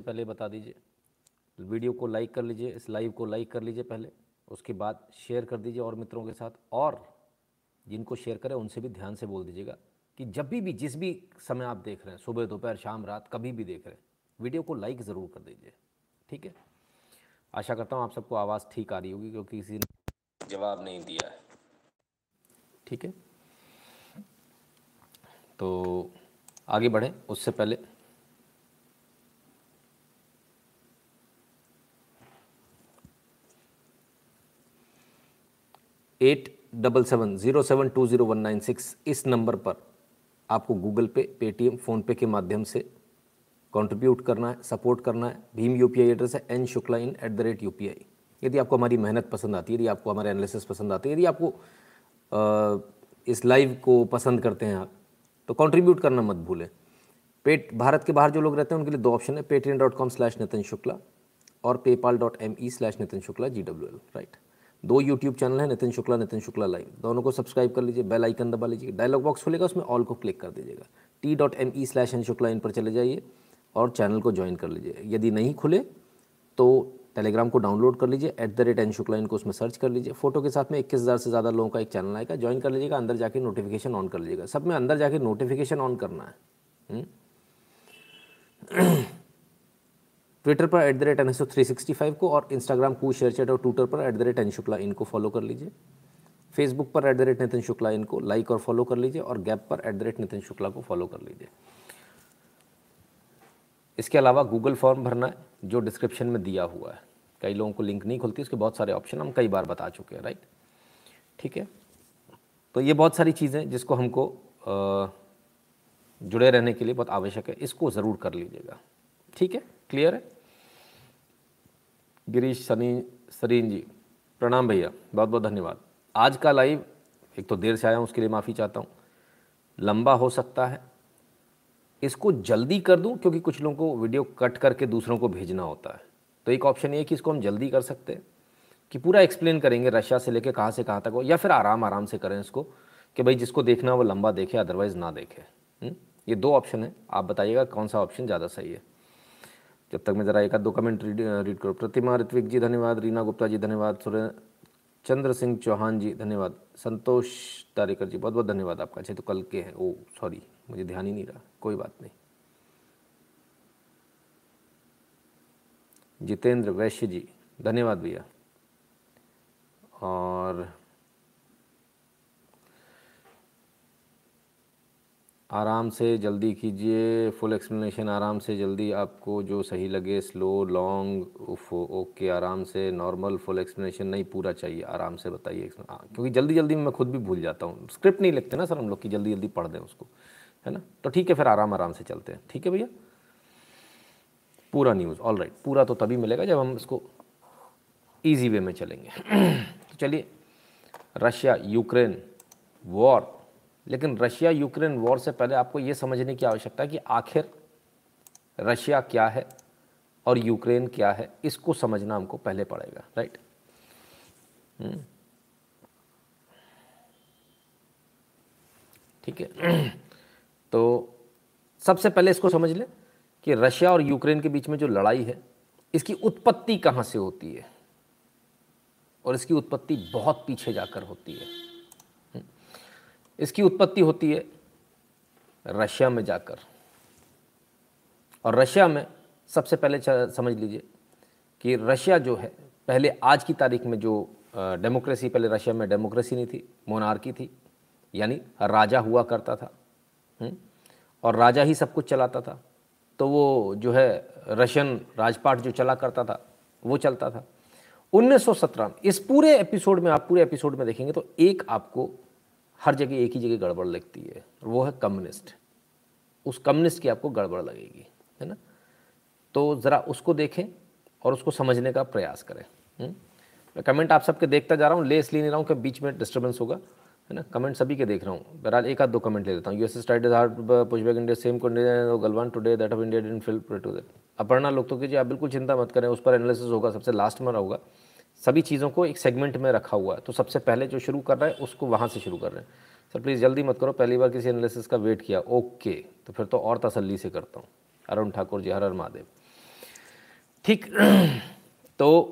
पहले बता दीजिए। वीडियो को लाइक कर लीजिए, इस लाइव को लाइक कर लीजिए पहले, उसके बाद शेयर कर दीजिए और मित्रों के साथ, और जिनको शेयर करें उनसे भी ध्यान से बोल दीजिएगा कि जब भी भी, जिस भी समय आप देख रहे हैं, सुबह, दोपहर, शाम, रात, कभी भी देख रहे हैं, वीडियो को लाइक ज़रूर कर दीजिए, ठीक है? आशा करता हूँ आप सबको आवाज़ ठीक आ रही होगी, क्योंकि किसी ने जवाब नहीं दिया है। ठीक है? तो आगे बढ़ें, उससे पहले eight double seven zero seven two zero one nine six इस नंबर पर आपको गूगल पे पेटीएम फ़ोनपे के माध्यम से कंट्रीब्यूट करना है सपोर्ट करना है। भीम यूपीआई एड्रेस है N Shukla in at the rate U यदि आपको हमारी मेहनत पसंद आती है यदि आपको हमारे एनालिसिस पसंद आती है यदि आपको आ, इस लाइव को पसंद करते हैं आप तो कंट्रीब्यूट करना मत भूलें। पेट भारत के बाहर जो लोग रहते हैं उनके लिए दो ऑप्शन है Paytm dot com slash Nitin Shukla और PayPal dot M E slash Nitin Shukla G W L right? दो यूट्यूब चैनल है, नितिन शुक्ला नितिन शुक्ला लाइव दोनों को सब्सक्राइब कर लीजिए बेल आइकन दबा लीजिए डायलॉग बॉक्स खुलेगा, उसमें ऑल को क्लिक कर दीजिएगा। T dot M E slash N Shukla in पर चले जाइए और चैनल को ज्वाइन कर लीजिए। यदि नहीं खुले तो टेलीग्राम को डाउनलोड कर लीजिए at the rate N Shukla इनको उसमें सर्च कर लीजिए। फ़ोटो के साथ में इक्कीस हज़ार से ज़्यादा लोगों का एक चैनल आएगा ज्वाइन कर लीजिएगा, अंदर जाके नोटिफिकेशन ऑन कर लीजिएगा। सब में अंदर जाके नोटिफिकेशन ऑन करना है। हम्म? ट्विटर पर at the rate N S three sixty five को और इंस्टाग्राम कू शेयर चैट और ट्विटर पर at the rate N Shukla इनको फॉलो कर लीजिए। फेसबुक पर at the rate Nitin Shukla इनको लाइक और फॉलो कर लीजिए और गैप पर at the rate Nitin Shukla को फॉलो कर लीजिए। इसके अलावा गूगल फॉर्म भरना है, जो डिस्क्रिप्शन में दिया हुआ है। कई लोगों को लिंक नहीं खुलती, उसके बहुत सारे ऑप्शन हम कई बार बता चुके हैं राइट ठीक है? तो ये बहुत सारी चीज़ें जिसको हमको जुड़े रहने के लिए बहुत आवश्यक है। इसको ज़रूर कर लीजिएगा। ठीक है? क्लियर है? गिरीश सनी, सरीन जी, प्रणाम भैया, बहुत बहुत धन्यवाद। आज का लाइव एक तो देर से आया हूँ, उसके लिए माफ़ी चाहता हूँ। लंबा हो सकता है। इसको जल्दी कर दूँ, क्योंकि कुछ लोगों को वीडियो कट करके दूसरों को भेजना होता है। तो एक ऑप्शन ये है कि इसको हम जल्दी कर सकते हैं, कि पूरा एक्सप्लेन करेंगे, रशिया से लेके कहाँ से कहाँ तक हो, या फिर आराम आराम से करें इसको, कि भाई जिसको देखना वो लंबा देखे अदरवाइज़ ना देखे? हम्म? ये दो ऑप्शन है। आप बताइएगा कौन सा ऑप्शन ज़्यादा सही है। जब तक मैं ज़रा एक आध दो कमेंट रीड रीड करूँ। प्रतिमा ऋत्विक जी, धन्यवाद। रीना गुप्ता जी, धन्यवाद। सुरेंद्र चंद्र सिंह चौहान जी, धन्यवाद। संतोष तारेकर जी बहुत बहुत धन्यवाद आपका। अच्छे तो कल के हैं। ओ सॉरी मुझे ध्यान ही नहीं रहा। कोई बात नहीं। जितेंद्र वैश्य जी, धन्यवाद भैया। और आराम से जल्दी कीजिए फुल एक्सप्लेनेशन आराम से जल्दी आपको जो सही लगे स्लो लॉन्ग ओके आराम से नॉर्मल फुल एक्सप्लेनेशन नहीं पूरा चाहिए आराम से बताइए। हाँ, क्योंकि जल्दी जल्दी मैं खुद भी भूल जाता हूँ। स्क्रिप्ट नहीं लिखते ना सर हम लोग की जल्दी जल्दी पढ़ दें उसको है ना? तो ठीक है फिर आराम आराम से चलते हैं। ठीक है भैया? पूरा न्यूज़ ऑल राइट पूरा तो तभी मिलेगा जब हम इसको ईजी वे में चलेंगे। तो चलिए रशिया यूक्रेन वॉर लेकिन रशिया यूक्रेन वॉर से पहले आपको ये समझने की आवश्यकता है कि आखिर रशिया क्या है और यूक्रेन क्या है, इसको समझना हमको पहले पड़ेगा राइट हम्म। ठीक है तो सबसे पहले इसको समझ लें कि रशिया और यूक्रेन के बीच में जो लड़ाई है, इसकी उत्पत्ति कहाँ से होती है और इसकी उत्पत्ति बहुत पीछे जाकर होती है। इसकी उत्पत्ति होती है रशिया में जाकर और रशिया में सबसे पहले समझ लीजिए कि रशिया जो है, पहले आज की तारीख में जो डेमोक्रेसी, पहले रशिया में डेमोक्रेसी नहीं थी, मोनार्की थी, यानी राजा हुआ करता था हम्म। और राजा ही सब कुछ चलाता था तो वो जो है, रशियन राजपाट जो चला करता था, वो चलता था 1917 इस पूरे एपिसोड में, आप पूरे एपिसोड में देखेंगे तो एक आपको हर जगह एक ही जगह गड़बड़ लगती है। वो है कम्युनिस्ट उस कम्युनिस्ट की आपको गड़बड़ लगेगी, है ना? तो ज़रा उसको देखें और उसको समझने का प्रयास करें। हम्म? मैं कमेंट आप सबके देखता जा रहा हूँ, ले इसलिए नहीं रहा हूँ कि बीच में डिस्टर्बेंस होगा, है ना? कमेंट सभी के देख रहा हूँ। बहरहाल एक आध दो कमेंट ले लेता हूँ। US start hard pushback India same condition Galwan today that of India didn't feel to that Aparna लोग तो कीजिए आप बिल्कुल चिंता मत करें, उस पर एनालिसिस होगा, सबसे लास्ट में होगा। सभी चीज़ों को एक सेगमेंट में रखा हुआ है। तो सबसे पहले जो शुरू कर रहा है, उसको वहाँ से शुरू कर रहे हैं। सर प्लीज़ जल्दी मत करो, पहली बार किसी एनालिसिस का वेट किया। ओके तो फिर तो और तसल्ली से करता हूँ। अरुण ठाकुर जी, हर हर महादेव। ठीक तो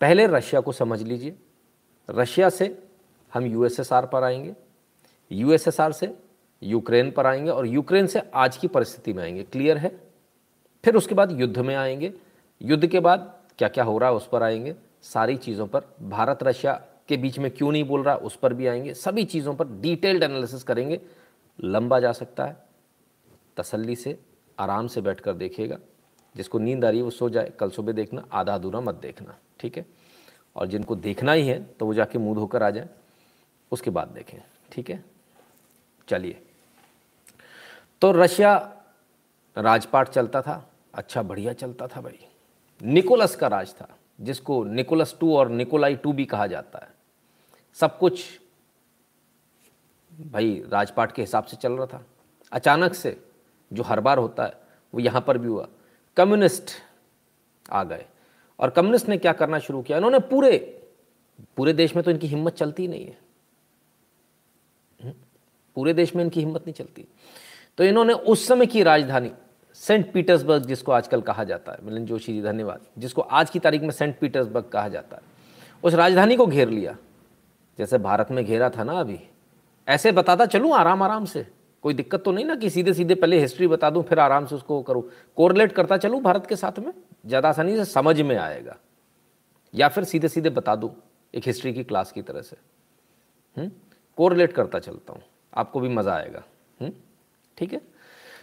पहले रशिया को समझ लीजिए। रशिया से हम यूएसएसआर पर आएँगे यूएसएसआर से यूक्रेन पर आएँगे और यूक्रेन से आज की परिस्थिति में आएँगे। क्लियर है? फिर उसके बाद युद्ध में आएँगे। युद्ध के बाद क्या क्या हो रहा है उस पर आएँगे। सारी चीज़ों पर। भारत, रशिया के बीच में क्यों नहीं बोल रहा, उस पर भी आएँगे। सभी चीज़ों पर डिटेल्ड एनालिसिस करेंगे। लंबा जा सकता है। तसल्ली से, आराम से बैठ कर देखिएगा। जिसको नींद आ रही है वो सो जाए। कल सुबह देखना आधा अधूरा मत देखना। ठीक है? और जिनको देखना ही है तो वो जाके मुँह धोकर आ जाए। उसके बाद देखें। ठीक है? चलिए। तो रशिया राजपाट चलता था। अच्छा बढ़िया चलता था भाई। निकोलस का राज था, जिसको निकोलस टू और निकोलाई टू भी कहा जाता है। सब कुछ भाई राजपाट के हिसाब से चल रहा था। अचानक से जो हर बार होता है, वो यहाँ पर भी हुआ। कम्युनिस्ट आ गए। और कम्युनिस्ट ने क्या करना शुरू किया? इन्होंने पूरे पूरे देश में तो इनकी हिम्मत चलती नहीं है। हम्म? पूरे देश में इनकी हिम्मत नहीं चलती। तो इन्होंने उस समय की राजधानी सेंट पीटर्सबर्ग जिसको आजकल कहा जाता है, मिलन जोशी जी, धन्यवाद, जिसको आज की तारीख में सेंट पीटर्सबर्ग कहा जाता है। उस राजधानी को घेर लिया। जैसे भारत में घेरा था ना अभी, ऐसे बताता चलूँ आराम आराम से। कोई दिक्कत तो नहीं ना कि सीधे सीधे पहले हिस्ट्री बता दूँ, फिर आराम से उसको करूँ। कोरिलेट करता चलूँ भारत के साथ में? ज़्यादा आसानी से समझ में आएगा। या फिर सीधे सीधे बता दूँ एक हिस्ट्री की क्लास की तरह से। कोरिलेट हम्म? करता चलता हूँ। आपको भी मज़ा आएगा। हम्म? ठीक है?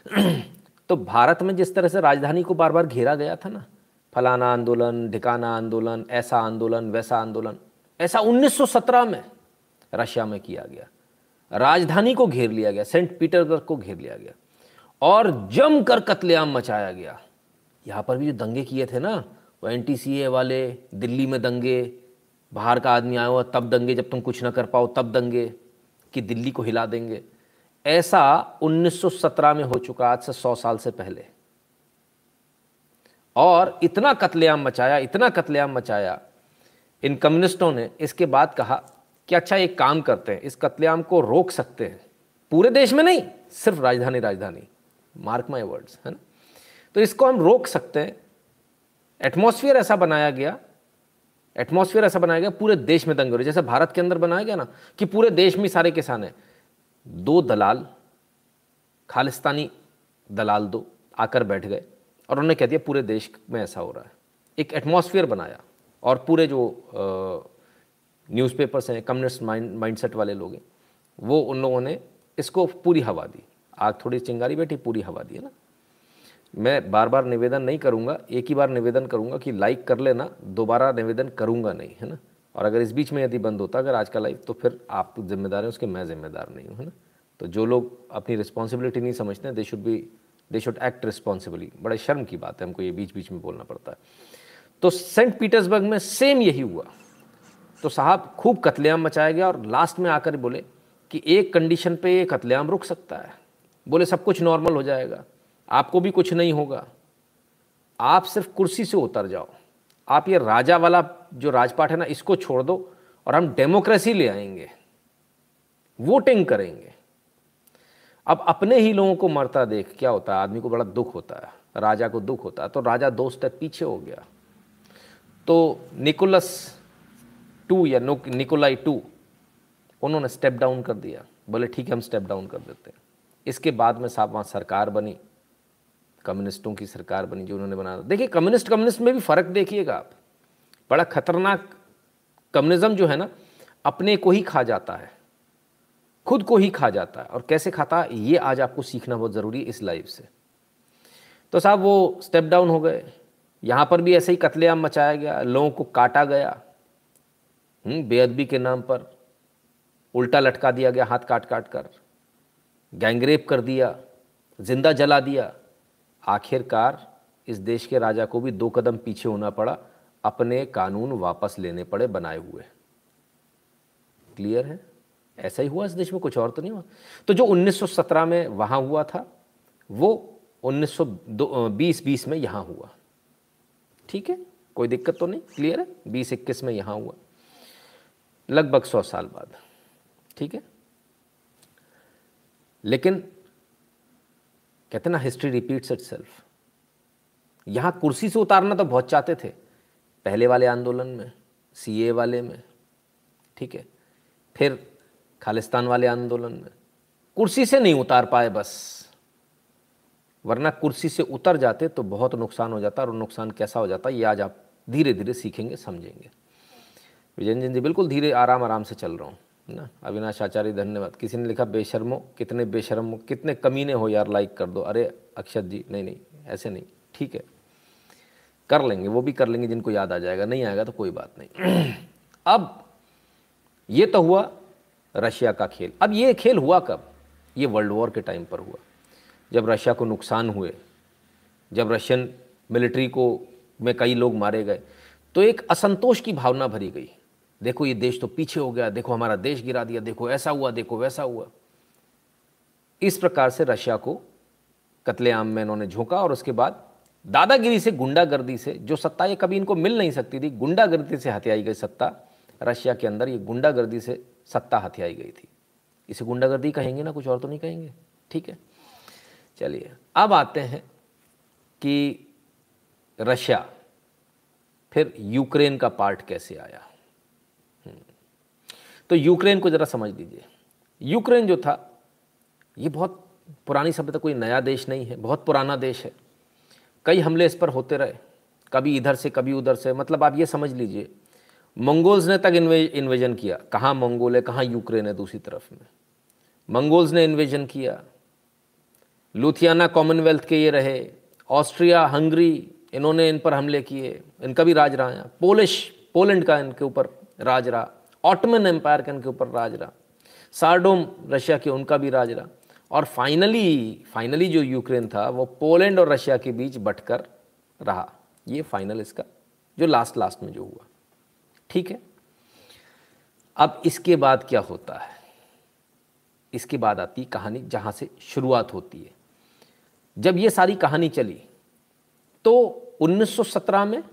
तो भारत में जिस तरह से राजधानी को बार बार घेरा गया था ना, फलाना आंदोलन, ढिकाना आंदोलन, ऐसा आंदोलन, वैसा आंदोलन, ऐसा 1917 में रशिया में किया गया। राजधानी को घेर लिया गया, सेंट पीटर्सबर्ग को घेर लिया गया और जमकर कत्लेआम मचाया गया। यहाँ पर भी जो दंगे किए थे ना, वो एन वाले, दिल्ली में दंगे, बाहर का आदमी आया हुआ, तब दंगे, जब तुम कुछ ना कर पाओ, तब दंगे, कि दिल्ली को हिला देंगे। ऐसा 1917 में हो चुका आज से 100 साल से पहले। और इतना कत्लेआम मचाया, इतना कत्लेआम मचाया, इन कम्युनिस्टों ने, इसके बाद कहा कि अच्छा एक काम करते हैं, इस कत्लेआम को रोक सकते हैं। पूरे देश में नहीं, सिर्फ़ राजधानी राजधानी। मार्क माई वर्ड्स है ना? तो इसको हम रोक सकते हैं। एटमॉस्फेयर ऐसा बनाया गया। एटमॉस्फेयर ऐसा बनाया गया, पूरे देश में दंगे हो रहे जैसे भारत के अंदर बनाया गया ना, कि पूरे देश में सारे किसान हैं। दो दलाल, खालिस्तानी दलाल दो आकर बैठ गए और उन्होंने कह दिया, पूरे देश में ऐसा हो रहा है। एक एटमॉस्फेयर बनाया और पूरे जो न्यूज़पेपर्स हैं कम्युनिस्ट माइंड माइंडसेट वाले लोग हैं, वो उन लोगों ने इसको पूरी हवा दी। आग थोड़ी चिंगारी बैठी, पूरी हवा दी, है ना? मैं बार बार निवेदन नहीं करूँगा, एक ही बार निवेदन करूँगा कि लाइक कर लेना, दोबारा निवेदन करूँगा नहीं, है ना? और अगर इस बीच में यदि बंद होता, अगर आज का लाइफ तो फिर आप जिम्मेदार हैं, उसके मैं जिम्मेदार नहीं हूँ, है ना? तो जो लोग अपनी रिस्पॉन्सिबिलिटी नहीं समझते they should be they should act responsibly बड़े शर्म की बात है, हमको ये बीच बीच में बोलना पड़ता है। तो सेंट पीटर्सबर्ग में सेम यही हुआ। तो साहब खूब कतलेआम मचाया गया और लास्ट में आकर बोले कि एक कंडीशन पे ये कतलेआम रुक सकता है। बोले, सब कुछ नॉर्मल हो जाएगा, आपको भी कुछ नहीं होगा। आप सिर्फ़ कुर्सी से उतर जाओ। आप ये राजा वाला जो राजपाट है ना, इसको छोड़ दो और हम डेमोक्रेसी ले आएँगे, वोटिंग करेंगे। अब अपने ही लोगों को मरता देख क्या होता है? आदमी को बड़ा दुख होता है, राजा को दुख होता है तो राजा दो स्टेप पीछे हो गया। तो निकोलस टू या निकोलाई टू, उन्होंने स्टेप डाउन कर दिया। बोले, ठीक है, हम स्टेप डाउन कर देते हैं। इसके बाद में साहब, वहाँ सरकार बनी। कम्युनिस्टों की सरकार बनी जो उन्होंने बना देखिए कम्युनिस्ट कम्युनिस्ट में भी फ़र्क देखिएगा आप। बड़ा खतरनाक कम्युनिज्म जो है ना अपने को ही खा जाता है। खुद को ही खा जाता है। और कैसे खाता है? ये आज आपको सीखना बहुत ज़रूरी है इस लाइफ से। तो साहब वो स्टेप डाउन हो गए। यहाँ पर भी ऐसे ही कतलेआम मचाया गया लोगों को काटा गया। हम्म, बेअदबी के नाम पर उल्टा लटका दिया गया हाथ काट काट कर। गैंगरेप कर दिया ज़िंदा जला दिया। आखिरकार इस देश के राजा को भी दो कदम पीछे होना पड़ा, अपने कानून वापस लेने पड़े बनाए हुए। क्लियर है? ऐसा ही हुआ इस देश में, कुछ और तो नहीं हुआ? तो जो 1917 में वहाँ हुआ था, वो 1920 बीस में यहाँ हुआ। ठीक है? कोई दिक्कत तो नहीं? क्लियर है? बीस, इक्कीस में यहाँ हुआ। लगभग सौ साल बाद। ठीक है? लेकिन कहते ना हिस्ट्री रिपीट्स इट सेल्फ यहाँ कुर्सी से उतारना तो बहुत चाहते थे, पहले वाले आंदोलन में सीए वाले में, ठीक है, फिर खालिस्तान वाले आंदोलन में। कुर्सी से नहीं उतार पाए बस, वरना कुर्सी से उतर जाते तो बहुत नुकसान हो जाता, और नुकसान कैसा हो जाता, ये आज आप धीरे धीरे सीखेंगे, समझेंगे। विजय जी, बिल्कुल धीरे आराम आराम से चल रहा हूँ। ना, अविनाश आचार्य, धन्यवाद। किसी ने लिखा, बेशर्मो, कितने बेशर्मो, कितने कमीने हो यार लाइक कर दो। अरे, अक्षत जी, नहीं नहीं, ऐसे नहीं, ठीक है। कर लेंगे, वो भी कर लेंगे, जिनको याद आ जाएगा। नहीं आएगा तो कोई बात नहीं। अब, ये तो हुआ रशिया का खेल। अब ये खेल हुआ कब? ये वर्ल्ड वॉर के टाइम पर हुआ। जब रशिया को नुकसान हुए, जब रशियन मिलिट्री को में कई लोग मारे गए तो एक असंतोष की भावना भरी गई। देखो ये देश तो पीछे हो गया, देखो हमारा देश गिरा दिया, देखो ऐसा हुआ, देखो वैसा हुआ। इस प्रकार से रशिया को कत्लेआम में इन्होंने झोंका और उसके बाद दादागिरी से, गुंडागर्दी से, जो सत्ता ये कभी इनको मिल नहीं सकती थी, गुंडागर्दी से हथियाई गई सत्ता, रशिया के अंदर ये गुंडागर्दी से सत्ता हथियाई गई थी। इसे गुंडागर्दी कहेंगे ना, कुछ और तो नहीं कहेंगे? ठीक है। चलिए, अब आते हैं कि रशिया, फिर यूक्रेन का पार्ट कैसे आया। तो यूक्रेन को ज़रा समझ लीजिए। यूक्रेन जो था, ये बहुत पुरानी सभ्यता, कोई नया देश नहीं है, बहुत पुराना देश है। कई हमले इस पर होते रहे, कभी इधर से, कभी उधर से। मतलब आप ये समझ लीजिए, मंगोल्स ने तक इन्वे इन्वेजन किया। कहाँ मंगोल है, कहाँ यूक्रेन है दूसरी तरफ़ में। मंगोल्स ने इन्वेजन किया। लुथियाना कॉमनवेल्थ के ये रहे, ऑस्ट्रिया, हंगरी, इन्होंने इन पर हमले किए। इनका भी राज रहा पोलिश, पोलैंड का इनके ऊपर राज रहा। ऑटमन एम्पायर का इनके ऊपर राज रहा। सार्डोम रशिया के उनका भी राज रहा। और फाइनली फाइनली जो यूक्रेन था, वो पोलैंड और रशिया के बीच बटकर रहा। ये फाइनल इसका, जो लास्ट लास्ट में जो हुआ। ठीक है? अब इसके बाद क्या होता है? इसके बाद आती कहानी जहाँ से शुरुआत होती है। जब ये सारी कहानी चली तो 1917 में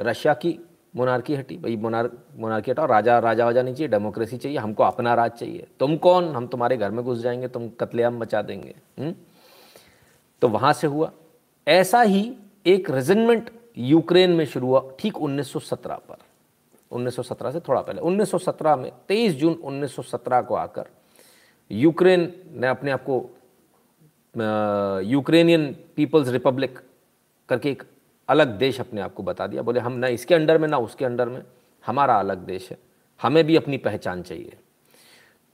रशिया की मोनार्की हटी। भाई, मोनार, मोनार्की हटाओ। राजा राजा वाजा नहीं चाहिए, डेमोक्रेसी चाहिए, हमको अपना राज चाहिए। तुम कौन? हम तुम्हारे घर में घुस जाएँगे, तुम कतलेआम मचा देंगे। हुँ? हम्म? तो वहाँ से हुआ। ऐसा ही एक रेजिनमेंट यूक्रेन में शुरू हुआ, ठीक 1917 पर। 1917 से थोड़ा पहले। 1917 में 23 जून 1917 को आकर, यूक्रेन ने अपने आप को यूक्रेनियन पीपल्स रिपब्लिक करके एक अलग देश अपने आप को बता दिया। बोले, हम ना इसके अंडर में, ना उसके अंडर में। हमारा अलग देश है। हमें भी अपनी पहचान चाहिए।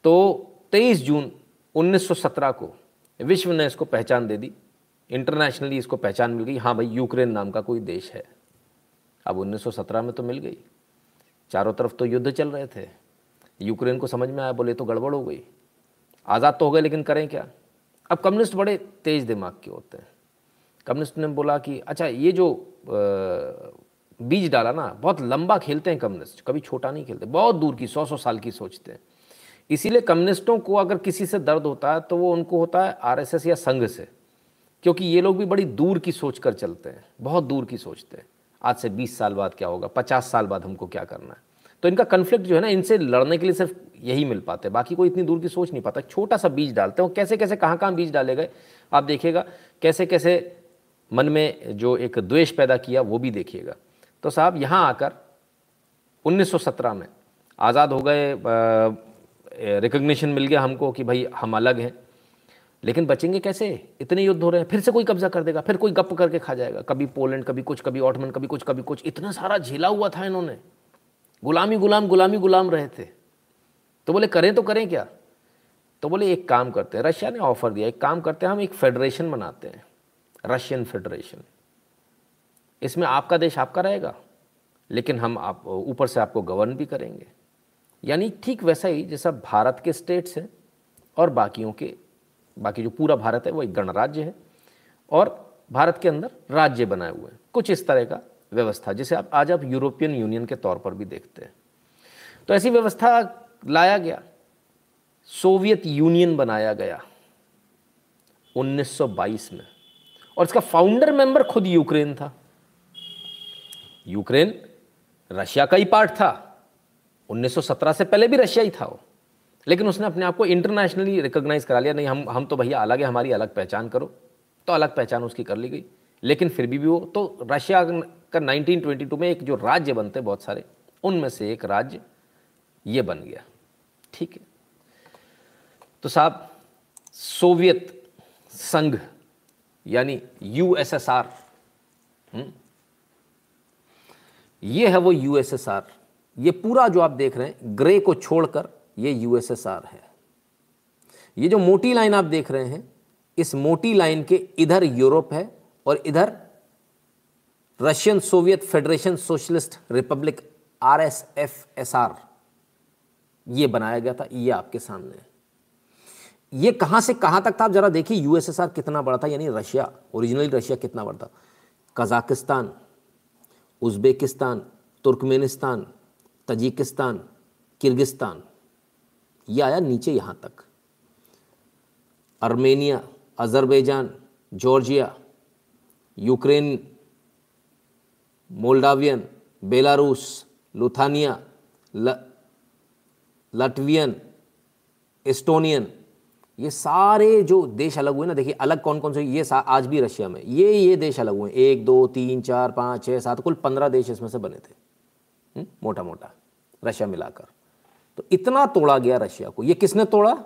तो 23 जून 1917 को विश्व ने इसको पहचान दे दी। इंटरनेशनली इसको पहचान मिल गई। हाँ भाई, यूक्रेन नाम का कोई देश है। अब 1917 में तो मिल गई। चारों तरफ़ तो युद्ध चल रहे थे। यूक्रेन को समझ में आया, बोले तो गड़बड़ हो गई। आज़ाद तो हो गए, लेकिन करें क्या? अब कम्युनिस्ट बड़े तेज दिमाग के होते हैं। कम्युनिस्ट ने बोला कि अच्छा ये जो बीज डाला ना, बहुत लंबा खेलते हैं कम्युनिस्ट, कभी छोटा नहीं खेलते, बहुत दूर की, सौ सौ साल की सोचते हैं। इसीलिए कम्युनिस्टों को अगर किसी से दर्द होता है तो वो उनको होता है आरएसएस या संघ से, क्योंकि ये लोग भी बड़ी दूर की सोच कर चलते हैं, बहुत दूर की सोचते हैं। आज से 20 साल बाद क्या होगा 50 साल बाद हमको क्या करना है? तो इनका कन्फ्लिक्ट जो है ना, इनसे लड़ने के लिए सिर्फ़ यही मिल पाते हैं, बाकी कोई इतनी दूर की सोच नहीं पाता। छोटा सा बीज डालते हैं कैसे कैसे कहाँ कहाँ बीज डाले गए? आप देखिएगा कैसे कैसे मन में जो एक द्वेष पैदा किया, वो भी देखिएगा। तो साहब, यहाँ आकर 1917 में आज़ाद हो गए रिकग्निशन मिल गया हमको कि भाई हम अलग हैं। लेकिन बचेंगे कैसे? इतने युद्ध हो रहे हैं, फिर से कोई कब्जा कर देगा, फिर कोई गप करके खा जाएगा। कभी पोलैंड, कभी कुछ, कभी ऑटमन, कभी कुछ कभी कुछ। इतना सारा झेला हुआ था इन्होंने। गुलामी, गुलाम गुलामी, गुलाम रहे थे। तो बोले, करें तो करें क्या? तो बोले, एक काम करते हैं, रशिया ने ऑफ़र दिया, एक काम करते हैं, हम एक फेडरेशन बनाते हैं। रशियन फेडरेशन इसमें आपका देश आपका रहेगा, लेकिन हम आप, ऊपर से आपको गवर्न भी करेंगे। यानी ठीक वैसा ही जैसा भारत के स्टेट्स हैं और बाकियों के, बाकी जो पूरा भारत है वो एक गणराज्य है और भारत के अंदर राज्य बनाए हुए हैं। कुछ इस तरह का व्यवस्था, जिसे आप आज आप यूरोपियन यूनियन के तौर पर भी देखते हैं। तो ऐसी व्यवस्था लाया गया। सोवियत यूनियन बनाया गया 1922 में। और इसका फाउंडर मेंबर खुद यूक्रेन था। यूक्रेन रशिया का ही पार्ट था। 1917 से पहले भी रशिया ही था वो। लेकिन उसने अपने आप को इंटरनेशनली रिकॉग्नाइज करा लिया। नहीं हम हम तो भैया अलग है हमारी अलग पहचान करो। तो अलग पहचान उसकी कर ली गई। लेकिन फिर भी, भी वो तो रशिया का 1922 में एक जो राज्य बनते बहुत सारे उनमें से एक राज्य ये बन गया। ठीक है। तो साहब सोवियत संघ यानी यूएसएसआर हम्म, ये है वो यूएसएसआर ये पूरा जो आप देख रहे हैं ग्रे को छोड़कर ये यूएसएसआर है। ये जो मोटी लाइन आप देख रहे हैं इस मोटी लाइन के इधर यूरोप है और इधर Russian Soviet Federation Socialist Republic R S F S R ये बनाया गया था ये आपके सामने ये कहाँ से कहाँ तक था? आप जरा देखिए यूएसएसआर कितना बड़ा था, यानी रशिया ओरिजिनली रशिया कितना बड़ा था? Kazakhstan, Uzbekistan, Turkmenistan, Tajikistan, Kyrgyzstan, ये आया नीचे यहाँ तक। Armenia Azerbaijan, Georgia, Ukraine, Moldavian, Belarus, Lithuania Latvian, Estonian ये सारे जो देश अलग हुए ना, देखिए, अलग कौन कौन से, ये आज भी रशिया में, ये ये देश अलग हुए एक, दो, तीन, चार, पाँच छः सात, कुल पंद्रह देश इसमें से बने थे। हुँ? मोटा मोटा रशिया मिलाकर। तो इतना तोड़ा गया रशिया को। ये किसने तोड़ा?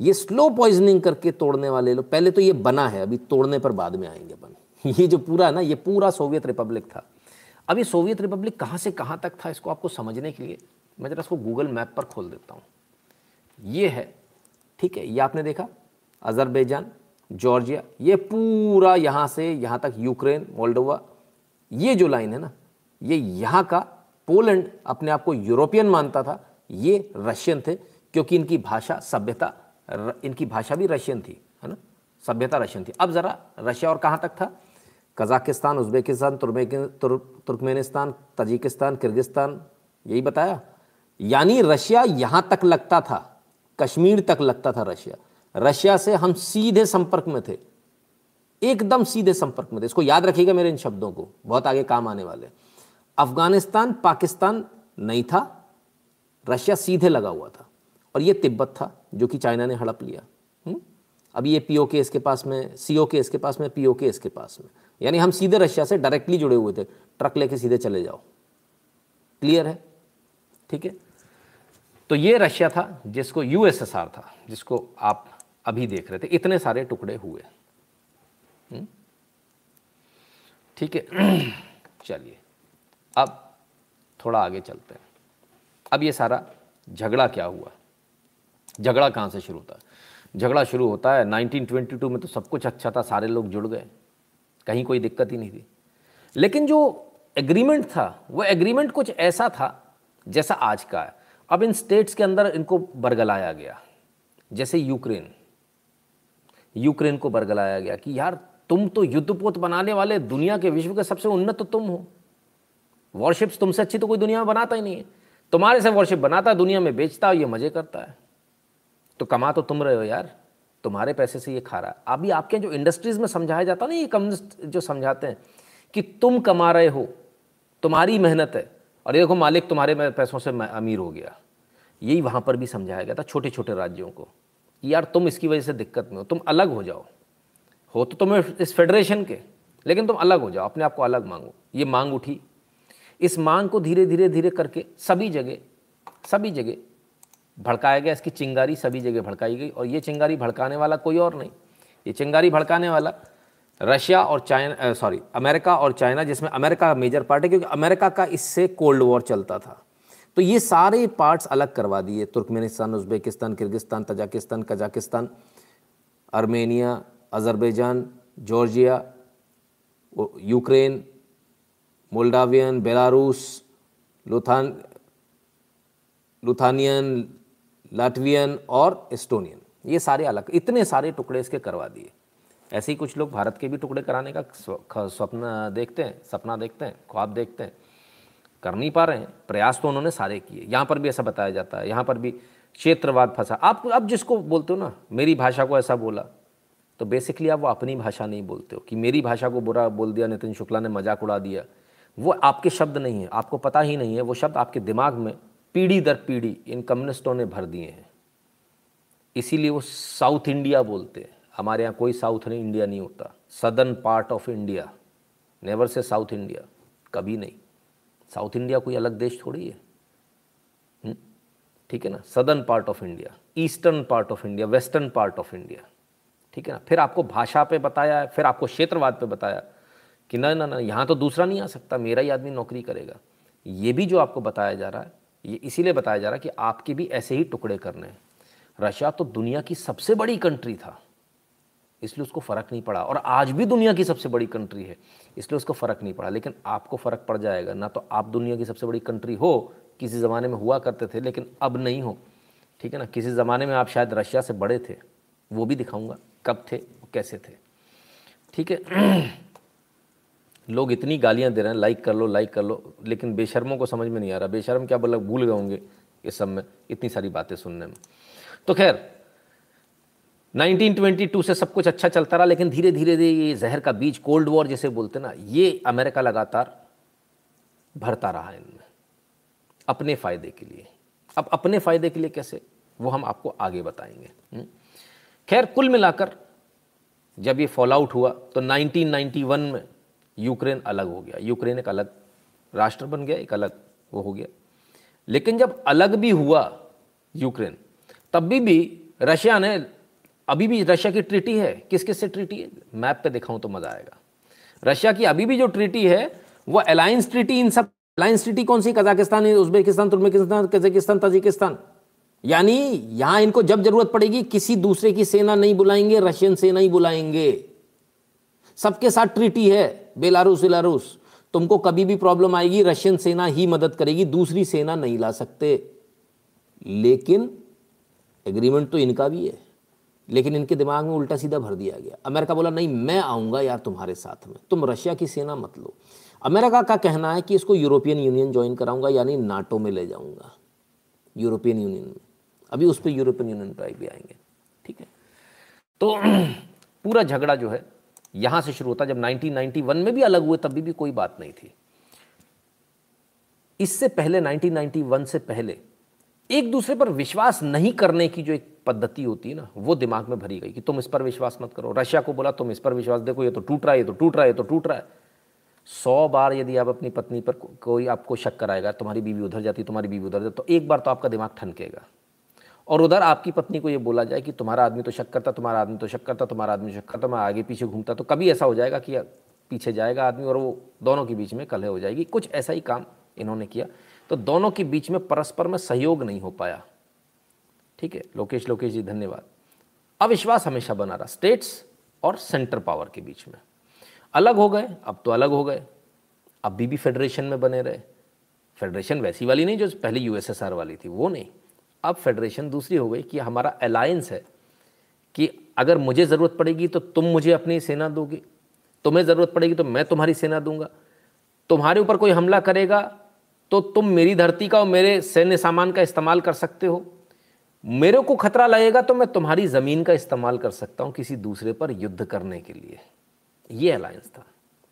ये स्लो पॉइजनिंग करके तोड़ने वाले लोग, पहले तो ये बना है, अभी तोड़ने पर बाद में आएँगे बन ये जो पूरा है ना, ये पूरा सोवियत रिपब्लिक था। अभी सोवियत रिपब्लिक कहाँ से कहाँ तक था, इसको आपको समझने के लिए, मैं जरा इसको गूगल मैप पर खोल देता हूँ। ये है ठीक है, ये आपने देखा, अजरबैजान, जॉर्जिया, ये पूरा यहाँ से यहाँ तक यूक्रेन, मोल्डोवा, ये जो लाइन है ना, ये यहाँ का पोलैंड अपने आप को यूरोपियन मानता था, ये रशियन थे, क्योंकि इनकी भाषा सभ्यता इनकी भाषा भी रशियन थी, है ना, सभ्यता रशियन थी। अब ज़रा रशिया और कहाँ तक था? Kazakhstan, Uzbekistan Turkmenistan, Tajikistan, Kyrgyzstan, यही बताया। यानी रशिया यहाँ तक लगता था कश्मीर तक लगता था रशिया। रशिया से हम सीधे संपर्क में थे। एकदम सीधे संपर्क में थे। इसको याद रखिएगा मेरे इन शब्दों को। बहुत आगे काम आने वाले अफ़गानिस्तान, पाकिस्तान नहीं था। रशिया सीधे लगा हुआ था। और ये तिब्बत था, जो कि चाइना ने हड़प लिया। हम्म? अभी ये पीओ के इसके पास में सीओ के इसके पास में पीओ के इसके पास में। यानी हम सीधे रशिया से डायरेक्टली जुड़े हुए थे। ट्रक लेके सीधे चले जाओ। क्लियर है? ठीक है? तो ये रशिया था, जिसको यूएसएसआर था, जिसको आप अभी देख रहे थे। इतने सारे टुकड़े हुए। हम्म? ठीक है। चलिए, अब थोड़ा आगे चलते हैं। अब ये सारा झगड़ा क्या हुआ? झगड़ा कहाँ से शुरू होता? है झगड़ा शुरू होता है 1922 में तो सब कुछ अच्छा था, सारे लोग जुड़ गए। कहीं कोई दिक्कत ही नहीं थी। लेकिन जो एग्रीमेंट था, वो एग्रीमेंट कुछ ऐसा था जैसा आज का है। अब इन स्टेट्स के अंदर इनको बरगलाया गया। जैसे यूक्रेन। यूक्रेन को बरगलाया गया कि यार, तुम तो युद्धपोत बनाने वाले, दुनिया के विश्व के सबसे उन्नत तो तुम हो। वॉरशिप्स तुमसे अच्छी तो कोई दुनिया में बनाता ही नहीं है। तुम्हारे से वॉरशिप बनाता, दुनिया में बेचता है ये मज़े करता है। तो कमा तो तुम रहे हो यार। तुम्हारे पैसे से ये खा रहा है। अभी आपके जो इंडस्ट्रीज़ में समझाया जाता ना, ये कम्युनिस्ट जो समझाते हैं कि तुम कमा रहे हो, तुम्हारी मेहनत है। और ये देखो मालिक तुम्हारे पैसों से अमीर हो गया। यही वहाँ पर भी समझाया गया था छोटे छोटे राज्यों को यार तुम इसकी वजह से दिक्कत में हो, तुम अलग हो जाओ। हो तो तुम्हें इस फेडरेशन के, लेकिन तुम अलग हो जाओ, अपने आप को अलग मांगो। ये मांग उठी। इस मांग को धीरे धीरे धीरे करके सभी जगह सभी जगह भड़काया गया। इसकी चिंगारी सभी जगह भड़काई गई और ये चिंगारी भड़काने वाला कोई और नहीं। ये चिंगारी भड़काने वाला रशिया और चाइना सॉरी अमेरिका और चाइना, जिसमें अमेरिका मेजर पार्ट है, क्योंकि अमेरिका का इससे कोल्ड वॉर चलता था। तो ये सारे पार्ट्स अलग करवा दिए। Turkmenistan, Uzbekistan, Kyrgyzstan, Tajikistan, Kazakhstan Armenia Azerbaijan, Georgia Ukraine, Moldavian, Belarus, Lithuan, Lithuanian, Latvian और एस्टोनियन। ये सारे अलग, इतने सारे टुकड़े इसके करवा दिए। ऐसे ही कुछ लोग भारत के भी टुकड़े कराने का स्वप्न देखते हैं, सपना देखते हैं, ख्वाब देखते हैं। कर नहीं पा रहे हैं, प्रयास तो उन्होंने सारे किए। यहाँ पर भी ऐसा बताया जाता है, यहाँ पर भी क्षेत्रवाद फंसा। आप अब जिसको बोलते हो ना, मेरी भाषा को ऐसा बोला तो बेसिकली आप वो अपनी भाषा नहीं बोलते हो कि मेरी भाषा को बुरा बोल दिया, नितिन शुक्ला ने मज़ाक उड़ा दिया। वो आपके शब्द नहीं है, आपको पता ही नहीं है, वो शब्द आपके दिमाग में पीढ़ी दर पीढ़ी इन कम्युनिस्टों ने भर दिए हैं। इसीलिए वो साउथ इंडिया बोलते हैं। हमारे यहाँ कोई साउथ नहीं, इंडिया नहीं होता। Southern part of India never से साउथ इंडिया कभी नहीं। साउथ इंडिया कोई अलग देश थोड़ी है। हम्म? ठीक है ना? Southern part of India eastern part of India western part of India ठीक है ना? फिर आपको भाषा पे बताया, फिर आपको क्षेत्रवाद पे बताया कि ना ना ना, यहाँ तो दूसरा नहीं आ सकता। मेरा ही आदमी नौकरी करेगा। ये भी जो आपको बताया जा रहा है, ये इसीलिए बताया जा रहा है कि आपके भी ऐसे ही टुकड़े करने हैं। रशिया तो दुनिया की सबसे बड़ी कंट्री था। इसलिए उसको फ़र्क नहीं पड़ा। और आज भी दुनिया की सबसे बड़ी कंट्री है, इसलिए उसको फ़र्क नहीं पड़ा। लेकिन आपको फ़र्क पड़ जाएगा। ना तो आप दुनिया की सबसे बड़ी कंट्री हो, किसी ज़माने में हुआ करते थे, लेकिन अब नहीं हो। ठीक है ना? किसी ज़माने में आप शायद रशिया से बड़े थे। वो भी दिखाऊँगा कब थे, कैसे थे। ठीक है? लोग इतनी गालियाँ दे रहे हैं लाइक कर लो लाइक कर लो, लेकिन बेशर्मों को समझ में नहीं आ रहा। बेशर्म क्या बोला, भूल गए होंगे इस सब में, इतनी सारी बातें सुनने में। तो खैर 1922 से सब कुछ अच्छा चलता रहा, लेकिन धीरे धीरे धीरे ये जहर का बीज, कोल्ड वॉर जैसे बोलते ना, ये अमेरिका लगातार भरता रहा इनमें, अपने फ़ायदे के लिए। अब अपने फ़ायदे के लिए कैसे, वो हम आपको आगे बताएँगे। हम्म। खैर, कुल मिलाकर जब ये फॉल आउट हुआ तो 1991 में यूक्रेन अलग हो गया। यूक्रेन एक अलग राष्ट्र बन गया, एक अलग वो हो गया। लेकिन जब अलग भी हुआ यूक्रेन, तब भी भी रशिया ने अभी भी रशिया की ट्रीटी है, किस किस से ट्रीटी है? मैप पे दिखाऊँ तो मज़ा आएगा। रशिया की अभी भी जो ट्रीटी है, वो अलायंस ट्रीटी इन सब अलायंस ट्रीटी कौन सी? Kazakhstan, Uzbekistan, Turkmenistan, Kazakhstan, Tajikistan. यानी यहाँ इनको जब ज़रूरत पड़ेगी, किसी दूसरे की सेना नहीं बुलाएँगे, रशियन सेना ही बुलाएँगे। सबके साथ ट्रीटी है, बेलारूस बेलारूस तुमको कभी भी प्रॉब्लम आएगी, रशियन सेना ही मदद करेगी, दूसरी सेना नहीं ला सकते। लेकिन एग्रीमेंट तो इनका भी है। लेकिन इनके दिमाग में उल्टा सीधा भर दिया गया। अमेरिका बोला, नहीं, मैं आऊँगा यार तुम्हारे साथ में। तुम रशिया की सेना मत लो। अमेरिका का कहना है कि इसको यूरोपियन यूनियन ज्वाइन कराऊँगा, यानी नाटो में ले जाऊँगा। यूरोपियन यूनियन में। अभी उस पर यूरोपियन यूनियन पर भी आएँगे। ठीक है? तो पूरा झगड़ा जो है, यहाँ से शुरू होता जब 1991 में भी अलग हुए, तब भी कोई बात नहीं थी। इससे पहले 1991 से पहले, एक दूसरे पर विश्वास नहीं करने की जो एक पद्धति होती है ना, वो दिमाग में भरी गई कि तुम इस पर विश्वास मत करो। रशिया को बोला, तुम इस पर विश्वास, देखो ये तो टूट रहा है, ये तो टूट रहा है, ये तो टूट रहा है। सौ बार यदि आप अपनी पत्नी पर कोई आपको शक कराएगा, तुम्हारी बीवी उधर जाती, तुम्हारी बीवी उधर जाती तो एक बार तो आपका दिमाग ठनकेगा। और उधर आपकी पत्नी को ये बोला जाए कि तुम्हारा आदमी तो शक करता, तुम्हारा आदमी तो शक करता, तुम्हारा आदमी शक करता, मैं आगे पीछे घूमता तो कभी ऐसा हो जाएगा कि पीछे जाएगा आदमी और वो दोनों के बीच में कलह हो जाएगी। कुछ ऐसा ही काम इन्होंने किया। तो दोनों के बीच में परस्पर में सहयोग नहीं हो पाया। ठीक है? लोकेश लोकेश जी, धन्यवाद। अविश्वास हमेशा बना रहा स्टेट्स और सेंटर पावर के बीच में। अलग हो गए, अब तो अलग हो गए। अभी भी फेडरेशन में बने रहे। फेडरेशन वैसी वाली नहीं जो पहले यूएसएसआर वाली थी, वो नहीं। अब फेडरेशन दूसरी हो गई कि हमारा अलायंस है कि अगर मुझे ज़रूरत पड़ेगी तो तुम मुझे अपनी सेना दोगे। तुम्हें ज़रूरत पड़ेगी तो मैं तुम्हारी सेना दूँगा। तुम्हारे ऊपर कोई हमला करेगा तो तुम मेरी धरती का और मेरे सैन्य सामान का इस्तेमाल कर सकते हो। मेरे को खतरा लगेगा तो मैं तुम्हारी ज़मीन का इस्तेमाल कर सकता हूँ किसी दूसरे पर युद्ध करने के लिए। ये अलायंस था।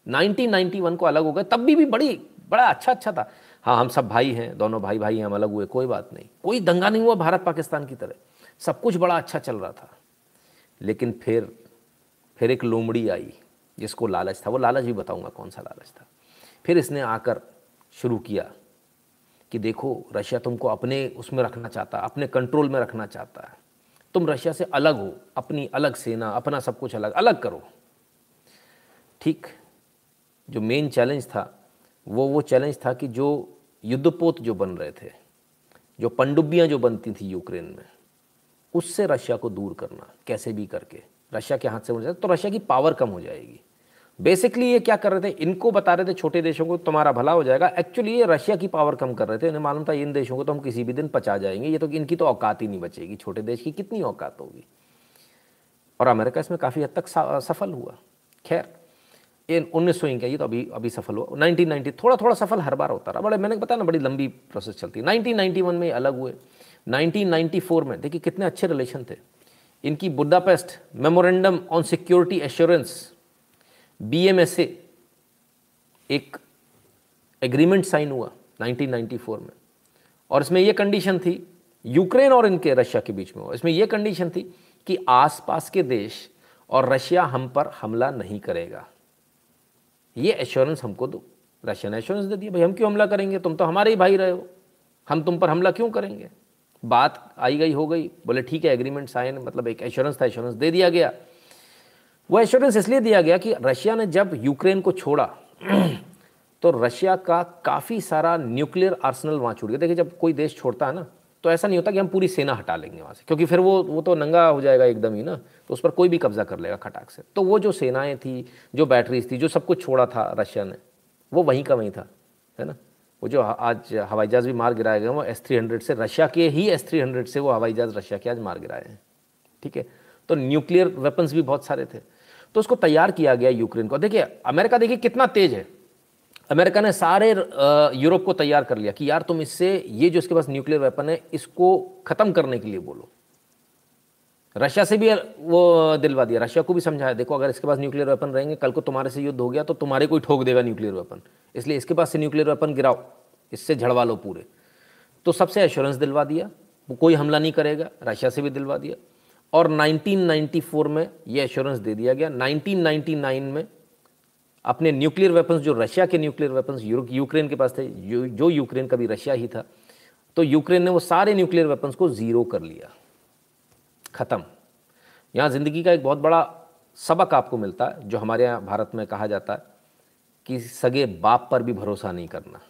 1991 को अलग हो गए तब भी, भी बड़ी बड़ा अच्छा अच्छा था। हाँ हम सब भाई हैं दोनों भाई भाई हैं हम अलग हुए कोई बात नहीं। कोई दंगा नहीं हुआ भारत पाकिस्तान की तरह। सब कुछ बड़ा अच्छा चल रहा था। लेकिन फिर फिर एक लोमड़ी आई जिसको लालच था। वो लालच भी बताऊँगा कौन सा लालच था। फिर इसने आकर शुरू किया कि देखो, रशिया तुमको अपने उसमें रखना चाहता है अपने कंट्रोल में रखना चाहता है। तुम रशिया से अलग हो, अपनी अलग सेना, अपना सब कुछ अलग अलग करो। ठीक? जो मेन चैलेंज था, वो वो चैलेंज था कि जो युद्धपोत जो बन रहे थे, जो पनडुब्बियाँ जो बनती थी यूक्रेन में, उससे रशिया को दूर करना, कैसे भी करके। रशिया के हाथ से हो जाए तो रशिया की पावर कम हो जाएगी। बेसिकली ये क्या कर रहे थे? इनको बता रहे थे छोटे देशों को, तुम्हारा भला हो जाएगा। एक्चुअली ये रशिया की पावर कम कर रहे थे। इन्हें मालूम था, इन देशों को तो हम किसी भी दिन पचा जाएँगे। ये तो इनकी तो औकात ही नहीं बचेगी। छोटे देश की कितनी औकात होगी? और अमेरिका इसमें काफ़ी हद तक सफल हुआ। खैर, ये उन्नीस सौ ये तो अभी अभी सफल हुआ। नाइनटीन नाइनटी थोड़ा थोड़ा सफल हर बार होता रहा। बड़े, मैंने बताया ना, बड़ी लंबी प्रोसेस चलती है। नाइनटीन नाइन्टी वन में अलग हुए। नाइनटीन नाइन्टी फोर में, देखिए कितने अच्छे रिलेशन थे। इनकी Budapest Memorandum on Security Assurances BMSA एक एग्रीमेंट साइन हुआ 1994 में। और इसमें यह कंडीशन थी यूक्रेन और इनके रशिया के बीच में हुआ। इसमें यह कंडीशन थी कि आसपास के देश और रशिया हम पर हमला नहीं करेगा। ये एश्योरेंस हमको दो। रशिया ने एश्योरेंस दे दिया, भाई, हम क्यों हमला करेंगे? तुम तो हमारे ही भाई रहे हो। हम तुम पर हमला क्यों करेंगे? बात आई गई, हो गई। बोले, ठीक है एग्रीमेंट साइन मतलब एक एश्योरेंस था एश्योरेंस दे दिया गया। वो एश्योरेंस इसलिए दिया गया कि रशिया ने जब यूक्रेन को छोड़ा तो रशिया का काफ़ी सारा न्यूक्लियर आर्सनल वहाँ छूट गया। देखिए, जब कोई देश छोड़ता है ना तो ऐसा नहीं होता कि हम पूरी सेना हटा लेंगे वहाँ से, क्योंकि फिर वो वो तो नंगा हो जाएगा एकदम ही ना तो उस पर कोई भी कब्जा कर लेगा खटाक से। तो वो जो सेनाएँ थी, जो बैटरीज थी, जो सब कुछ छोड़ा था रशिया ने, वो वहीं का वहीं था, है ना? वो जो आज हवाई जहाज़ भी मार गिराए गए वो एस थ्री हंड्रेड से रशिया के ही एस थ्री हंड्रेड से वो हवाई जहाज़ रशिया के आज मार गिराए हैं, ठीक है? तो न्यूक्लियर वेपन्स भी बहुत सारे थे। तो उसको तैयार किया गया यूक्रेन को। देखिए, अमेरिका देखिए कितना तेज है। अमेरिका ने सारे यूरोप को तैयार कर लिया कि यार तुम इससे ये जो इसके पास न्यूक्लियर वेपन है, इसको ख़त्म करने के लिए बोलो। रशिया से भी वो दिलवा दिया। रशिया को भी समझाया, देखो अगर इसके पास न्यूक्लियर वेपन रहेंगे, कल को तुम्हारे से युद्ध हो गया तो तुम्हारे कोई ठोक देगा न्यूक्लियर वेपन। इसलिए इसके पास से न्यूक्लियर वेपन गिराओ, इससे झड़वा लो पूरे। तो सबसे एश्योरेंस दिलवा दिया वो कोई हमला नहीं करेगा, रशिया से भी दिलवा दिया। और 1994 में ये एश्योरेंस दे दिया गया। 1999 में अपने न्यूक्लियर वेपन्स जो रशिया के न्यूक्लियर वेपन्स यूक्रेन के पास थे, जो यूक्रेन का भी रशिया ही था तो यूक्रेन ने वो सारे न्यूक्लियर वेपन्स को ज़ीरो कर लिया। ख़त्म। यहाँ ज़िंदगी का एक बहुत बड़ा सबक आपको मिलता है, जो हमारे यहाँ भारत में कहा जाता है कि सगे बाप पर भी भरोसा नहीं करना।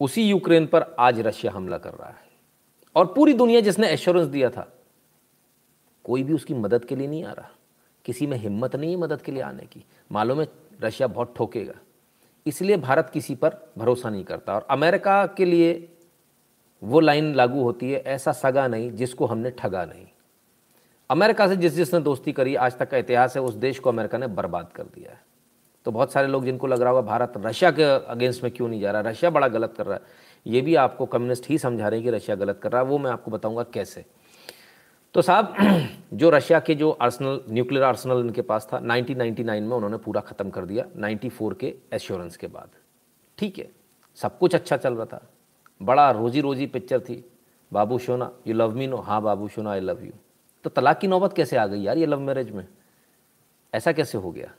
उसी यूक्रेन पर आज रशिया हमला कर रहा है। और पूरी दुनिया जिसने एश्योरेंस दिया था कोई भी उसकी मदद के लिए नहीं आ रहा। किसी में हिम्मत नहीं है मदद के लिए आने की। मालूम है, रशिया बहुत ठोकेगा। इसलिए भारत किसी पर भरोसा नहीं करता और अमेरिका के लिए वो लाइन लागू होती है, ऐसा सगा नहीं जिसको हमने ठगा नहीं। अमेरिका से जिस जिसने दोस्ती करी, आज तक का इतिहास है, उस देश को अमेरिका ने बर्बाद कर दिया है। तो बहुत सारे लोग जिनको लग रहा होगा भारत रशिया के अगेंस्ट में क्यों नहीं जा रहा रशिया बड़ा गलत कर रहा है। ये भी आपको कम्युनिस्ट ही समझा रहे हैं कि रशिया गलत कर रहा है। वो मैं आपको बताऊँगा कैसे। तो साहब, जो रशिया के जो आर्सनल, न्यूक्लियर आर्सनल इनके पास था 1999 में उन्होंने पूरा ख़त्म कर दिया 94 के एश्योरेंस के बाद। ठीक है, सब कुछ अच्छा चल रहा था। बड़ा रोजी रोजी पिक्चर थी, बाबू शोना यू लव मी नो हाँ बाबू शोना आई लव यू तो तलाक की नौबत कैसे आ गई यार ये लव मैरिज में? ऐसा कैसे हो गया?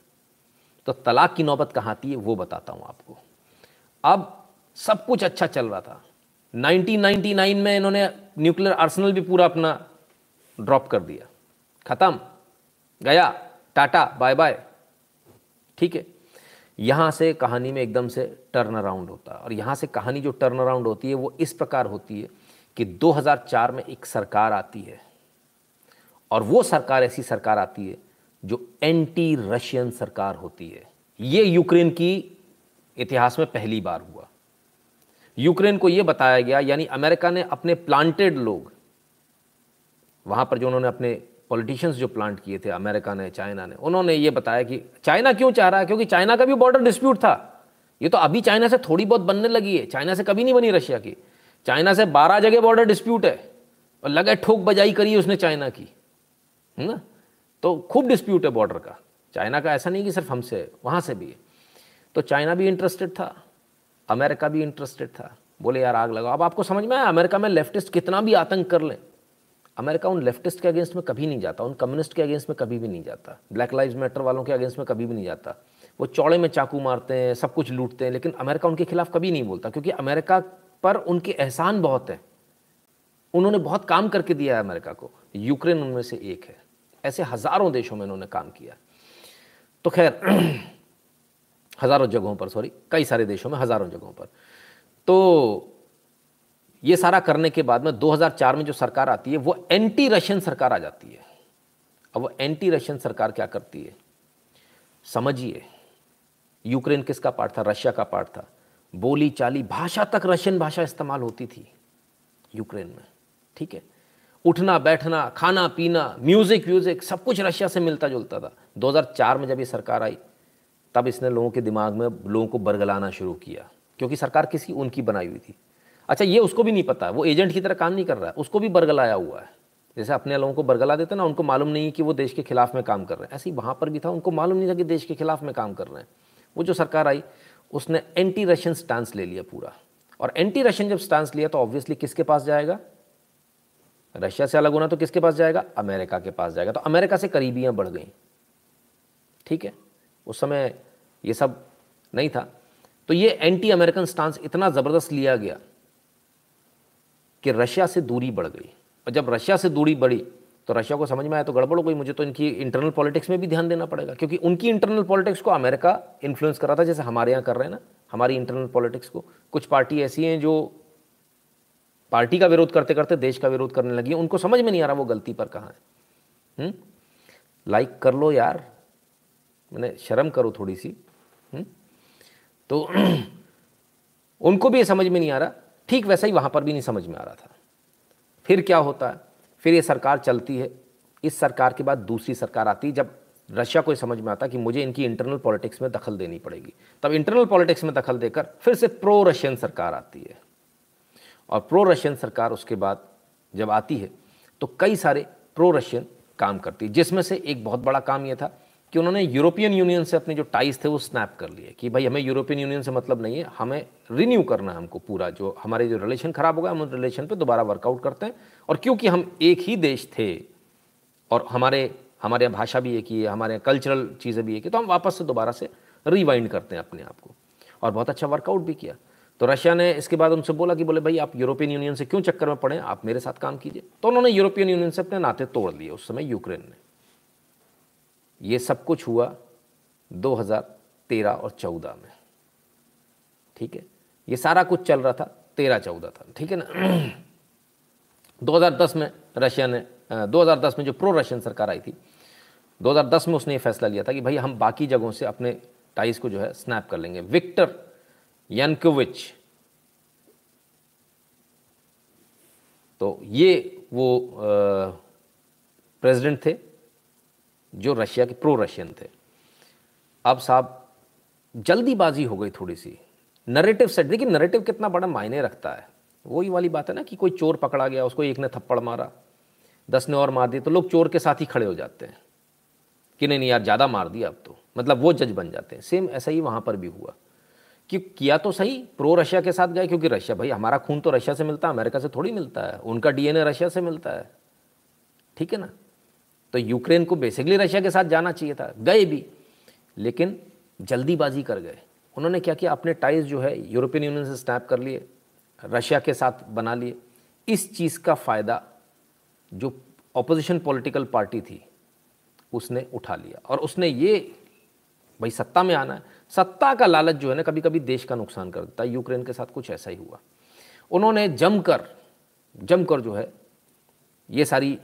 तो तलाक की नौबत कहाँ आती है वो बताता हूँ आपको। अब सब कुछ अच्छा चल रहा था। 1999 में इन्होंने न्यूक्लियर आर्सनल भी पूरा अपना ड्रॉप कर दिया। ख़त्म। गया। टाटा। बाय बाय ठीक है। यहाँ से कहानी में एकदम से टर्न अराउंड होता है। और यहाँ से कहानी जो टर्न अराउंड होती है, वो इस प्रकार होती है कि 2004 में एक सरकार आती है। और वो सरकार ऐसी सरकार आती है जो एंटी रशियन सरकार होती है। ये यूक्रेन की इतिहास में पहली बार हुआ। यूक्रेन को ये बताया गया, यानी अमेरिका ने अपने प्लांटेड लोग वहाँ पर जो उन्होंने अपने पॉलिटिशियंस जो प्लांट किए थे अमेरिका ने चाइना ने, उन्होंने ये बताया कि चाइना क्यों चाह रहा है? क्योंकि चाइना का भी बॉर्डर डिस्प्यूट था। ये तो अभी चाइना से थोड़ी बहुत बनने लगी है। चाइना से कभी नहीं बनी रशिया की। चाइना से बारह जगह बॉर्डर डिस्प्यूट है। और लगे ठोक बजाई करी उसने चाइना की। है ना? तो खूब डिस्प्यूट है बॉर्डर का। चाइना का ऐसा नहीं कि सिर्फ़ हमसे वहाँ से भी है। तो चाइना भी इंटरेस्टेड था। अमेरिका भी इंटरेस्टेड था। बोले, यार आग लगाओ। अब आपको समझ में आया अमेरिका में लेफ्टिस्ट कितना भी आतंक कर लें। अमेरिका उन लेफ्टिस्ट के अगेंस्ट में कभी नहीं जाता, उन कम्युनिस्ट के अगेंस्ट में कभी भी नहीं जाता। ब्लैक लाइव मैटर वालों के अगेंस्ट में कभी भी नहीं जाता। वो चौड़े में चाकू मारते हैं, सब कुछ लूटते हैं, लेकिन अमेरिका उनके खिलाफ कभी नहीं बोलता, क्योंकि अमेरिका पर उनके एहसान बहुत है। उन्होंने बहुत काम करके दिया है अमेरिका को। यूक्रेन उनमें से एक है। ऐसे हज़ारों देशों में उन्होंने काम किया। तो खैर, हज़ारों जगहों पर सॉरी कई सारे देशों में हज़ारों जगहों पर। तो ये सारा करने के बाद में 2004 में जो सरकार आती है, वो एंटी रशियन सरकार आ जाती है। अब वो एंटी रशियन सरकार क्या करती है? समझिए, यूक्रेन किसका पार्ट था? रशिया का पार्ट था। बोली चाली भाषा तक रशियन भाषा इस्तेमाल होती थी यूक्रेन में, ठीक है? उठना, बैठना, खाना, पीना म्यूज़िक व्यूज़िक सब कुछ रशिया से मिलता जुलता था। 2004 में जब ये सरकार आई, तब इसने लोगों के दिमाग में लोगों को बरगलाना शुरू किया, क्योंकि सरकार किसी, उनकी बनाई हुई थी। अच्छा ये उसको भी नहीं पता, वो एजेंट की तरह काम नहीं कर रहा है, उसको भी बरगलाया हुआ है। जैसे अपने लोगों को बरगला देते ना, उनको मालूम नहीं कि वो देश के खिलाफ में काम कर रहे हैं। ऐसे ही वहाँ पर भी था, उनको मालूम नहीं था कि देश के खिलाफ में काम कर रहे हैं। वो जो सरकार आई, उसने एंटी रशियन स्टांस ले लिया पूरा। और एंटी रशियन जब स्टांस लिया तो ऑब्वियसली किसके पास जाएगा? रशिया से अलग होना तो किसके पास जाएगा? अमेरिका के पास जाएगा। तो अमेरिका से करीबियाँ बढ़ गई। ठीक है? उस समय ये सब नहीं था। तो ये एंटी अमेरिकन स्टांस इतना ज़बरदस्त लिया गया कि रशिया से दूरी बढ़ गई। और जब रशिया से दूरी बढ़ी तो रशिया को समझ में आया तो गड़बड़ हो गई। मुझे तो इनकी इंटरनल पॉलिटिक्स में भी ध्यान देना पड़ेगा, क्योंकि उनकी इंटरनल पॉलिटिक्स को अमेरिका इन्फ्लुएंस कर रहा था, जैसे हमारे यहाँ कर रहे हैं ना, हमारी इंटरनल पॉलिटिक्स को। कुछ पार्टी ऐसी हैं जो पार्टी का विरोध करते करते देश का विरोध करने लगी उनको समझ में नहीं आ रहा वो गलती पर कहाँ है। लाइक हम्म? कर लो यार। मैंने शर्म करो थोड़ी सी। हुँ? हम्म? तो उनको भी समझ में नहीं आ रहा। ठीक वैसा ही वहाँ पर भी नहीं समझ में आ रहा था। फिर क्या होता है? फिर ये सरकार चलती है। इस सरकार के बाद दूसरी सरकार आती है, जब रशिया को समझ में आता कि मुझे इनकी इंटरनल पॉलिटिक्स में दखल देनी पड़ेगी। तब इंटरनल पॉलिटिक्स में दखल देकर फिर से प्रो रशियन सरकार आती है। और प्रो रशियन सरकार उसके बाद जब आती है तो कई सारे प्रो रशियन काम करती है, जिसमें से एक बहुत बड़ा काम यह था कि उन्होंने यूरोपियन यूनियन से अपने जो टाइज थे वो स्नैप कर लिए कि भाई हमें यूरोपियन यूनियन से मतलब नहीं है, हमें रिन्यू करना है हमको पूरा जो हमारे जो रिलेशन ख़राब हो गया, हम उस रिलेशन पे दोबारा वर्कआउट करते हैं। और क्योंकि हम एक ही देश थे और हमारे हमारे यहाँ भाषा भी एक ही है, हमारे यहाँ कल्चरल चीज़ें भी एक ही तो हम वापस से दोबारा से रिवाइंड करते हैं अपने आप को। और बहुत अच्छा वर्कआउट भी किया। तो रशिया ने इसके बाद उनसे बोला कि बोले, भाई, आप यूरोपियन यूनियन से क्यों चक्कर में पड़े आप मेरे साथ काम कीजिए। तो उन्होंने यूरोपियन यूनियन से अपने नाते तोड़ लिए उस समय यूक्रेन ने। ये सब कुछ हुआ 2013 और 14 में। ठीक है? ये सारा कुछ चल रहा था, तेरह चौदह था। ठीक है ना? 2010 में रशिया ने 2010 में जो प्रो रशियन सरकार आई थी 2010 में उसने ये फैसला लिया था कि भाई हम बाकी जगहों से अपने टाइज को जो है स्नैप कर लेंगे। Victor Yanukovych. तो ये वो प्रेसिडेंट थे। जो रशिया के प्रो रशियन थे। अब साहब, जल्दीबाजी हो गई थोड़ी सी नरेटिव सेट देखिए नरेटिव कितना बड़ा मायने रखता है। वही वाली बात है ना कि कोई चोर पकड़ा गया, उसको एक ने थप्पड़ मारा, दस ने और मार दिया तो लोग चोर के साथ ही खड़े हो जाते हैं। कि नहीं नहीं यार, ज़्यादा मार दिया अब तो। मतलब वो जज बन जाते हैं। सेम ऐसा ही वहाँ पर भी हुआ। कि किया तो सही प्रो रशिया के साथ गए, क्योंकि रशिया, भाई, हमारा खून तो रशिया से मिलता है, अमेरिका से थोड़ी मिलता है, उनका डीएनए रशिया से मिलता है। ठीक है ना? तो यूक्रेन को बेसिकली रशिया के साथ जाना चाहिए था। गए भी, लेकिन जल्दीबाजी कर गए। उन्होंने क्या किया? अपने टाइज जो है यूरोपियन यूनियन से स्नैप कर लिए, रशिया के साथ बना लिए। इस चीज़ का फ़ायदा जो ऑपोजिशन पॉलिटिकल पार्टी थी, उसने उठा लिया। और उसने ये, भाई सत्ता में आना है सत्ता का लालच जो है ना कभी कभी देश का नुकसान कर देता है। यूक्रेन के साथ कुछ ऐसा ही हुआ। उन्होंने जमकर जमकर जो है, ये सारी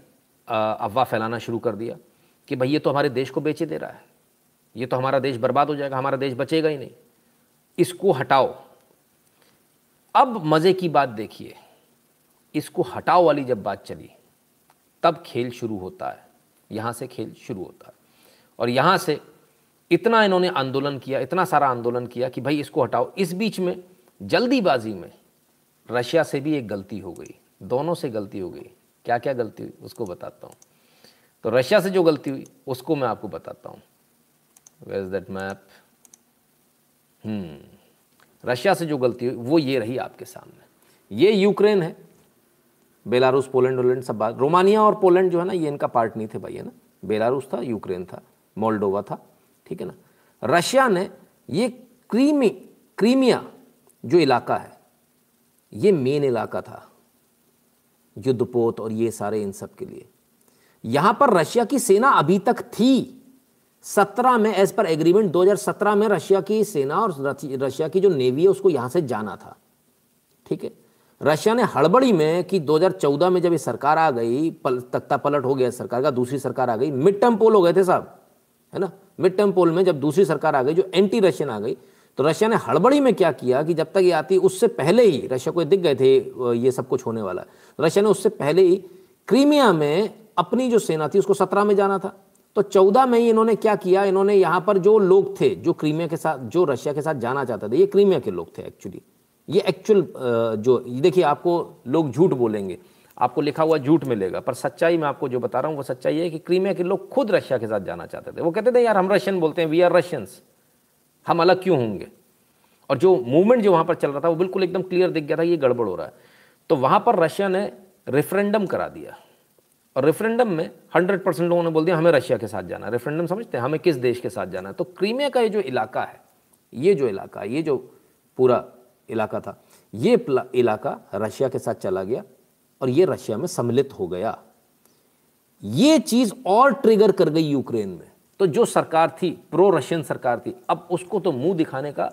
अफवाह फैलाना शुरू कर दिया कि भाई ये तो हमारे देश को बेचे दे रहा है। ये तो हमारा देश बर्बाद हो जाएगा, हमारा देश बचेगा ही नहीं। इसको हटाओ। अब मज़े की बात देखिए। इसको हटाओ वाली जब बात चली, तब खेल शुरू होता है। यहाँ से खेल शुरू होता है। और यहाँ से इतना इन्होंने आंदोलन किया, इतना सारा आंदोलन किया कि भाई इसको हटाओ। इस बीच में जल्दीबाजी में रशिया से भी एक गलती हो गई। दोनों से गलती हो गई। क्या क्या गलती हुई, उसको बताता हूँ। तो रशिया से जो गलती हुई, उसको मैं आपको बताता हूँ। Where is that map Russia से जो गलती हुई, वो ये रही आपके सामने। ये यूक्रेन है। बेलारूस, पोलैंड, वोलैंड, सब बात। रोमानिया और पोलैंड जो है ना, ये इनका पार्ट नहीं थे भाई, है ना? बेलारूस था, यूक्रेन था, मोल्डोवा था, ठीक है ना? रशिया ने ये क्रीमी, क्रीमिया जो इलाका है, ये मेन इलाका था। युद्धपोत और ये सारे इन सब के लिए। यहाँ पर रशिया की सेना अभी तक थी। सत्रह में एज पर एग्रीमेंट 2017 में रशिया की सेना और रशिया की जो नेवी है उसको यहाँ से जाना था। ठीक है? रशिया ने हड़बड़ी में कि 2014 में जब ये सरकार आ गई पल, तख्ता पलट हो गया सरकार का दूसरी सरकार आ गई मिड टर्म पोल हो गए थे साहब है ना? मिड टर्म पोल में जब दूसरी सरकार आ गई जो एंटी रशियन आ गई तो रशिया ने हड़बड़ी में क्या किया कि जब तक ये आती, उससे पहले ही रशिया को दिख गए थे ये सब कुछ होने वाला। रशिया ने उससे पहले ही क्रीमिया में अपनी जो सेना थी, उसको सत्रह में जाना था। तो चौदह में ही इन्होंने क्या किया, इन्होंने यहाँ पर जो लोग थे, जो क्रीमिया के साथ, जो रशिया के साथ जाना चाहते थे, ये क्रीमिया के लोग थे एक्चुअली ये एक्चुअल जो देखिए आपको लोग झूठ बोलेंगे, आपको लिखा हुआ झूठ मिलेगा, पर सच्चाई मैं आपको जो बता रहा हूँ, वो सच्चाई है कि क्रीमिया के लोग खुद रशिया के साथ जाना चाहते थे। वो कहते थे, यार, हम रशियन बोलते हैं वी आर रशियंस हम अलग क्यों होंगे? और जो मूवमेंट जो वहाँ पर चल रहा था, वो बिल्कुल एकदम क्लियर दिख गया था, ये गड़बड़ हो रहा है। तो वहाँ पर रशिया ने रेफरेंडम करा दिया। और रेफरेंडम में हंड्रेड परसेंट लोगों ने बोल दिया, हमें रशिया के साथ जाना है। रेफरेंडम समझते हैं, हमें किस देश के साथ जाना है? तो क्रीमिया का ये जो इलाका है, ये जो इलाका ये जो पूरा इलाका था, ये इलाका रशिया के साथ चला गया और ये रशिया में सम्मिलित हो गया। ये चीज़ और ट्रिगर कर गई यूक्रेन में। तो जो सरकार थी प्रो रशियन सरकार थी, अब उसको तो मुँह दिखाने का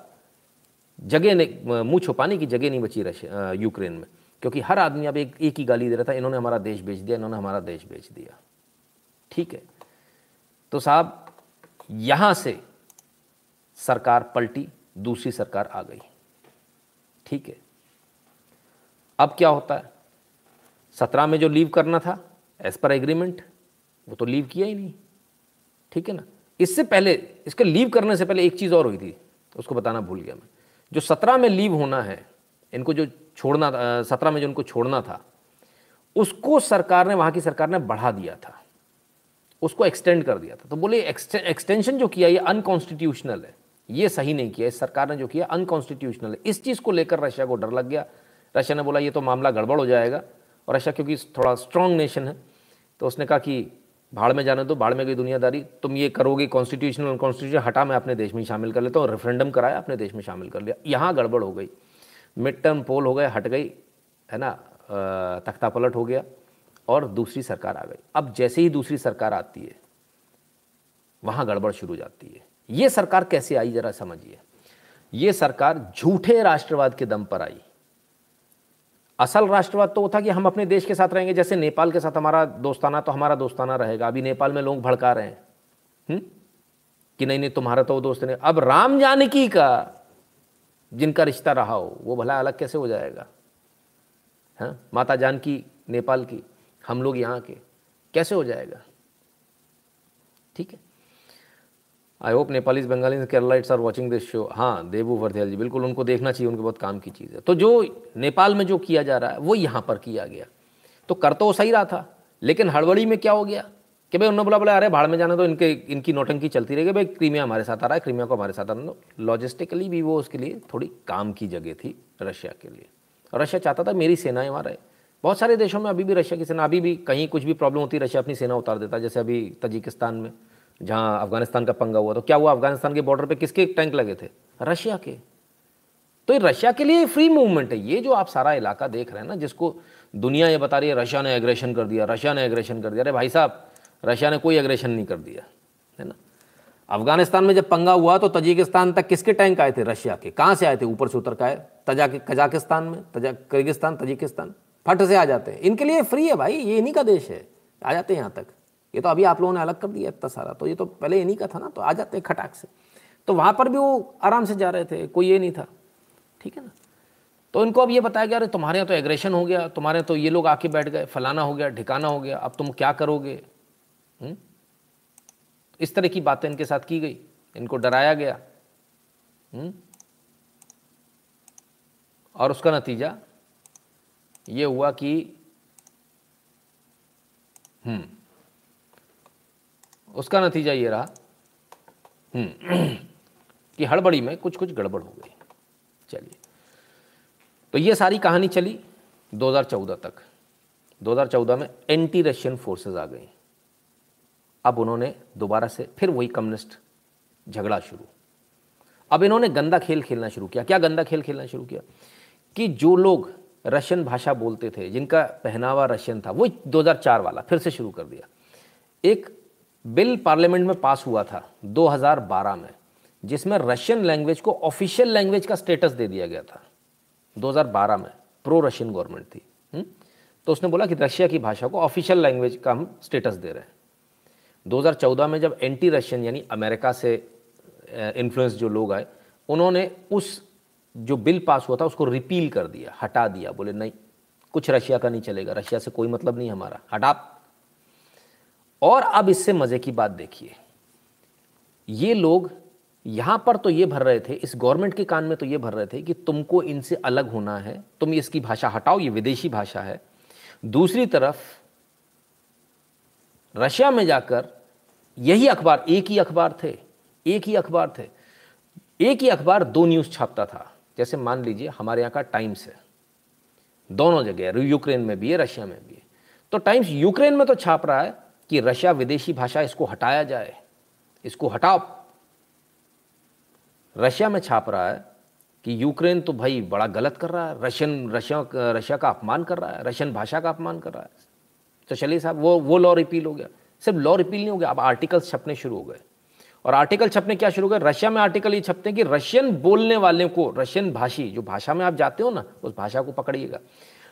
जगह नहीं, मुँह छुपाने की जगह नहीं बची रशिया यूक्रेन में। क्योंकि हर आदमी अब एक एक ही गाली दे रहा था, इन्होंने हमारा देश बेच दिया, इन्होंने हमारा देश बेच दिया। ठीक है? तो साहब, यहाँ से सरकार पलटी, दूसरी सरकार आ गई। ठीक है? अब क्या होता है? सत्रह में जो लीव करना था एज पर एग्रीमेंट वो तो लीव किया ही नहीं। ठीक है ना? इससे पहले, इसके लीव करने से पहले एक चीज़ और हुई थी, उसको बताना भूल गया मैं। जो सत्रह में लीव होना है, इनको जो छोड़ना सत्रह में जो उनको छोड़ना था, उसको सरकार ने, वहाँ की सरकार ने बढ़ा दिया था। उसको एक्सटेंड कर दिया था। तो बोले एक्सटेंशन जो किया, ये अनकॉन्स्टिट्यूशनल है। ये सही नहीं किया, इस सरकार ने जो किया अनकॉन्स्टिट्यूशनल है। इस चीज़ को लेकर रशिया को डर लग गया। रशिया ने बोला, ये तो मामला गड़बड़ हो जाएगा। और रशिया, क्योंकि थोड़ा स्ट्रांग नेशन है तो उसने कहा कि भाड़ में जाने दो, भाड़ में गई दुनियादारी। तुम ये करोगे कॉन्स्टिट्यूशन हटा मैं अपने देश में शामिल कर लेता हूँ रेफरेंडम कराया, अपने देश में शामिल कर लिया। यहाँ गड़बड़ हो गई। मिड टर्म पोल हो गए, हट गई, है ना? तख्ता पलट हो गया और दूसरी सरकार आ गई। अब जैसे ही दूसरी सरकार आती है, वहाँ गड़बड़ शुरू हो जाती है। ये सरकार कैसे आई, जरा समझिए। ये सरकार झूठे राष्ट्रवाद के दम पर आई। असल राष्ट्रवाद तो वो था कि हम अपने देश के साथ रहेंगे, जैसे नेपाल के साथ हमारा दोस्ताना तो हमारा दोस्ताना रहेगा। अभी नेपाल में लोग भड़का रहे हैं। हुँ? कि नहीं नहीं, तुम्हारा तो वो दोस्त नहीं। अब राम जानकी का, जिनका रिश्ता रहा हो, वो भला अलग कैसे हो जाएगा? हाँ? माता जानकी, नेपाल की, हम लोग यहाँ के, कैसे हो जाएगा? ठीक है? I hope Nepalese Bengali Keralites are watching this show हाँ देवू वर्ध्याल जी, बिल्कुल उनको देखना चाहिए, उनके बहुत काम की चीज़ है। तो जो नेपाल में जो किया जा रहा है, वो यहाँ पर किया गया। तो कर तो सही रहा था, लेकिन हड़बड़ी में क्या हो गया? कि भाई उन्होंने बोला बोला, अरे, भाड़ में जाना तो इनके, इनकी नोटंकी चलती रहेगी, भाई क्रीमिया हमारे साथ आ रहा है, क्रीमिया को हमारे साथ आना लॉजिस्टिकली भी वो उसके लिए थोड़ी काम की जगह थी रशिया के लिए। रशिया चाहता था मेरी सेनाएँ वहाँ रहे। बहुत सारे देशों में अभी भी रशिया की सेना, अभी भी कहीं कुछ भी प्रॉब्लम होती, रशिया अपनी सेना उतार देता, जैसे अभी तजिकिस्तान में। जहाँ अफ़गानिस्तान का पंगा हुआ तो क्या हुआ? अफ़गानिस्तान के बॉर्डर पे किसके टैंक लगे थे? रशिया के। तो ये रशिया के लिए फ्री मूवमेंट है। ये जो आप सारा इलाका देख रहे हैं ना, जिसको दुनिया ये बता रही है, रशिया ने एग्रेशन कर दिया, रशिया ने एग्रेशन कर दिया। अरे भाई साहब, रशिया ने कोई एग्रेशन नहीं कर दिया, है ना? अफ़गानिस्तान में जब पंगा हुआ तो तजिकिस्तान तक किसके टैंक आए थे? रशिया के। कहाँ से आए थे? ऊपर से उतर का आए। तजा, कजाकिस्तान में, तजा, किर्गिस्तान, तजिकिस्तान। फट से आ जाते हैं। इनके लिए फ्री है भाई, ये इन्हीं का देश है। आ जाते हैं यहाँ तक। ये तो अभी आप लोगों ने अलग कर दिया इतना सारा। तो ये तो पहले इन्हीं का था ना तो आ जाते हैं खटाक से। तो वहाँ पर भी वो आराम से जा रहे थे, कोई ये नहीं था। ठीक है ना? तो इनको अब ये बताया गया, अरे, तुम्हारे यहाँ तो एग्रेशन हो गया, तुम्हारे तो ये लोग आके बैठ गए, फलाना हो गया ढिकाना हो गया, अब तुम क्या करोगे? हुँ? इस तरह की बातें इनके साथ की गई। इनको डराया गया। हुँ? और उसका नतीजा ये हुआ कि हम्म उसका नतीजा ये रहा हम्म, कि हड़बड़ी में कुछ कुछ गड़बड़ हो गई। चलिए। तो ये सारी कहानी चली 2014 तक। 2014 में एंटी रशियन फोर्सेस आ गई। अब उन्होंने दोबारा से फिर वही कम्युनिस्ट झगड़ा शुरू। अब इन्होंने गंदा खेल खेलना शुरू किया। क्या गंदा खेल खेलना शुरू किया? कि जो लोग रशियन भाषा बोलते थे जिनका पहनावा रशियन था वो 2004 वाला फिर से शुरू कर दिया। एक बिल पार्लियामेंट में पास हुआ था 2012 में, जिसमें रशियन लैंग्वेज को ऑफिशियल लैंग्वेज का स्टेटस दे दिया गया था 2012 में प्रो रशियन गवर्नमेंट थी हुँ? हम्म? तो उसने बोला कि रशिया की भाषा को ऑफिशियल लैंग्वेज का हम स्टेटस दे रहे हैं 2014 में जब एंटी रशियन यानी अमेरिका से इन्फ्लुएंस जो लोग आए, उन्होंने उस जो बिल पास हुआ था उसको रिपील कर दिया, हटा दिया, बोले नहीं, कुछ रशिया का नहीं चलेगा, रशिया से कोई मतलब नहीं हमारा हटा और अब इससे मज़े की बात देखिए। ये लोग यहाँ पर तो ये भर रहे थे, इस गवर्नमेंट के कान में तो ये भर रहे थे कि तुमको इनसे अलग होना है, तुम इसकी भाषा हटाओ, ये विदेशी भाषा है। दूसरी तरफ़, रशिया में जाकर यही अखबार, एक ही अखबार थे, एक ही अखबार थे। एक ही अखबार दो न्यूज़ छापता था। जैसे मान लीजिए, हमारे यहाँ का टाइम्स है। दोनों जगह यूक्रेन में भी है, रशिया में भी है। तो टाइम्स यूक्रेन में तो छाप रहा है कि रशिया विदेशी भाषा इसको हटाया जाए, इसको हटाओ। रशिया में छाप रहा है कि यूक्रेन तो भाई बड़ा गलत कर रहा है, रशियन, रशिया रशिया का अपमान कर रहा है, रशियन भाषा का अपमान कर रहा है। तो चलिए साहब, वो वो लॉ रिपील हो गया। सिर्फ़ लॉ रिपील नहीं हो गया, अब आर्टिकल्स छपने शुरू हो गए। और आर्टिकल छपने क्या शुरू हो गए? रशिया में आर्टिकल ये छपते हैं कि रशियन बोलने वाले को, रशियन भाषी, जो भाषा में आप जाते हो ना, उस भाषा को पकड़िएगा।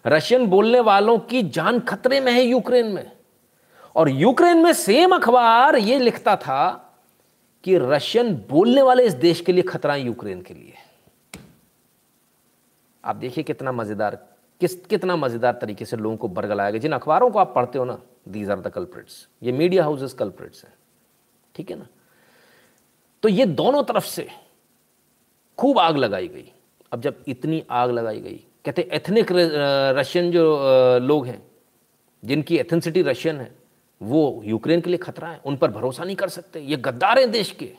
रशियन बोलने वालों की जान खतरे में है यूक्रेन में। और यूक्रेन में सेम अखबार ये लिखता था कि रशियन बोलने वाले इस देश के लिए खतरा है यूक्रेन के लिए। आप देखिए कितना मज़ेदार, किस, कितना मज़ेदार तरीके से लोगों को बरगलाया गया। जिन अखबारों को आप पढ़ते हो ना दीज आर द कल्प्रिट्स ये मीडिया हाउसेस कल्प्रिट्स हैं। ठीक है ना? तो ये दोनों तरफ़ से खूब आग लगाई गई। अब जब इतनी आग लगाई गई, कहते एथनिक रशियन जो लोग हैं, जिनकी एथेंसिटी रशियन है वो यूक्रेन के लिए खतरा है, उन पर भरोसा नहीं कर सकते। ये गद्दार हैं देश के।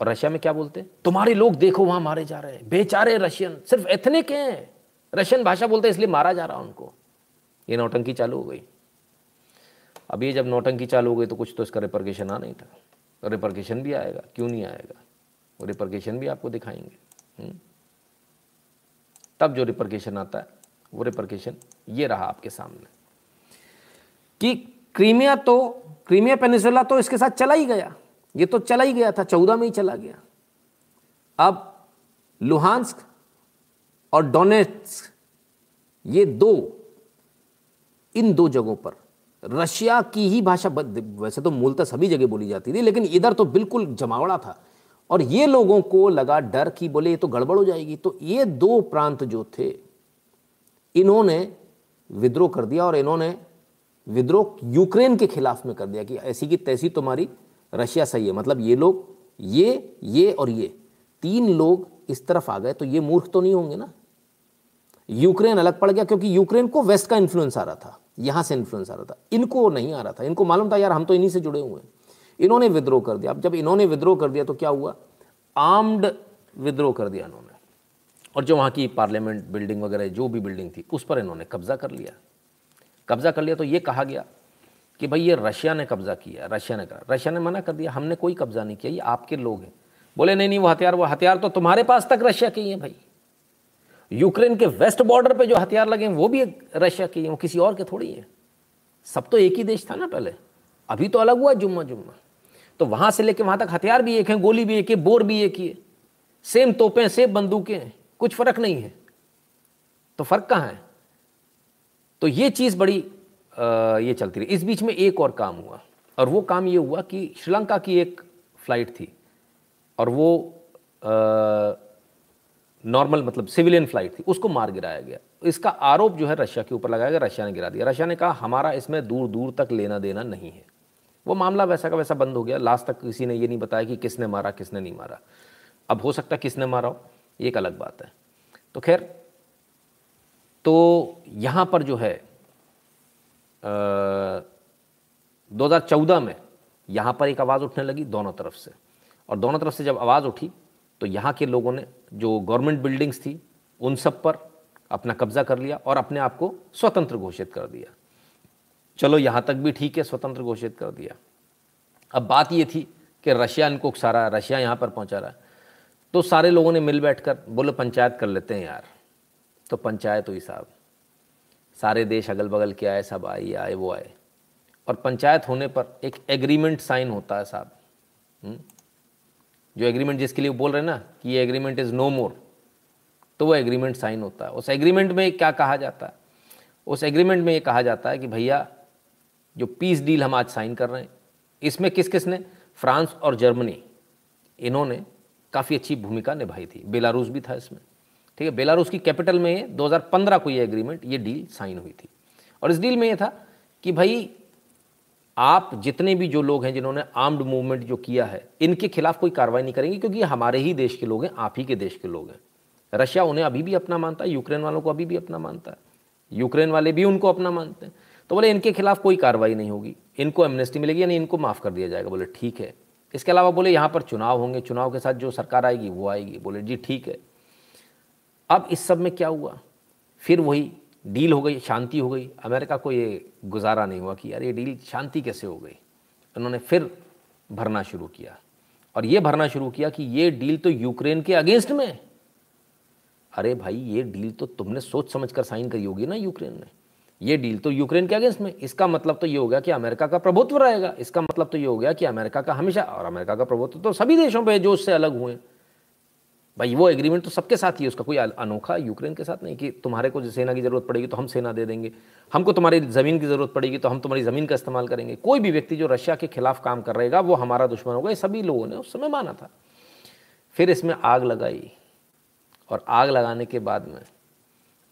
और रशिया में क्या बोलते हैं? तुम्हारे लोग देखो, वहाँ मारे जा रहे हैं। बेचारे रशियन, सिर्फ़ एथनिक हैं। रशियन भाषा बोलते हैं, इसलिए मारा जा रहा उनको। ये नौटंकी चालू हो गई। अब ये जब नौटंकी चालू हो गई तो कुछ तो इसका रिपर्केशन आ नहीं था। तो रिपर्केशन भी आएगा, क्यों नहीं आएगा? वो रिपर्केशन भी आपको दिखाएँगे। हम्म। तब जो रिपर्केशन आता है, वो रिपर्केशन ये रहा आपके सामने। कि क्रीमिया तो क्रीमिया पेनिसुला तो इसके साथ चला ही गया। ये तो चला ही गया था, चौदह में ही चला गया। अब लुहानस्क और डोनेट्स ये दो, इन दो जगहों पर, रशिया की ही भाषा वैसे तो मूलतः सभी जगह बोली जाती थी, लेकिन इधर तो बिल्कुल जमावड़ा था। और ये लोगों को लगा डर कि बोले ये तो गड़बड़ हो जाएगी। तो ये दो प्रांत जो थे, इन्होंने विद्रोह कर दिया और इन्होंने विद्रोह यूक्रेन के खिलाफ में कर दिया कि ऐसी की तैसी तुम्हारी रशिया सही है। मतलब ये लोग, ये ये और ये, तीन लोग इस तरफ़ आ गए तो ये मूर्ख तो नहीं होंगे ना? यूक्रेन अलग पड़ गया क्योंकि यूक्रेन को वेस्ट का इन्फ्लुएंस आ रहा था, यहाँ से इन्फ्लुएंस आ रहा था। इनको नहीं आ रहा था। इनको मालूम था, यार, हम तो इन्हीं से जुड़े हुए हैं। इन्होंने विद्रोह कर दिया। अब जब इन्होंने विद्रोह कर दिया तो क्या हुआ? आर्म्ड विद्रोह कर दिया इन्होंने। और जो वहाँ की पार्लियामेंट बिल्डिंग वगैरह, जो भी बिल्डिंग थी, उस पर इन्होंने कब्जा कर लिया। कब्जा कर लिया तो ये कहा गया कि भाई ये रशिया ने कब्जा किया, रशिया ने कहा रशिया ने मना कर दिया, हमने कोई कब्जा नहीं किया, ये आपके लोग हैं। बोले, नहीं नहीं, वो हथियार वो हथियार तो तुम्हारे पास तक रशिया के ही हैं भाई। यूक्रेन के वेस्ट बॉर्डर पे जो हथियार लगे हैं, वो भी रशिया के ही, वो किसी और के थोड़ी है। सब तो एक ही देश था ना पहले। अभी तो अलग हुआ, जुम्मा जुम्मा। तो वहाँ से लेके वहाँ तक हथियार भी एक हैं, गोली भी एक है, बोर भी एक ही है। सेम तोपें, सेम बंदूकें हैं, कुछ फ़र्क नहीं है। तो फ़र्क कहाँ है? तो ये चीज़ बड़ी आ, ये चलती रही। इस बीच में एक और काम हुआ और वो काम ये हुआ कि श्रीलंका की एक फ़्लाइट थी और वो नॉर्मल मतलब सिविलियन फ़्लाइट थी उसको मार गिराया गया। इसका आरोप जो है रशिया के ऊपर लगाया गया रशिया ने गिरा दिया। रशिया ने कहा हमारा इसमें दूर दूर तक लेना देना नहीं है। वो मामला वैसा का वैसा बंद हो गया। लास्ट तक किसी ने ये नहीं बताया कि किसने मारा किसने नहीं मारा। अब हो सकता किसने मारा हो ये एक अलग बात है। तो खैर तो यहाँ पर जो है दो हज़ार चौदह में यहाँ पर एक आवाज़ उठने लगी दोनों तरफ़ से। और दोनों तरफ़ से जब आवाज़ उठी तो यहाँ के लोगों ने जो गवर्नमेंट बिल्डिंग्स थी, उन सब पर अपना कब्जा कर लिया और अपने आप को स्वतंत्र घोषित कर दिया। चलो यहाँ तक भी ठीक है, स्वतंत्र घोषित कर दिया। अब बात ये थी कि रशिया इनको उकसा रहा रशिया यहाँ पर पहुँचा रहा है। तो सारे लोगों ने मिल बैठ कर बोले, पंचायत कर लेते हैं यार। तो पंचायत हुई साहब। सारे देश अगल बगल के आए, सब आए आए, वो आए। और पंचायत होने पर एक एग्रीमेंट साइन होता है साहब। हम्म? जो एग्रीमेंट जिसके लिए बोल रहे हैं ना कि ये एग्रीमेंट इज़ नो मोर तो वो एग्रीमेंट साइन होता है। उस एग्रीमेंट में क्या कहा जाता है? उस एग्रीमेंट में ये कहा जाता है कि भैया, जो पीस डील हम आज साइन कर रहे हैं, इसमें किस किस ने फ्रांस और जर्मनी। इन्होंने काफ़ी अच्छी भूमिका निभाई थी। बेलारूस भी था इसमें। ठीक है, बेलारूस की कैपिटल में 2015 को ये एग्रीमेंट ये डील साइन हुई थी। और इस डील में ये था कि भाई, आप जितने भी जो लोग हैं जिन्होंने आर्म्ड मूवमेंट जो किया है, इनके खिलाफ कोई कार्रवाई नहीं करेंगे, क्योंकि हमारे ही देश के लोग हैं, आप ही के देश के लोग हैं। रशिया उन्हें अभी भी अपना मानता है, यूक्रेन वालों को अभी भी अपना मानता है। यूक्रेन वाले भी उनको अपना मानते हैं। तो बोले, इनके खिलाफ कोई कार्रवाई नहीं होगी। इनको एमनेस्टी मिलेगी, यानी इनको माफ़ कर दिया जाएगा। बोले, ठीक है। इसके अलावा बोले, यहाँ पर चुनाव होंगे, चुनाव के साथ जो सरकार आएगी, वो आएगी। बोले, जी, ठीक है। अब इस सब में क्या हुआ? फिर वही डील हो गई, शांति हो गई। अमेरिका को ये गुजारा नहीं हुआ कि यार ये डील शांति कैसे हो गई? उन्होंने फिर भरना शुरू किया। और ये भरना शुरू किया कि ये डील तो यूक्रेन के अगेंस्ट में। अरे भाई, ये डील तो तुमने सोच समझ कर साइन करी होगी ना यूक्रेन ने ये डील तो यूक्रेन के अगेंस्ट में। इसका मतलब तो ये हो गया कि अमेरिका का प्रभुत्व रहेगा। इसका मतलब तो ये हो गया कि अमेरिका का हमेशा, और अमेरिका का प्रभुत्व तो सभी देशों पर जो उससे अलग हुए भाई, वो एग्रीमेंट तो सबके साथ ही है, उसका कोई अनोखा यूक्रेन के साथ नहीं कि तुम्हारे को सेना की ज़रूरत पड़ेगी तो हम सेना दे देंगे। हमको तुम्हारी ज़मीन की ज़रूरत पड़ेगी तो हम तुम्हारी ज़मीन का इस्तेमाल करेंगे। कोई भी व्यक्ति जो रशिया के खिलाफ काम कर रहेगा, वो हमारा दुश्मन होगा। ये सभी लोगों ने उस समय माना था। फिर इसमें आग लगाई और आग लगाने के बाद में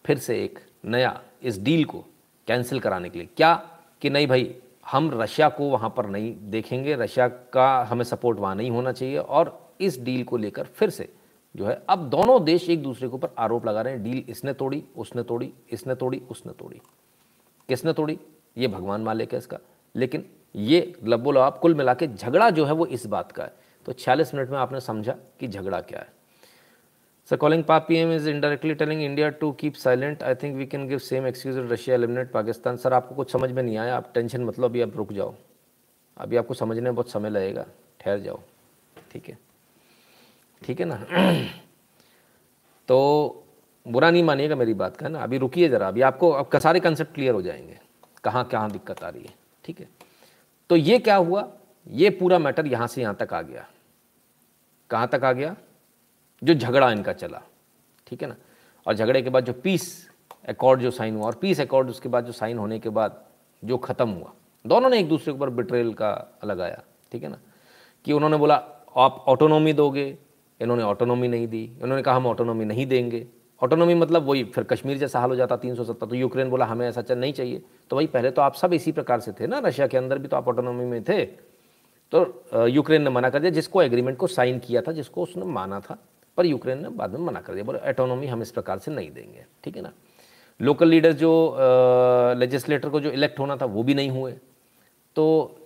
फिर से एक नया इस डील को कैंसिल कराने के लिए। क्या कि नहीं भाई, हम रशिया को वहाँ पर नहीं देखेंगे। रशिया का हमें सपोर्ट वहाँ नहीं होना चाहिए और इस डील को लेकर फिर से जो है, अब दोनों देश एक दूसरे के ऊपर आरोप लगा रहे हैं, डील इसने तोड़ी, उसने तोड़ी, इसने तोड़ी, उसने तोड़ी। किसने तोड़ी? ये भगवान मालिक है इसका। लेकिन ये लब्बो आप, कुल मिला के झगड़ा जो है वो इस बात का है। तो छियालीस मिनट में आपने समझा कि झगड़ा क्या है। Sir calling Pak P M is indirectly telling India to keep silent I think we can give same excuse Russia eliminate Pakistan sir आपको कुछ समझ में नहीं आया। आप टेंशन मतलब अभी आप रुक जाओ। अभी आपको समझने में बहुत समय लगेगा। ठहर जाओ। ठीक है। ठीक है ना? तो बुरा नहीं मानिएगा मेरी बात का ना? अभी रुकिए ज़रा, अभी आपको, अब सारे कंसेप्ट क्लियर हो जाएँगे, कहाँ कहाँ दिक्कत आ रही है, ठीक है? तो ये क्या हुआ? ये पूरा मैटर यहाँ से यहाँ तक आ गया। कहाँ तक आ गया? जो झगड़ा इनका चला, ठीक है ना? और झगड़े के बाद जो पीस अकॉर्ड जो साइन हुआ, और पीस अकॉर्ड उसके बाद जो साइन होने के बाद जो ख़त्म हुआ, दोनों ने एक दूसरे के ऊपर बिट्रेल का लगाया ठीक है ना? कि उन्होंने बोला, आप ऑटोनॉमी दोगे इन्होंने ऑटोनॉमी नहीं दी, इन्होंने कहा हम ऑटोनॉमी नहीं देंगे। ऑटोनॉमी मतलब वही, फिर कश्मीर जैसा हाल हो जाता, तीन सौ सत्तर तो यूक्रेन बोला, हमें ऐसा चल नहीं चाहिए। तो भाई पहले तो आप सब इसी प्रकार से थे ना, रशिया के अंदर भी तो आप ऑटोनॉमी में थे। तो यूक्रेन ने मना कर दिया, जिसको एग्रीमेंट को साइन किया था, जिसको उसने माना था, पर यूक्रेन ने बाद में मना कर दिया, बोले ऑटोनॉमी हम इस प्रकार से नहीं देंगे। ठीक है ना? लोकल लीडर जो लेजिस्लेटर को जो इलेक्ट होना था, वो भी नहीं हुए। तो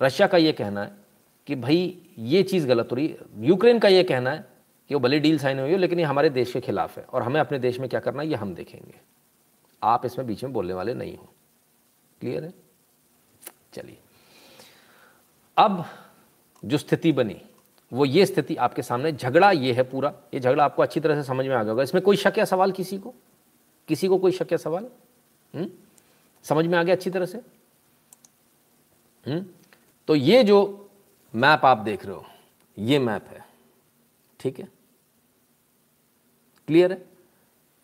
रशिया का ये कहना है कि भाई, ये चीज़ गलत हो रही यूक्रेन का ये कहना है कि वो भले डील साइन हुई हो, लेकिन ये हमारे देश के खिलाफ है और हमें अपने देश में क्या करना है, ये हम देखेंगे आप इसमें बीच में बोलने वाले नहीं हो क्लियर है चलिए अब जो स्थिति बनी, वो ये स्थिति आपके सामने, झगड़ा ये है पूरा ये झगड़ा आपको अच्छी तरह से समझ में आ गया होगा इसमें कोई शक या सवाल किसी को किसी को कोई शक या सवाल हुँ? हम्म? समझ में आ गया अच्छी तरह से हुँ? हम्म? तो ये जो मैप आप देख रहे हो, ये मैप है, ठीक है? क्लियर है?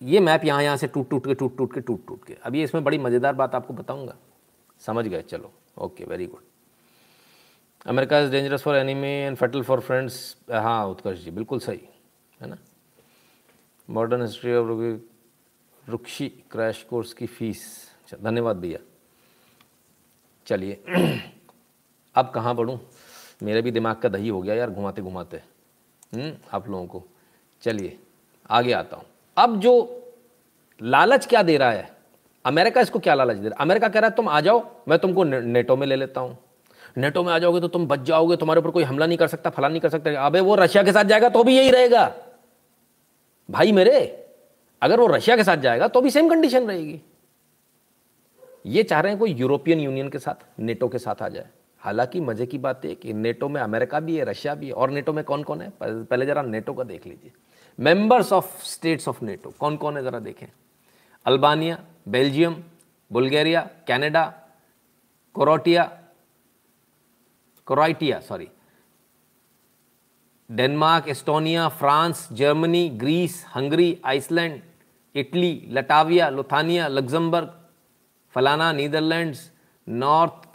ये मैप यहाँ यहाँ से टूट टूट के, टूट टूट के, टूट टूट के। अभी इसमें बड़ी मज़ेदार बात आपको बताऊँगा। समझ गए? चलो okay very good America is dangerous for enemy and fatal for friends हाँ उत्कर्ष जी, बिल्कुल सही, है ना? मॉडर्न हिस्ट्री ऑफ़ रुक्षी क्रैश कोर्स की फ़ीस अच्छा धन्यवाद भैया। चलिए, अब कहाँ बढ़ूँ? मेरे भी दिमाग का दही हो गया यार घुमाते घुमाते। हम्म, आप लोगों को। चलिए आगे आता हूँ। अब जो लालच क्या दे रहा है? अमेरिका इसको क्या लालच दे रहा है? अमेरिका कह रहा है तुम आ जाओ मैं तुमको नेटो में ले लेता हूँ। नेटो में आ जाओगे तो तुम बच जाओगे तुम्हारे ऊपर कोई हमला नहीं कर सकता फला नहीं कर सकता। अबे वो रशिया के साथ जाएगा तो भी यही रहेगा। भाई मेरे अगर वो रशिया के साथ जाएगा तो भी सेम कंडीशन रहेगी। ये चाह रहे हैं कोई यूरोपियन यूनियन के साथ नेटो के साथ आ जाए। हालाँकि मज़े की बात है कि नेटो में अमेरिका भी है, रशिया भी है, और नेटो में कौन कौन है? पहले जरा नेटो का देख लीजिए। Members of states of NATO कौन कौन है ज़रा देखें? Albania, Belgium, Bulgaria, Canada Croatia Croatia sorry Denmark, Estonia, France, Germany, Greece, Hungary, Iceland, Italy Latvia Lithuania, Luxembourg, फलाना, Netherlands, North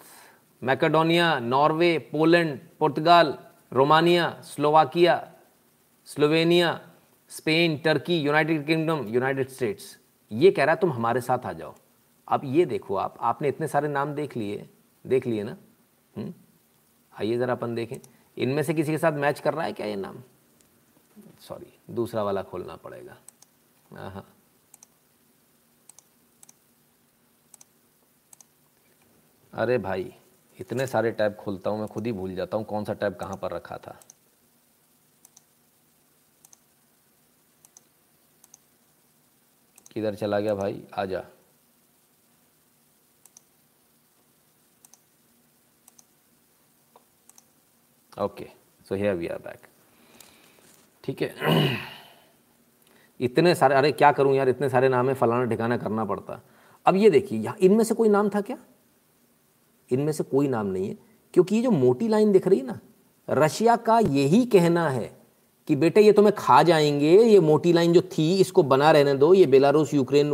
Macedonia, Norway, Poland, Portugal, Romania, Slovakia, Slovenia, Spain, Turkey, United Kingdom, United States. ये कह रहा है, तुम हमारे साथ आ जाओ। अब ये देखो आप, आपने इतने सारे नाम देख लिए देख लिए ना? आइए ज़रा अपन देखें। इनमें से किसी के साथ मैच कर रहा है क्या ये नाम? सॉरी, दूसरा वाला खोलना पड़ेगा। हाँ अरे भाई इतने सारे टैब खोलता हूँ, मैं खुद ही भूल जाता हूँ कौन सा टैब कहाँ पर रखा था। किधर चला गया भाई? आ जा okay so here we are back ठीक है। इतने सारे, अरे क्या करूँ यार, इतने सारे नाम है, फलाना ठिकाना करना पड़ता। अब ये देखिए, यहाँ इनमें से कोई नाम था क्या? इनमें से कोई नाम नहीं है, क्योंकि ये जो मोटी लाइन दिख रही है ना, रशिया का यही कहना है कि बेटे ये तुम्हें खा जाएँगे, ये मोटी लाइन जो थी इसको बना रहने दो, ये बेलारूस, यूक्रेन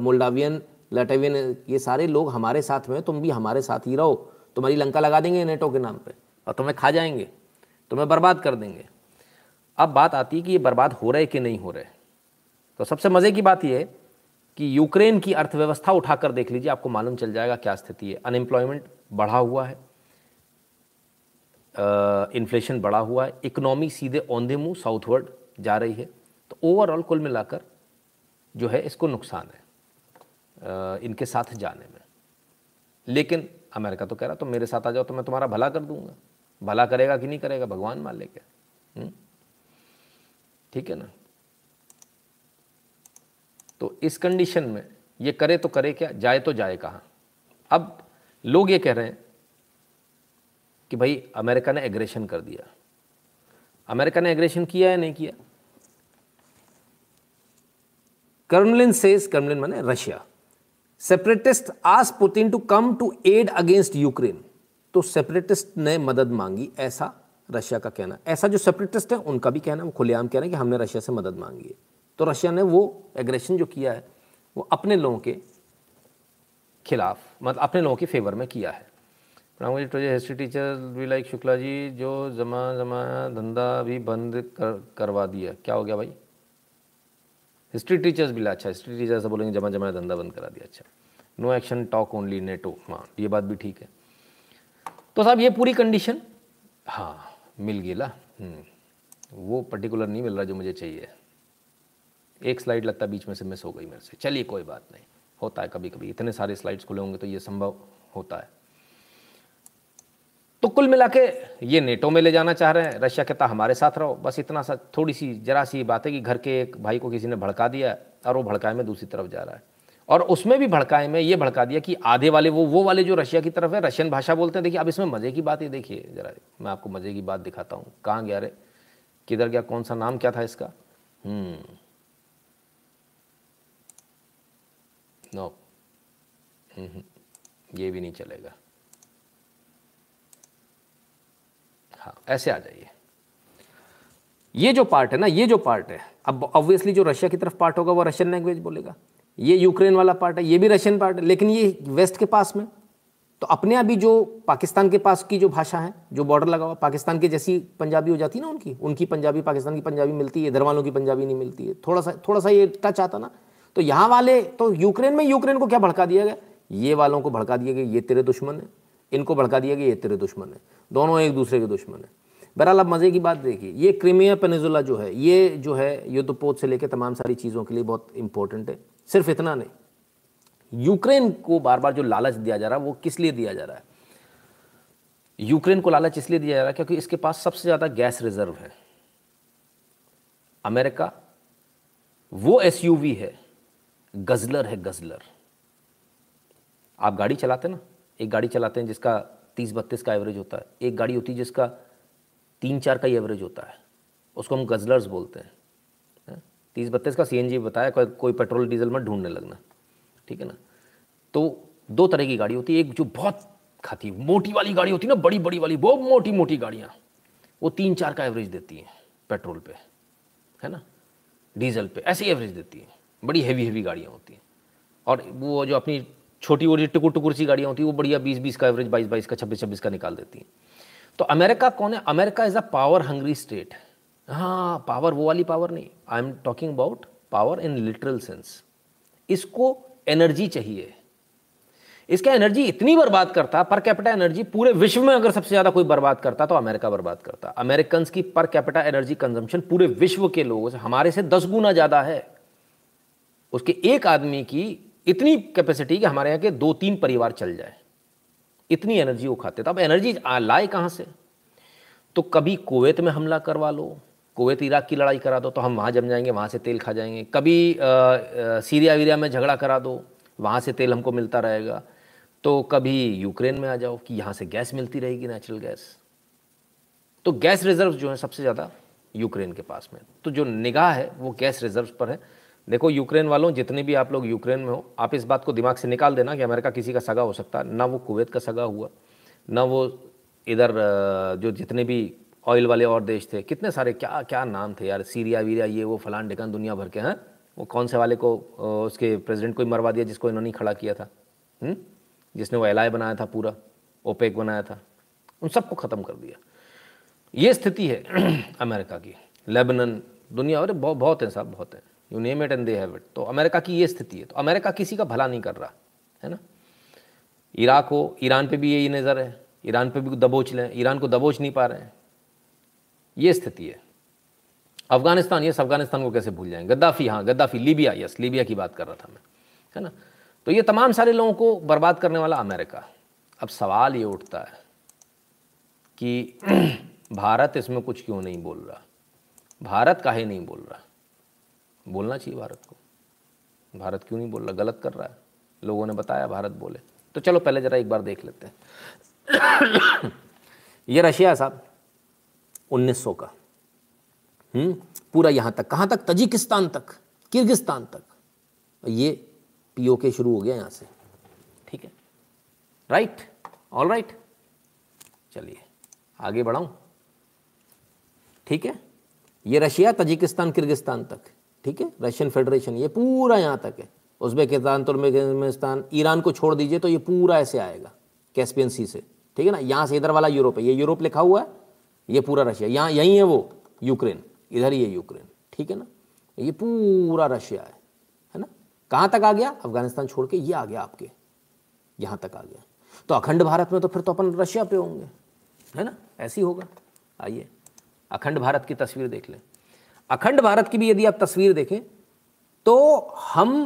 मोल्डावियन, लटेवियन, ये सारे लोग हमारे साथ में तुम भी हमारे साथ ही रहो, तुम्हारी लंका लगा देंगे नेटो के नाम पर और तुम्हें खा जाएँगे, तुम्हें बर्बाद कर देंगे। अब बात आती है कि ये बर्बाद हो रहे कि नहीं हो रहे तो सबसे मज़े की बात यह है कि यूक्रेन की अर्थव्यवस्था उठाकर देख लीजिए आपको मालूम चल जाएगा क्या स्थिति है। अनएम्प्लॉयमेंट बढ़ा हुआ है। इन्फ्लेशन uh, बढ़ा हुआ है। इकोनॉमी सीधे औंधे मुँह साउथवर्ड जा रही है। तो ओवरऑल कुल मिलाकर जो है इसको नुकसान है uh, इनके साथ जाने में। लेकिन अमेरिका तो कह रहा तो मेरे साथ आ जाओ तो मैं तुम्हारा भला कर दूँगा। भला करेगा कि नहीं करेगा भगवान मान लेके। हम्म? ठीक है ना? तो इस कंडीशन में ये करे तो करे क्या, जाए तो जाए कहाँ? अब लोग ये कह रहे हैं कि भाई, अमेरिका ने एग्रेशन कर दिया। अमेरिका ने एग्रेशन किया या नहीं किया? कर्मलिन सेज कर्मलिन माने Russia separatist ask Putin to come to aid against Ukraine तो सेपरेटिस्ट ने मदद मांगी, ऐसा रशिया का कहना। ऐसा जो सेपरेटिस्ट है, उनका भी कहना वो खुलेआम कहना है कि हमने रशिया से मदद मांगी है। तो रशिया ने वो एग्रेशन जो किया है वो अपने लोगों के खिलाफ मतलब अपने लोगों के फेवर में किया है। जी टू हिस्ट्री टीचर भी लाइक शुक्ला जी जो जमा जमा धंधा भी बंद कर करवा दिया। क्या हो गया भाई? हिस्ट्री टीचर्स भी अच्छा हिस्ट्री टीचर्स बोलेंगे जमा जमा धंधा बंद करा दिया अच्छा। No action talk only NATO हाँ ये बात भी ठीक है। तो साहब ये पूरी कंडीशन हाँ मिल गई ला हम्म, वो पर्टिकुलर नहीं मिल रहा जो मुझे चाहिए। एक स्लाइड लगता है, बीच में से मिस हो गई मेरे से। चलिए, कोई बात नहीं। होता है कभी कभी इतने सारे स्लाइड्स खुले होंगे तो ये संभव होता है। तो कुल मिला के ये नेटो में ले जाना चाह रहे हैं। रशिया कहता, हमारे साथ रहो। बस इतना सा थोड़ी सी जरा सी बात है कि घर के एक भाई को किसी ने भड़का दिया और वो भड़काए में दूसरी तरफ़ जा रहा है। और उसमें भी भड़काए में ये भड़का दिया कि आधे वाले, वो वो वाले जो रशिया की तरफ़ है, रशियन भाषा बोलते हैं। देखिए, अब इसमें मज़े की बात ही देखिए, जरा मैं आपको मज़े की बात दिखाता हूँ। कहाँ गया रे? किधर गया? कौन सा नाम क्या था इसका? हम्म नो हम्म, हम्म, ये भी नहीं चलेगा। हाँ ऐसे आ जाइए। ये जो पार्ट है ना, ये जो पार्ट है, अब ऑब्वियसली जो रशिया की तरफ़ पार्ट होगा, वो रशियन लैंग्वेज बोलेगा। ये यूक्रेन वाला पार्ट है, ये भी रशियन पार्ट है, लेकिन ये वेस्ट के पास में। तो अपने अभी जो पाकिस्तान के पास की जो भाषा है, जो बॉर्डर लगा हुआ, पाकिस्तान के जैसी पंजाबी हो जाती है ना उनकी उनकी पंजाबी, पाकिस्तान की पंजाबी मिलती है, इधर वालों की पंजाबी नहीं मिलती है। थोड़ा सा थोड़ा सा ये टच आता ना। तो यहाँ वाले तो यूक्रेन में यूक्रेन को क्या भड़का दिया गया? ये वालों को भड़का दिया गया ये तेरे दुश्मन है, इनको भड़का दिया गया ये तेरे दुश्मन है। दोनों एक दूसरे के दुश्मन है। बहरहाल, अब मज़े की बात देखिए, ये क्रीमिया पेनिजुला जो है, ये जो है युद्धपोत से लेकर तमाम सारी चीज़ों के लिए बहुत इंपॉर्टेंट है। सिर्फ़ इतना नहीं, यूक्रेन को बार बार जो लालच दिया जा रहा है, वो किस लिए दिया जा रहा है? यूक्रेन को लालच इसलिए दिया जा रहा है क्योंकि इसके पास सबसे ज़्यादा गैस रिज़र्व है। अमेरिका, वो एसयूवी है, गजलर है गजलर। आप गाड़ी चलाते ना, एक गाड़ी चलाते हैं जिसका तीस बत्तीस का एवरेज होता है, एक गाड़ी होती है जिसका तीन चार का ही एवरेज होता है, उसको हम गजलर्स बोलते हैं। तीस बत्तीस का सीएनजी बताया, कोई कोई पेट्रोल डीजल में ढूँढने लगना, ठीक है ना? तो दो तरह की गाड़ी होती है, एक जो बहुत खाती मोटी वाली गाड़ी होती है ना बड़ी बड़ी वाली बहुत मोटी मोटी गाड़ियाँ, वो तीन चार का एवरेज देती हैं पेट्रोल पे, है ना? डीजल पे, ऐसे ही एवरेज देती हैं, बड़ी हैवी हैवी गाड़ियाँ होती हैं। और वो जो अपनी छोटी मोटी टुकुर टुकुर सी गाड़ियाँ होती हैं, वो बढ़िया बीस बीस का एवरेज बाईस बाईस का छब्बीस छब्बीस का निकाल देती हैं। तो अमेरिका कौन है? America is a power hungry state हाँ पावर वो वाली पावर नहीं। I am talking about power in literal sense इसको एनर्जी चाहिए। इसका एनर्जी इतनी बर्बाद करता पर कैपिटा एनर्जी पूरे विश्व में अगर सबसे ज़्यादा कोई बर्बाद करता तो अमेरिका बर्बाद करता। अमेरिकन की पर कैपिटा एनर्जी कंजम्पशन पूरे विश्व के लोगों से, हमारे से दस गुना ज़्यादा है। उसके एक आदमी की इतनी कैपेसिटी कि हमारे यहाँ के दो तीन परिवार चल जाए। इतनी एनर्जी वो खाते थे अब एनर्जी लाए कहाँ से? तो कभी कुवैत में हमला करवा लो, कुवैत इराक की लड़ाई करा दो तो हम वहाँ जम जाएँगे, वहाँ से तेल खा जाएँगे। कभी सीरिया वीरिया में झगड़ा करा दो, वहाँ से तेल हमको मिलता रहेगा। तो कभी यूक्रेन में आ जाओ कि यहाँ से गैस मिलती रहेगी नेचुरल गैस। तो गैस रिज़र्व जो है सबसे ज़्यादा यूक्रेन के पास में। तो जो निगाह है वो गैस रिज़र्व पर है। देखो, यूक्रेन वालों, जितने भी आप लोग यूक्रेन में हो, आप इस बात को दिमाग से निकाल देना कि अमेरिका किसी का सगा हो सकता ना वो कुवैत का सगा हुआ, ना वो इधर जो जितने भी ऑयल वाले और देश थे, कितने सारे, क्या क्या नाम थे यार, सीरिया, वीरिया, ये वो फलान ढिकान दुनिया भर के, हैं वो कौन से वाले को उसके प्रेसिडेंट को ही मरवा दिया जिसको इन्होंने खड़ा किया था हुँ? हम्म? जिसने वो एलआई बनाया था पूरा, ओपेक बनाया था, उन सबको ख़त्म कर दिया ये स्थिति है अमेरिका की, लेबनन, दुनिया और बहुत बहुत हैं साहब, बहुत हैं you name it and they have it तो अमेरिका की ये स्थिति है। तो अमेरिका किसी का भला नहीं कर रहा, है ना? इराक हो, ईरान पे भी यही नज़र है। ईरान पे भी दबोच लें। ईरान को दबोच नहीं पा रहे हैं। ये स्थिति है। अफ़गानिस्तान, यस, अफ़गानिस्तान को कैसे भूल जाएँगे गद्दाफी हाँ गद्दाफी, लीबिया, यस, लीबिया की बात कर रहा था मैं, है ना? तो ये तमाम सारे लोगों को बर्बाद करने वाला अमेरिका। अब सवाल ये उठता है कि भारत इसमें कुछ क्यों नहीं बोल रहा? भारत काहे नहीं बोल रहा? बोलना चाहिए भारत को। भारत क्यों नहीं बोल रहा? गलत कर रहा है। लोगों ने बताया भारत बोले। तो चलो पहले ज़रा एक बार देख लेते हैं। ये रशिया साहब 1900 का? हम्म, पूरा यहाँ तक। कहाँ तक? तजिकिस्तान तक किर्गिस्तान तक। ये पीओके शुरू हो गया यहाँ से। ठीक है? राइट ऑल राइट चलिए आगे बढ़ाऊँ। ठीक है? ये रशिया तजिकिस्तान किर्गिस्तान तक। ठीक है? रशियन फेडरेशन ये पूरा यहाँ तक है। उज्बेकिस्तान, तुर्कमेनिस्तान, ईरान को छोड़ दीजिए तो ये पूरा ऐसे आएगा, कैस्पियन सी से। ठीक है ना? यहाँ से इधर वाला यूरोप है। ये यूरोप लिखा हुआ है, ये पूरा रशिया। यहाँ, यहीं है वो, यूक्रेन। इधर ही है यूक्रेन। ठीक है ना? ये पूरा रशिया है। है ना? कहाँ तक आ गया? अफ़गानिस्तान छोड़ के, ये आ गया आपके। यहाँ तक आ गया। तो अखंड भारत में तो फिर तो अपन रशिया पे होंगे। है ना? ऐसे ही होगा। आइए, अखंड भारत की तस्वीर देख लें। अखंड भारत की भी यदि आप तस्वीर देखें तो हम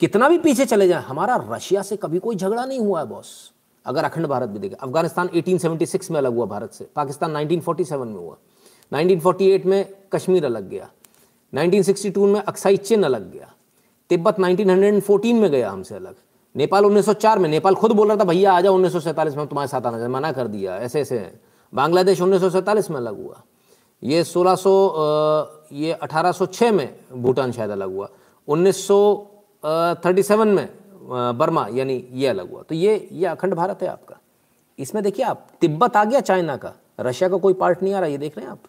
कितना भी पीछे चले जाएँ, हमारा रशिया से कभी कोई झगड़ा नहीं हुआ है बॉस अगर अखंड भारत भी देखें, अफ़गानिस्तान 1876 में अलग हुआ भारत से, पाकिस्तान 1947 में हुआ 1948 में कश्मीर अलग गया 1962 में अक्साई चिन अलग गया, तिब्बत 1914 में गया हमसे अलग, नेपाल 1904 में, नेपाल खुद बोल रहा था, भैया आ जाओ उन्नीस सौ सैंतालीस में तुम्हारे साथ आना मना कर दिया, ऐसे ऐसे। बांग्लादेश उन्नीस सौ सैंतालीस में अलग हुआ। ये 1600 ये 1806 में भूटान शायद अलग हुआ। 1937 में बर्मा यानी ये अलग हुआ। तो ये ये अखंड भारत है आपका। इसमें देखिए आप, तिब्बत आ गया चाइना का। रशिया का कोई पार्ट नहीं आ रहा, ये देख रहे हैं आप।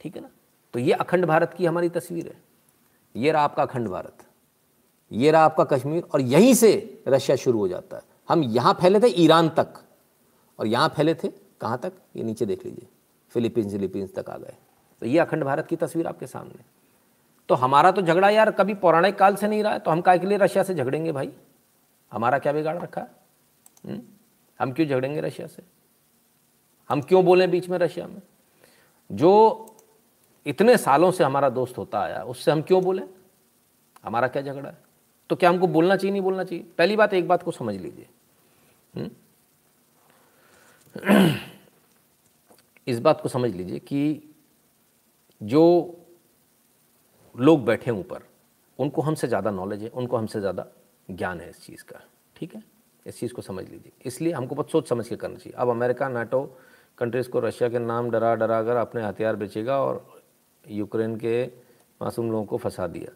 ठीक है ना? तो ये अखंड भारत की हमारी तस्वीर है। ये रहा आपका अखंड भारत। ये रहा आपका कश्मीर और यहीं से रशिया शुरू हो जाता है। हम यहाँ फैले थे ईरान तक। और यहाँ फैले थे कहाँ तक? ये नीचे देख लीजिए। फिलीपींस फिलीपींस तक आ गए। तो ये अखंड भारत की तस्वीर आपके सामने। तो हमारा तो झगड़ा यार कभी पौराणिक काल से नहीं रहा है तो हम काय के लिए रशिया से झगड़ेंगे भाई? हमारा क्या बिगाड़ रखा है? हम्म? हम क्यों झगड़ेंगे रशिया से? हम क्यों बोले बीच में रशिया में? जो इतने सालों से हमारा दोस्त होता आया, उससे हम क्यों बोले? हमारा क्या झगड़ा है? तो क्या हमको बोलना चाहिए, नहीं बोलना चाहिए? पहली बात एक बात को समझ लीजिए। हम्म? इस बात को समझ लीजिए कि जो लोग बैठे हैं ऊपर, उनको हमसे ज़्यादा नॉलेज है, उनको हमसे ज़्यादा ज्ञान है इस चीज़ का, ठीक है? इस चीज़ को समझ लीजिए। इसलिए हमको बहुत सोच समझ के करना चाहिए। अब अमेरिका, नाटो कंट्रीज़ को रशिया के नाम डरा डरा कर अपने हथियार बेचेगा और यूक्रेन के मासूम लोगों को फंसा दिया।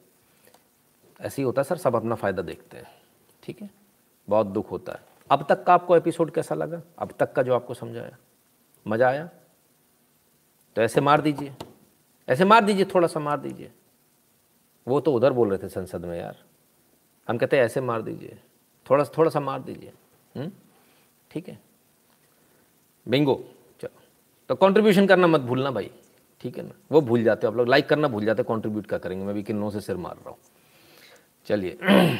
ऐसे ही होता है, सर, सब अपना फ़ायदा देखते हैं, ठीक है? बहुत दुख होता है। अब तक का आपको एपिसोड कैसा लगा? अब तक का जो आपको समझाया। मज़ा आया? तो ऐसे मार दीजिए। ऐसे मार दीजिए, थोड़ा सा मार दीजिए। वो तो उधर बोल रहे थे संसद में, यार। हम कहते हैं ऐसे मार दीजिए। थोड़ा थोड़ा सा मार दीजिए। हम्म? ठीक है। बिंगो, चलो। तो कंट्रीब्यूशन करना मत भूलना भाई। ठीक है ना? वो भूल जाते हो। आप लोग लाइक करना भूल जाते कंट्रीब्यूट क्या करेंगे? मैं भी किन्नों से सिर मार रहा हूँ। चलिए।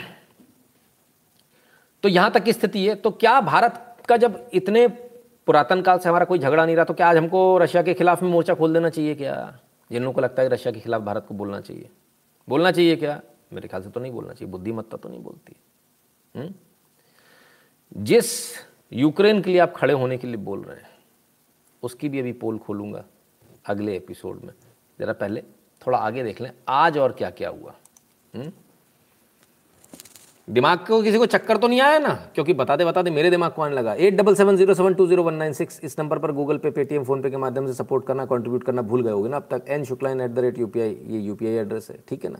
तो यहाँ तक की स्थिति है। तो क्या भारत का जब इतने पुरातन काल से हमारा कोई झगड़ा नहीं रहा तो क्या आज हमको रशिया के खिलाफ में मोर्चा खोल देना चाहिए क्या जिन लोगों को लगता है रशिया के खिलाफ भारत को बोलना चाहिए बोलना चाहिए क्या मेरे ख्याल से तो नहीं बोलना चाहिए, बुद्धिमत्ता तो नहीं बोलती हुँ? हम्म? जिस यूक्रेन के लिए आप खड़े होने के लिए बोल रहे हैं, उसकी भी अभी पोल खोलूँगा अगले एपिसोड में ज़रा पहले थोड़ा आगे देख लें, आज और क्या क्या हुआ हुँ? दिमाग को किसी को चक्कर तो नहीं आया ना? क्योंकि बताते बताते मेरे दिमाग को आने लगा। Eight double seven zero seven two zero one nine six इस नंबर पर Google Pay Paytm PhonePe के माध्यम से सपोर्ट करना कंट्रीब्यूट करना भूल गए होगे ना? अब तक N Shukla at the rate U ये यूपीआई एड्रेस है, ठीक है ना?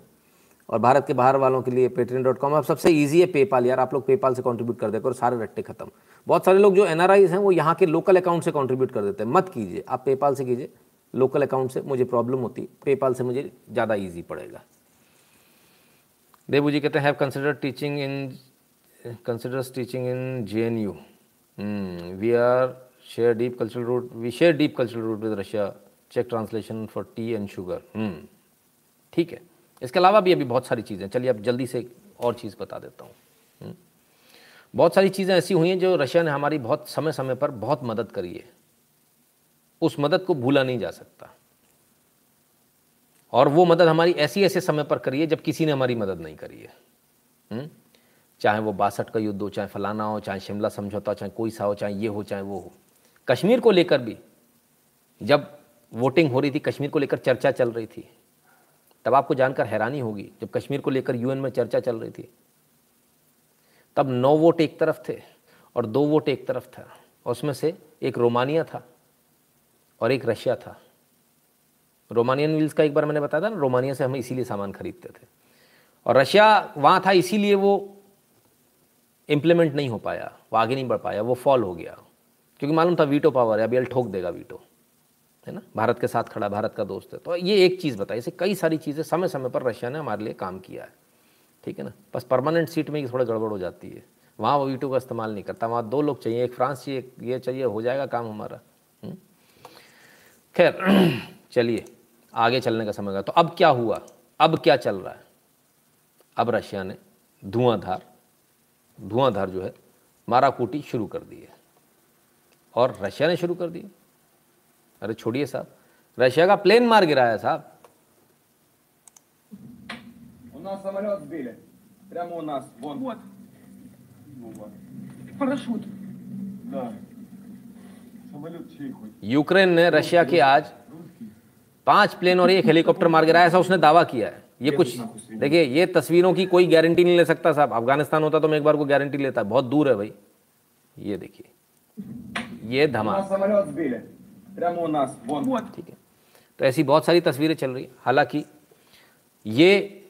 और भारत के बाहर वालों के लिए पेटीएम डॉट कॉम अब सबसे ईजी है पेपाल यार, आप लोग पेपाल से कॉन्ट्रीब्यूट कर देते और सारे रट्टे खत्म। बहुत सारे लोग जो एन हैं, वो यहाँ के लोकल अकाउंट से कॉन्ट्रीब्यूट कर देते हैं। मत कीजिए, आप पेपाल से कीजिए लोकल अकाउंट से मुझे प्रॉब्लम होती है। पेपाल से मुझे ज़्यादा ईजी पड़ेगा। देबू जी कहते हैं consider teaching in considers teaching in J N U we are share deep cultural root we share deep cultural root with Russia check translation for tea and sugar ठीक है। इसके अलावा भी अभी बहुत सारी चीज़ें चलिए अब जल्दी से और चीज़ बता देता हूँ। hmm, बहुत सारी चीज़ें ऐसी हुई हैं जो रशिया ने हमारी बहुत समय समय पर बहुत मदद करी है। उस मदद को भूला नहीं जा सकता। और वो मदद हमारी ऐसी ऐसे समय पर करी है जब किसी ने हमारी मदद नहीं करी है। हुँ? चाहे वो बासठ का युद्ध हो, चाहे फलाना हो, चाहे शिमला समझौता, चाहे कोई सा हो, चाहे ये हो, चाहे वो हो। कश्मीर को लेकर भी जब वोटिंग हो रही थी, कश्मीर को लेकर चर्चा चल रही थी, तब आपको जानकर हैरानी होगी, जब कश्मीर को लेकर यूएन में चर्चा चल रही थी। तब नौ वोट एक तरफ़ थे और दो वोट एक तरफ़ था उसमें से एक रोमानिया था और एक रशिया था। रोमानियन व्हील्स का एक बार मैंने बताया था ना, रोमानिया से हम इसीलिए सामान खरीदते थे। और रशिया वहाँ था, इसीलिए वो इम्प्लीमेंट नहीं हो पाया, वो आगे नहीं बढ़ पाया, वो फॉल हो गया। क्योंकि मालूम था वीटो पावर है, अभी एल ठोक देगा वीटो। है ना? भारत के साथ खड़ा, भारत का दोस्त है। तो ये एक चीज़ बताई, ऐसे कई सारी चीज़ें समय समय पर रशिया ने हमारे लिए काम किया है। ठीक है ना? बस परमानेंट सीट में ही थोड़ा गड़बड़ हो जाती है। वहाँ वो वीटो का इस्तेमाल नहीं करता, वहाँ दो लोग चाहिए, एक फ्रांस चाहिए, एक ये चाहिए, हो जाएगा काम हमारा। हम्म। खैर, चलिए। आगे चलने का समय तो अब क्या हुआ? अब क्या चल रहा है? अब रशिया ने धुआंधार धुआंधार जो है माराकूटी शुरू कर दी है। और रशिया ने शुरू कर दी। अरे छोड़िए साहब रशिया का प्लेन मार गिराया साहब। यूक्रेन ने रशिया के आज पाँच प्लेन और एक हेलीकॉप्टर मार गिराया ऐसा उसने दावा किया है। ये कुछ देखिए ये तस्वीरों की कोई गारंटी नहीं ले सकता साहब। अफ़गानिस्तान होता तो मैं एक बार को गारंटी लेता। बहुत दूर है भाई। ये देखिए। ये धमाका ठीक है। तो ऐसी बहुत सारी तस्वीरें चल रही हालाँकि ये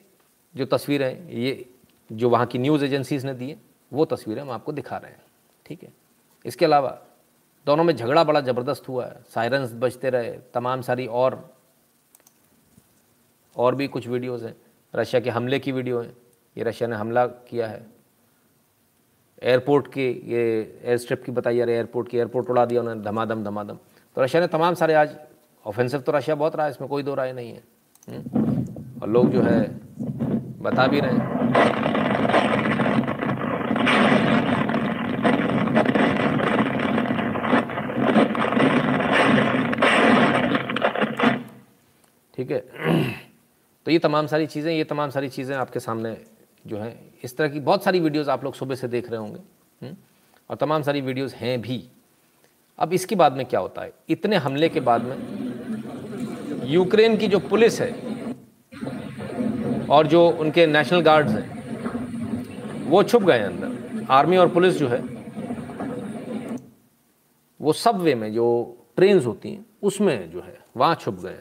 जो तस्वीरें हैं ये जो वहाँ की न्यूज़ एजेंसीज ने दी है वो तस्वीरें हम आपको दिखा रहे हैं। ठीक है? इसके अलावा दोनों में झगड़ा बड़ा ज़बरदस्त हुआ है। सायरन्स बजते रहे। तमाम सारी और और भी कुछ वीडियोज़ हैं। रशिया के हमले की वीडियो हैं। ये रशिया ने हमला किया है। एयरपोर्ट के, ये एयर स्ट्रिप की बताई जा रही है, एयरपोर्ट की एयरपोर्ट उड़ा दिया उन्होंने, धमाधम धमाधम। तो रशिया ने तमाम सारे आज ऑफेंसिव तो रशिया बहुत रहा है, इसमें कोई दो राय नहीं है। हम्म? और लोग जो है, बता भी रहे हैं। ठीक है। तो ये तमाम सारी चीज़ें, ये तमाम सारी चीज़ें आपके सामने जो है, इस तरह की बहुत सारी वीडियोस आप लोग सुबह से देख रहे होंगे हम्म? और तमाम सारी वीडियोस हैं भी। अब इसके बाद में क्या होता है? इतने हमले के बाद में यूक्रेन की जो पुलिस है और जो उनके नेशनल गार्ड्स हैं, वो छुप गए अंदर। आर्मी और पुलिस जो है, वो सब वे में जो ट्रेन्स होती हैं, उसमें जो है, वहाँ छुप गए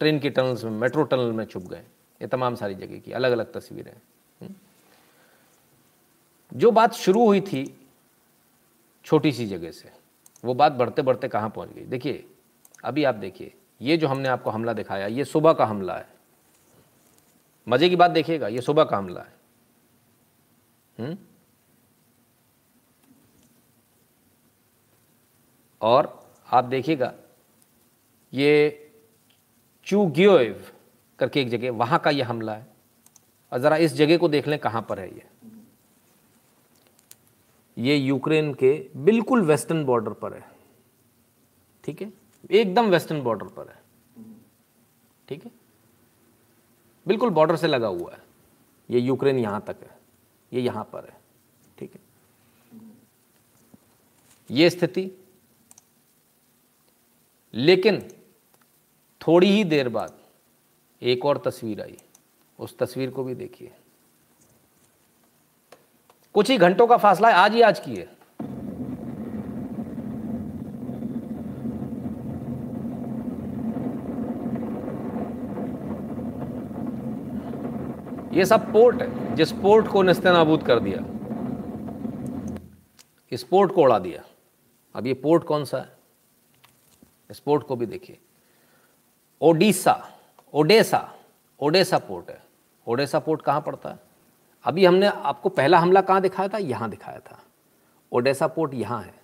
ट्रेन की टनल्स में, मेट्रो टनल में छुप गए ये तमाम सारी जगह की अलग अलग तस्वीरें हम्म। जो बात शुरू हुई थी छोटी सी जगह से, वो बात बढ़ते बढ़ते कहाँ पहुँच गई देखिए, अभी आप देखिए, ये जो हमने आपको हमला दिखाया, ये सुबह का हमला है मज़े की बात देखिएगा, ये सुबह का हमला है हुँ? हम्म। और आप देखिएगा, ये चूग्योव करके एक जगह, वहाँ का यह हमला है। और ज़रा इस जगह को देख लें कहाँ पर है ये। ये यूक्रेन के बिल्कुल वेस्टर्न बॉर्डर पर है। ठीक है? एकदम वेस्टर्न बॉर्डर पर है। ठीक है? बिल्कुल बॉर्डर से लगा हुआ है। ये यूक्रेन यहाँ तक है। ये यहाँ पर है। ठीक है? ये स्थिति। लेकिन थोड़ी ही देर बाद एक और तस्वीर आई। उस तस्वीर को भी देखिए। कुछ ही घंटों का फासला है आज ही आज की है ये सब पोर्ट है, जिस पोर्ट को नस्ते नाबूद कर दिया। इस पोर्ट को उड़ा दिया। अब ये पोर्ट कौन सा है? इस पोर्ट को भी देखिए। ओडिशा, ओडेसा ओडेसा पोर्ट है। ओडेसा पोर्ट कहाँ पड़ता है? अभी हमने आपको पहला हमला कहाँ दिखाया था? यहाँ दिखाया था। ओडेसा पोर्ट यहाँ है।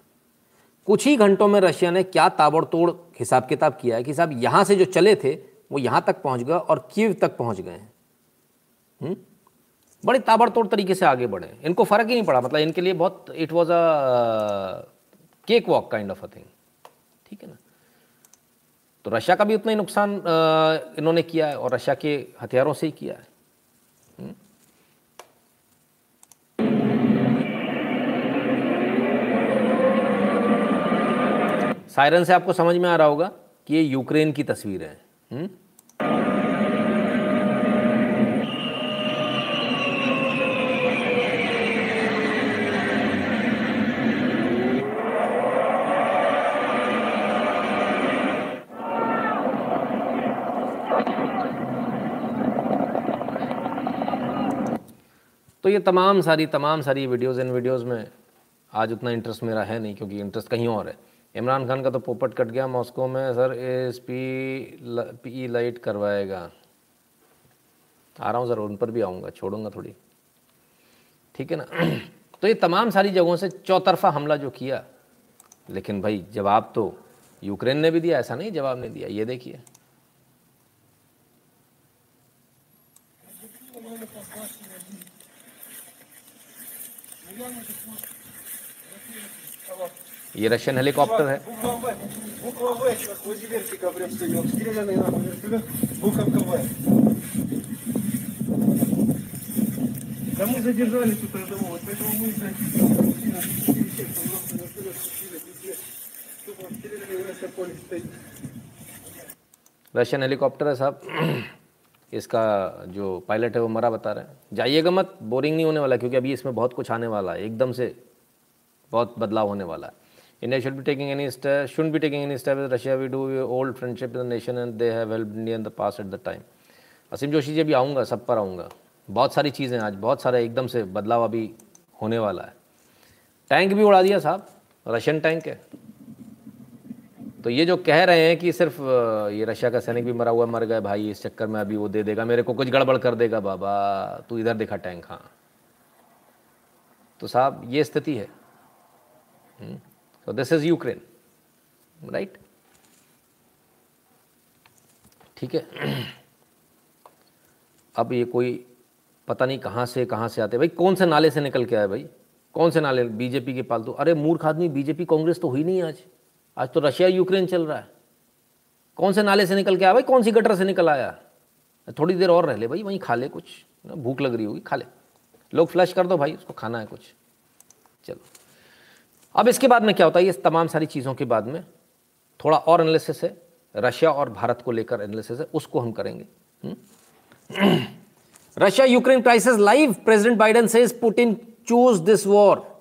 कुछ ही घंटों में रशिया ने क्या ताबड़तोड़ हिसाब किताब किया है कि साहब यहाँ से जो चले थे, वो यहाँ तक पहुँच गए और कीव तक पहुँच गए हैं। हम्म? बड़े ताबड़तोड़ तरीके से आगे बढ़े। इनको फ़र्क ही नहीं पड़ा। मतलब इनके लिए बहुत it was a cake walk kind of a thing ठीक है ना? तो रशिया का भी उतना ही नुकसान इन्होंने किया है और रशिया के हथियारों से ही किया है। हम्म? सायरन से आपको समझ में आ रहा होगा कि ये यूक्रेन की तस्वीर है। तो ये तमाम सारी तमाम सारी वीडियोज़ इन वीडियोज़ में आज उतना इंटरेस्ट मेरा है नहीं, क्योंकि इंटरेस्ट कहीं और है। इमरान खान का तो पोपट कट गया मॉस्को में, sir S P P light करवाएगा। आ रहा हूँ सर, उन पर भी आऊँगा, छोड़ूँगा थोड़ी। ठीक है ना? तो ये तमाम सारी जगहों से चौतरफा हमला जो किया, लेकिन भाई जवाब तो यूक्रेन ने भी दिया, ऐसा नहीं जवाब नहीं दिया, ये देखिए। ये रशियन हेलीकॉप्टर है। रशियन हेलीकॉप्टर है साहब। इसका जो पायलट है वो मरा बता रहे हैं। जाइएगा मत बोरिंग नहीं होने वाला क्योंकि अभी इसमें बहुत कुछ आने वाला है एकदम से बहुत बदलाव होने वाला है। India should be taking any step, shouldn't be taking any step with Russia. We do old friendship with the nation and they have helped India in the past at. Asim Joshi जी अभी आऊँगा सब पर आऊँगा। बहुत सारी चीज़ें आज बहुत सारा एकदम से बदलाव अभी होने वाला है। टैंक भी उड़ा दिया साहब। रशियन टैंक है। तो ये जो कह रहे हैं कि सिर्फ़ ये रशिया का सैनिक भी मरा हुआ मर गए भाई इस चक्कर में अभी वो दे देगा मेरे को कुछ गड़बड़ कर देगा बाबा तू इधर देखा टैंक हाँ। तो साहब ये स्थिति है? So this is Ukraine, right? ठीक है। अब ये कोई पता नहीं कहाँ से कहाँ से आते भाई कौन से नाले से निकल के आए भाई? कौन से नाले? बीजेपी के पालतू। अरे मूर्ख आदमी बीजेपी कांग्रेस तो हुई नहीं आज। आज तो रशिया यूक्रेन चल रहा है। कौन से नाले से निकल के आया भाई? कौन सी गटर से निकल आया? थोड़ी देर और रह ले भाई, वहीं खा ले कुछ। भूख लग रही होगी, खा ले। लोग फ्लश कर दो भाई, उसको खाना है कुछ। चलो। अब इसके बाद में क्या होता है? ये तमाम सारी चीज़ों के बाद में थोड़ा और एनालिसिस है। रशिया और भारत को लेकर एनालिसिस है, उसको हम करेंगे। Russia Ukraine crisis live President Biden says Putin choose this war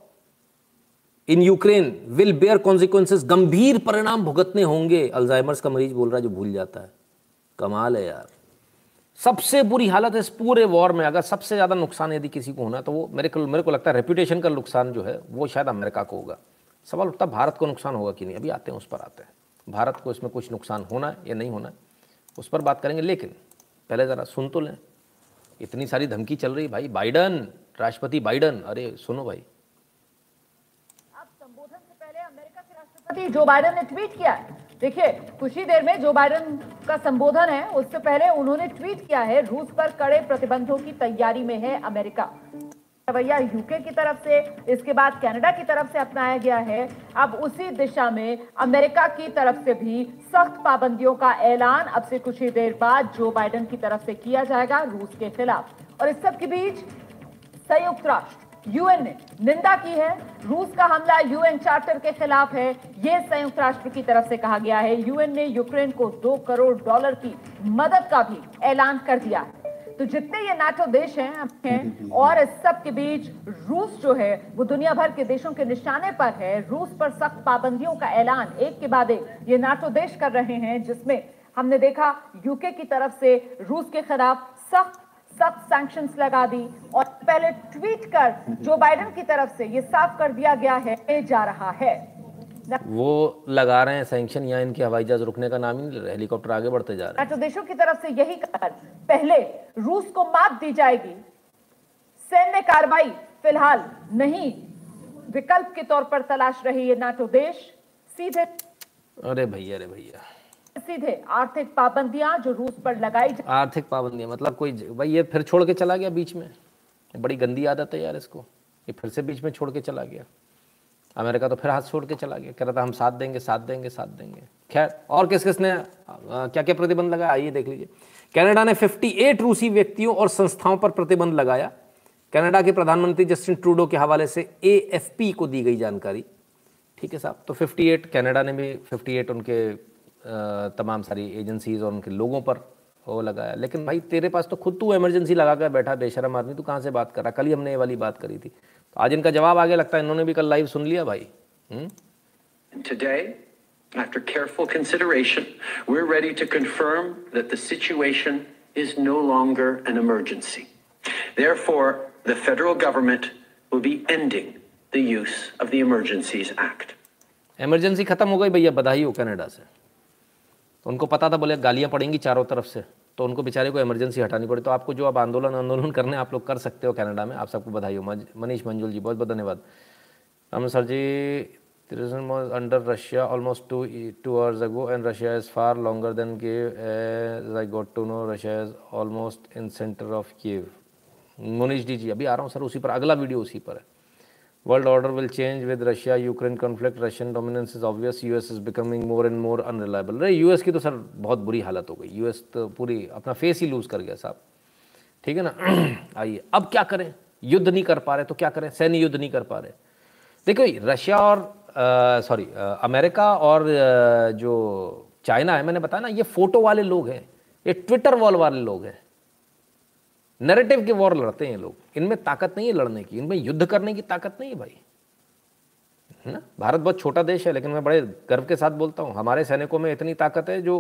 in Ukraine will bear consequences गंभीर परिणाम भुगतने होंगे। अल्जाइमर्स का मरीज़ बोल रहा है जो भूल जाता है। कमाल है यार। सबसे बुरी हालत है इस पूरे वॉर में, अगर सबसे ज़्यादा नुकसान यदि किसी को होना तो वो मेरे को मेरे को लगता है रेपुटेशन का नुकसान जो है, वो शायद अमेरिका को होगा। सवाल उठता भारत को नुकसान होगा कि नहीं? अभी आते हैं, उस पर आते हैं। भारत को इसमें कुछ नुकसान होना है या नहीं होना है, उस पर बात करेंगे। लेकिन पहले ज़रा सुन तो लें। इतनी सारी धमकी चल रही भाई। बाइडन, राष्ट्रपति बाइडन। अरे सुनो भाई अब संबोधन से पहले अमेरिका के राष्ट्रपति जो बाइडन ने ट्वीट किया है। देखिए, कुछ ही देर में जो बाइडन का संबोधन है। उससे पहले उन्होंने ट्वीट किया है, रूस पर कड़े प्रतिबंधों की तैयारी में है अमेरिका। रवैया यूके की तरफ़ से, इसके बाद कनाडा की तरफ़ से अपनाया गया है। अब उसी दिशा में अमेरिका की तरफ़ से भी सख्त पाबंदियों का ऐलान। अब से कुछ ही देर बाद जो बाइडन की तरफ़ से किया जाएगा रूस के खिलाफ। और इस सब के बीच संयुक्त राष्ट्र यूएन ने निंदा की है। रूस का हमला यूएन चार्टर के खिलाफ है। ये संयुक्त राष्ट्र की तरफ़ से कहा गया है। यूएन ने यूक्रेन को दो करोड़ डॉलर की मदद का भी ऐलान कर दिया है। तो जितने ये नाटो देश हैं, हैं और इस सब के बीच रूस जो है वो दुनिया भर के देशों के निशाने पर है। रूस पर सख्त पाबंदियों का ऐलान एक के बाद एक ये नाटो देश कर रहे हैं जिसमें हमने देखा यूके की तरफ़ से रूस के खिलाफ सख्त सख्त सैंक्शंस लगा दी और पहले ट्वीट कर जो बाइडेन की तरफ़ से ये साफ़ कर दिया गया है जा रहा है। वो लगा रहे हैं सैंक्शन या इनके हवाई जहाज़ रुकने का नाम ही नहीं ले रहे हेलीकॉप्टर आगे बढ़ते जा रहे हैं। तो देशों की तरफ़ से यही कर पहले रूस को मात दी जाएगी सैन्य कार्रवाई फ़िलहाल नहीं विकल्प के तौर पर तलाश रही है नाटो देश सीधे अरे भैया अरे भैया। सीधे आर्थिक पाबंदियाँ जो रूस पर लगाई आर्थिक पाबंदियाँ मतलब कोई भाई ये फिर छोड़ के चला गया बीच में? बड़ी गंदी आदत है यार इसको। ये फिर से बीच में छोड़ के चला गया। अमेरिका तो फिर हाथ छोड़ के चला गया। कह रहा था, हम साथ देंगे साथ देंगे साथ देंगे। खैर, और किस किसने क्या क्या प्रतिबंध लगाया? आइए देख लीजिए। कनाडा ने 58 रूसी व्यक्तियों और संस्थाओं पर प्रतिबंध लगाया। कनाडा के प्रधानमंत्री जस्टिन ट्रूडो के हवाले से एएफपी को दी गई जानकारी। ठीक है साहब तो 58 कनाडा ने भी 58 उनके तमाम सारी एजेंसीज और उनके लोगों पर वो लगाया लेकिन भाई तेरे पास तो खुद तू इमरजेंसी लगा कर बैठा बेशरम आदमी तू कहाँ से बात कर रहा कल ही हमने ये वाली बात करी थी तो आज इनका जवाब आगे लगता है इन्होंने भी कल लाइव सुन लिया भाई Today, after careful consideration, we're ready to confirm that the situation is no longer an emergency. Therefore, the federal government will be ending the use of the Emergencies Act. Emergency खत्म हो गई भैया बधाई हो Canada से तो उनको पता था बोले गालियाँ पड़ेंगी चारों तरफ़ से तो उनको बेचारे को इमरजेंसी हटानी पड़ी तो आपको जो आप आंदोलन आंदोलन करने आप लोग कर सकते हो कनाडा में आप सबको बधाई हो मनीष मंजुल जी बहुत बहुत धन्यवाद Ram sir ji terrorism was under Russia almost two two hours ago, and Russia is far longer than Kiev. As I got to know, Russia is almost in center of Kiev. D G अभी आ रहा हूँ sir उसी पर अगला video उसी पर है World order will change with Russia Ukraine conflict. Russian dominance is obvious. US is becoming more and more unreliable. अरे यूएस की तो सर बहुत बुरी हालत हो गई यूएस तो पूरी अपना फेस ही लूज कर गया साहब ठीक है ना आइए अब क्या करें युद्ध नहीं कर पा रहे तो क्या करें सैन्य युद्ध नहीं कर पा रहे देखो रशिया और सॉरी अमेरिका और आ, जो चाइना है मैंने बताया ना ये फ़ोटो वाले लोग हैं ये ट्विटर वॉल वाले लोग हैं नैरेटिव के वॉर लड़ते हैं लोग। इनमें ताकत नहीं है लड़ने की इनमें युद्ध करने की ताकत नहीं है भाई। है ना? भारत बहुत छोटा देश है लेकिन मैं बड़े गर्व के साथ बोलता हूँ हमारे सैनिकों में इतनी ताकत है जो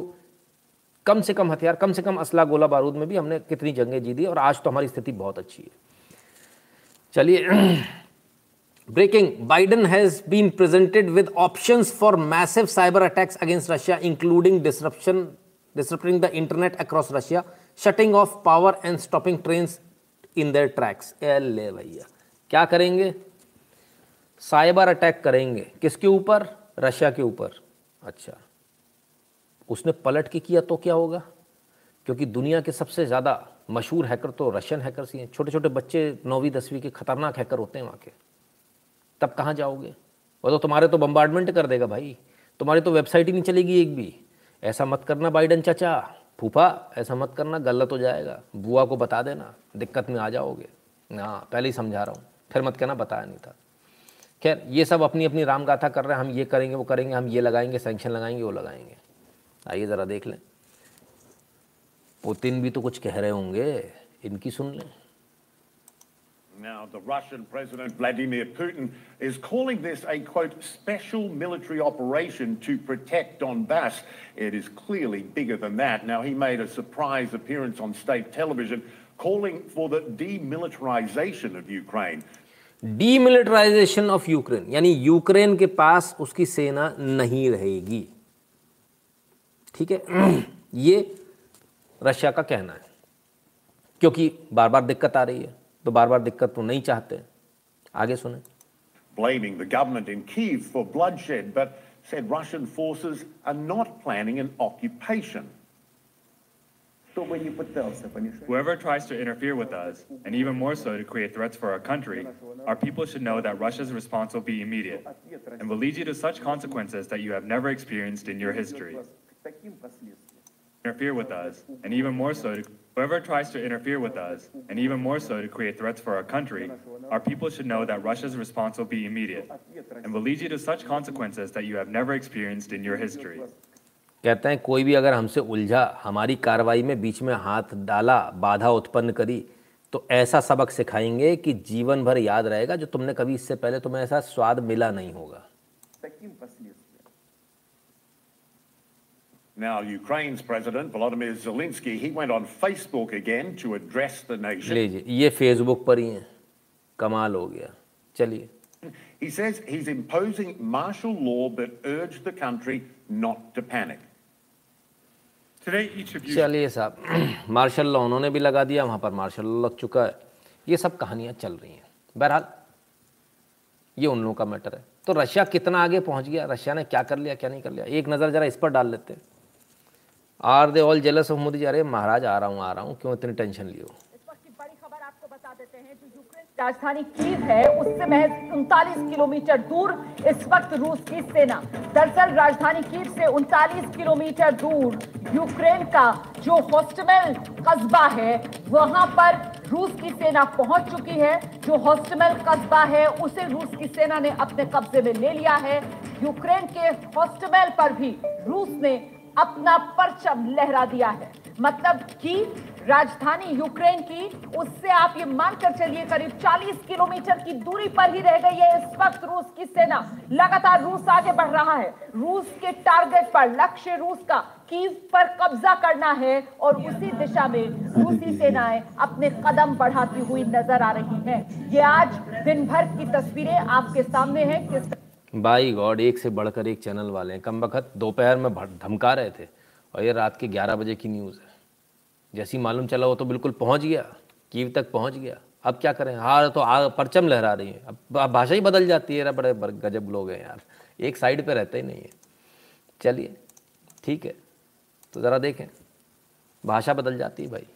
कम से कम हथियार कम से कम असला गोला बारूद में भी हमने कितनी जंगें जीती और आज तो हमारी स्थिति बहुत अच्छी है। चलिए breaking Biden has been presented with options for massive cyber attacks against Russia including disruption disrupting the internet across Russia, shutting off power and stopping trains in their tracks. ले भैया। क्या करेंगे? साइबर अटैक करेंगे। किसके ऊपर? Russia के ऊपर। अच्छा। उसने पलट के किया तो क्या होगा? क्योंकि दुनिया के सबसे ज़्यादा मशहूर हैकर तो रशियन हैकर्स ही हैं। छोटे छोटे बच्चे नौवीं, दसवीं के खतरनाक हैकर होते हैं वहाँ के। तब कहाँ जाओगे? वो तो तुम्हारे तो बम्बार्डमेंट कर देगा भाई। तुम्हारी तो वेबसाइट ही नहीं चलेगी एक भी। ऐसा मत करना बाइडन चाचा। फूफा, ऐसा मत करना, गलत हो जाएगा। बुआ को बता देना, दिक्कत में आ जाओगे। हाँ पहले ही समझा रहा हूँ। फिर मत कहना, बताया नहीं था। खैर, ये सब अपनी अपनी राम गाथा कर रहे हैं। हम ये करेंगे, वो करेंगे, हम ये लगाएँगे सेंक्शन लगाएँगे, वो लगाएँगे। आइए ज़रा देख लें। पुतिन भी तो कुछ कह रहे होंगे, इनकी सुन लें। Now, the Russian President Vladimir Putin is calling this a, quote, special military operation to protect Donbass. It is clearly bigger than that. Now, he made a surprise appearance on state television calling for the demilitarization of Ukraine. Demilitarization of Ukraine यानी Ukraine के पास उसकी सेना नहीं रहेगी ठीक है ये Russia का कहना है क्योंकि बार बार दिक्कत आ रही है तो बार बार दिक्कत तो नहीं चाहते आगे सुने blaming the government in Kiev for bloodshed, but said Russian forces are not planning an occupation. Whoever tries to interfere with us, and even more so to create threats for our country, our people should know that Russia's response will be immediate and will lead you to such consequences that you have never experienced in your history. interfere with us, and even more so to whoever tries to interfere with us, and even more so to create threats for our country, our people should know that Russia's response will be immediate and will lead you to such consequences that you have never experienced in your history. कहते हैं कोई भी अगर हमसे उलझा हमारी कार्रवाई में बीच में हाथ डाला बाधा उत्पन्न करी तो ऐसा सबक सिखाएंगे कि जीवन भर याद रहेगा जो तुमने कभी इससे पहले तुम्हें ऐसा स्वाद मिला नहीं होगा Now, Ukraine's President Volodymyr Zelensky, he went on Facebook again to address the nation. लीजिए ये फेसबुक पर ही है कमाल हो गया चलिए He says he's imposing martial law but urged the country not to panic. Today, each of you चलिए साहब मार्शल लॉ उन्होंने भी लगा दिया वहाँ पर मार्शल लॉ लग चुका है ये सब कहानियाँ चल रही हैं बहरहाल ये उन लोगों का मैटर है तो रशिया कितना आगे पहुँच गया रशिया ने क्या कर लिया क्या नहीं कर लिया एक नज़र ज़रा इस पर डाल लेते हैं are they all jealous of Modi अरे महाराज, आ रहा हूँ, आ रहा हूँ। क्यों इतनी टेंशन लियो? की राजधानी कीव है, उससे महज उनतालीस किलोमीटर दूर इस वक्त रूस की सेना। दरअसल राजधानी कीव से उनतालीस किलोमीटर दूर यूक्रेन का जो हॉस्टमेल कस्बा है, वहाँ पर रूस की सेना पहुँच चुकी है। जो हॉस्टमेल कस्बा है, उसे रूस की सेना ने अपने कब्जे में ले लिया है। यूक्रेन के हॉस्टमेल पर भी रूस ने अपना परचम लहरा दिया है। मतलब कि राजधानी यूक्रेन की, उससे आप ये मानकर चलिए, करीब 40 किलोमीटर की दूरी पर ही रह गई है इस वक्त रूस की सेना। लगातार रूस आगे बढ़ रहा है। रूस के टारगेट पर, लक्ष्य रूस का, कीव पर कब्जा करना है और उसी दिशा में रूसी सेनाएँ अपने कदम बढ़ाती हुई नज़र आ रही हैं। ये आज दिन भर की तस्वीरें आपके सामने हैं। किस बाई गॉड एक से बढ़कर एक चैनल वाले हैं। कम वक्त दोपहर में धमका रहे थे और ये रात के 11 बजे की न्यूज़ है। जैसी मालूम चला वो तो बिल्कुल पहुँच गया कीव तक पहुँच गया। अब क्या करें? हार तो आ, परचम लहरा रही है। अब भाषा ही बदल जाती है। बड़े गजब लोग हैं यार। एक साइड पे रहते ही नहीं है। चलिए ठीक है। तो ज़रा देखें। भाषा बदल जाती है भाई।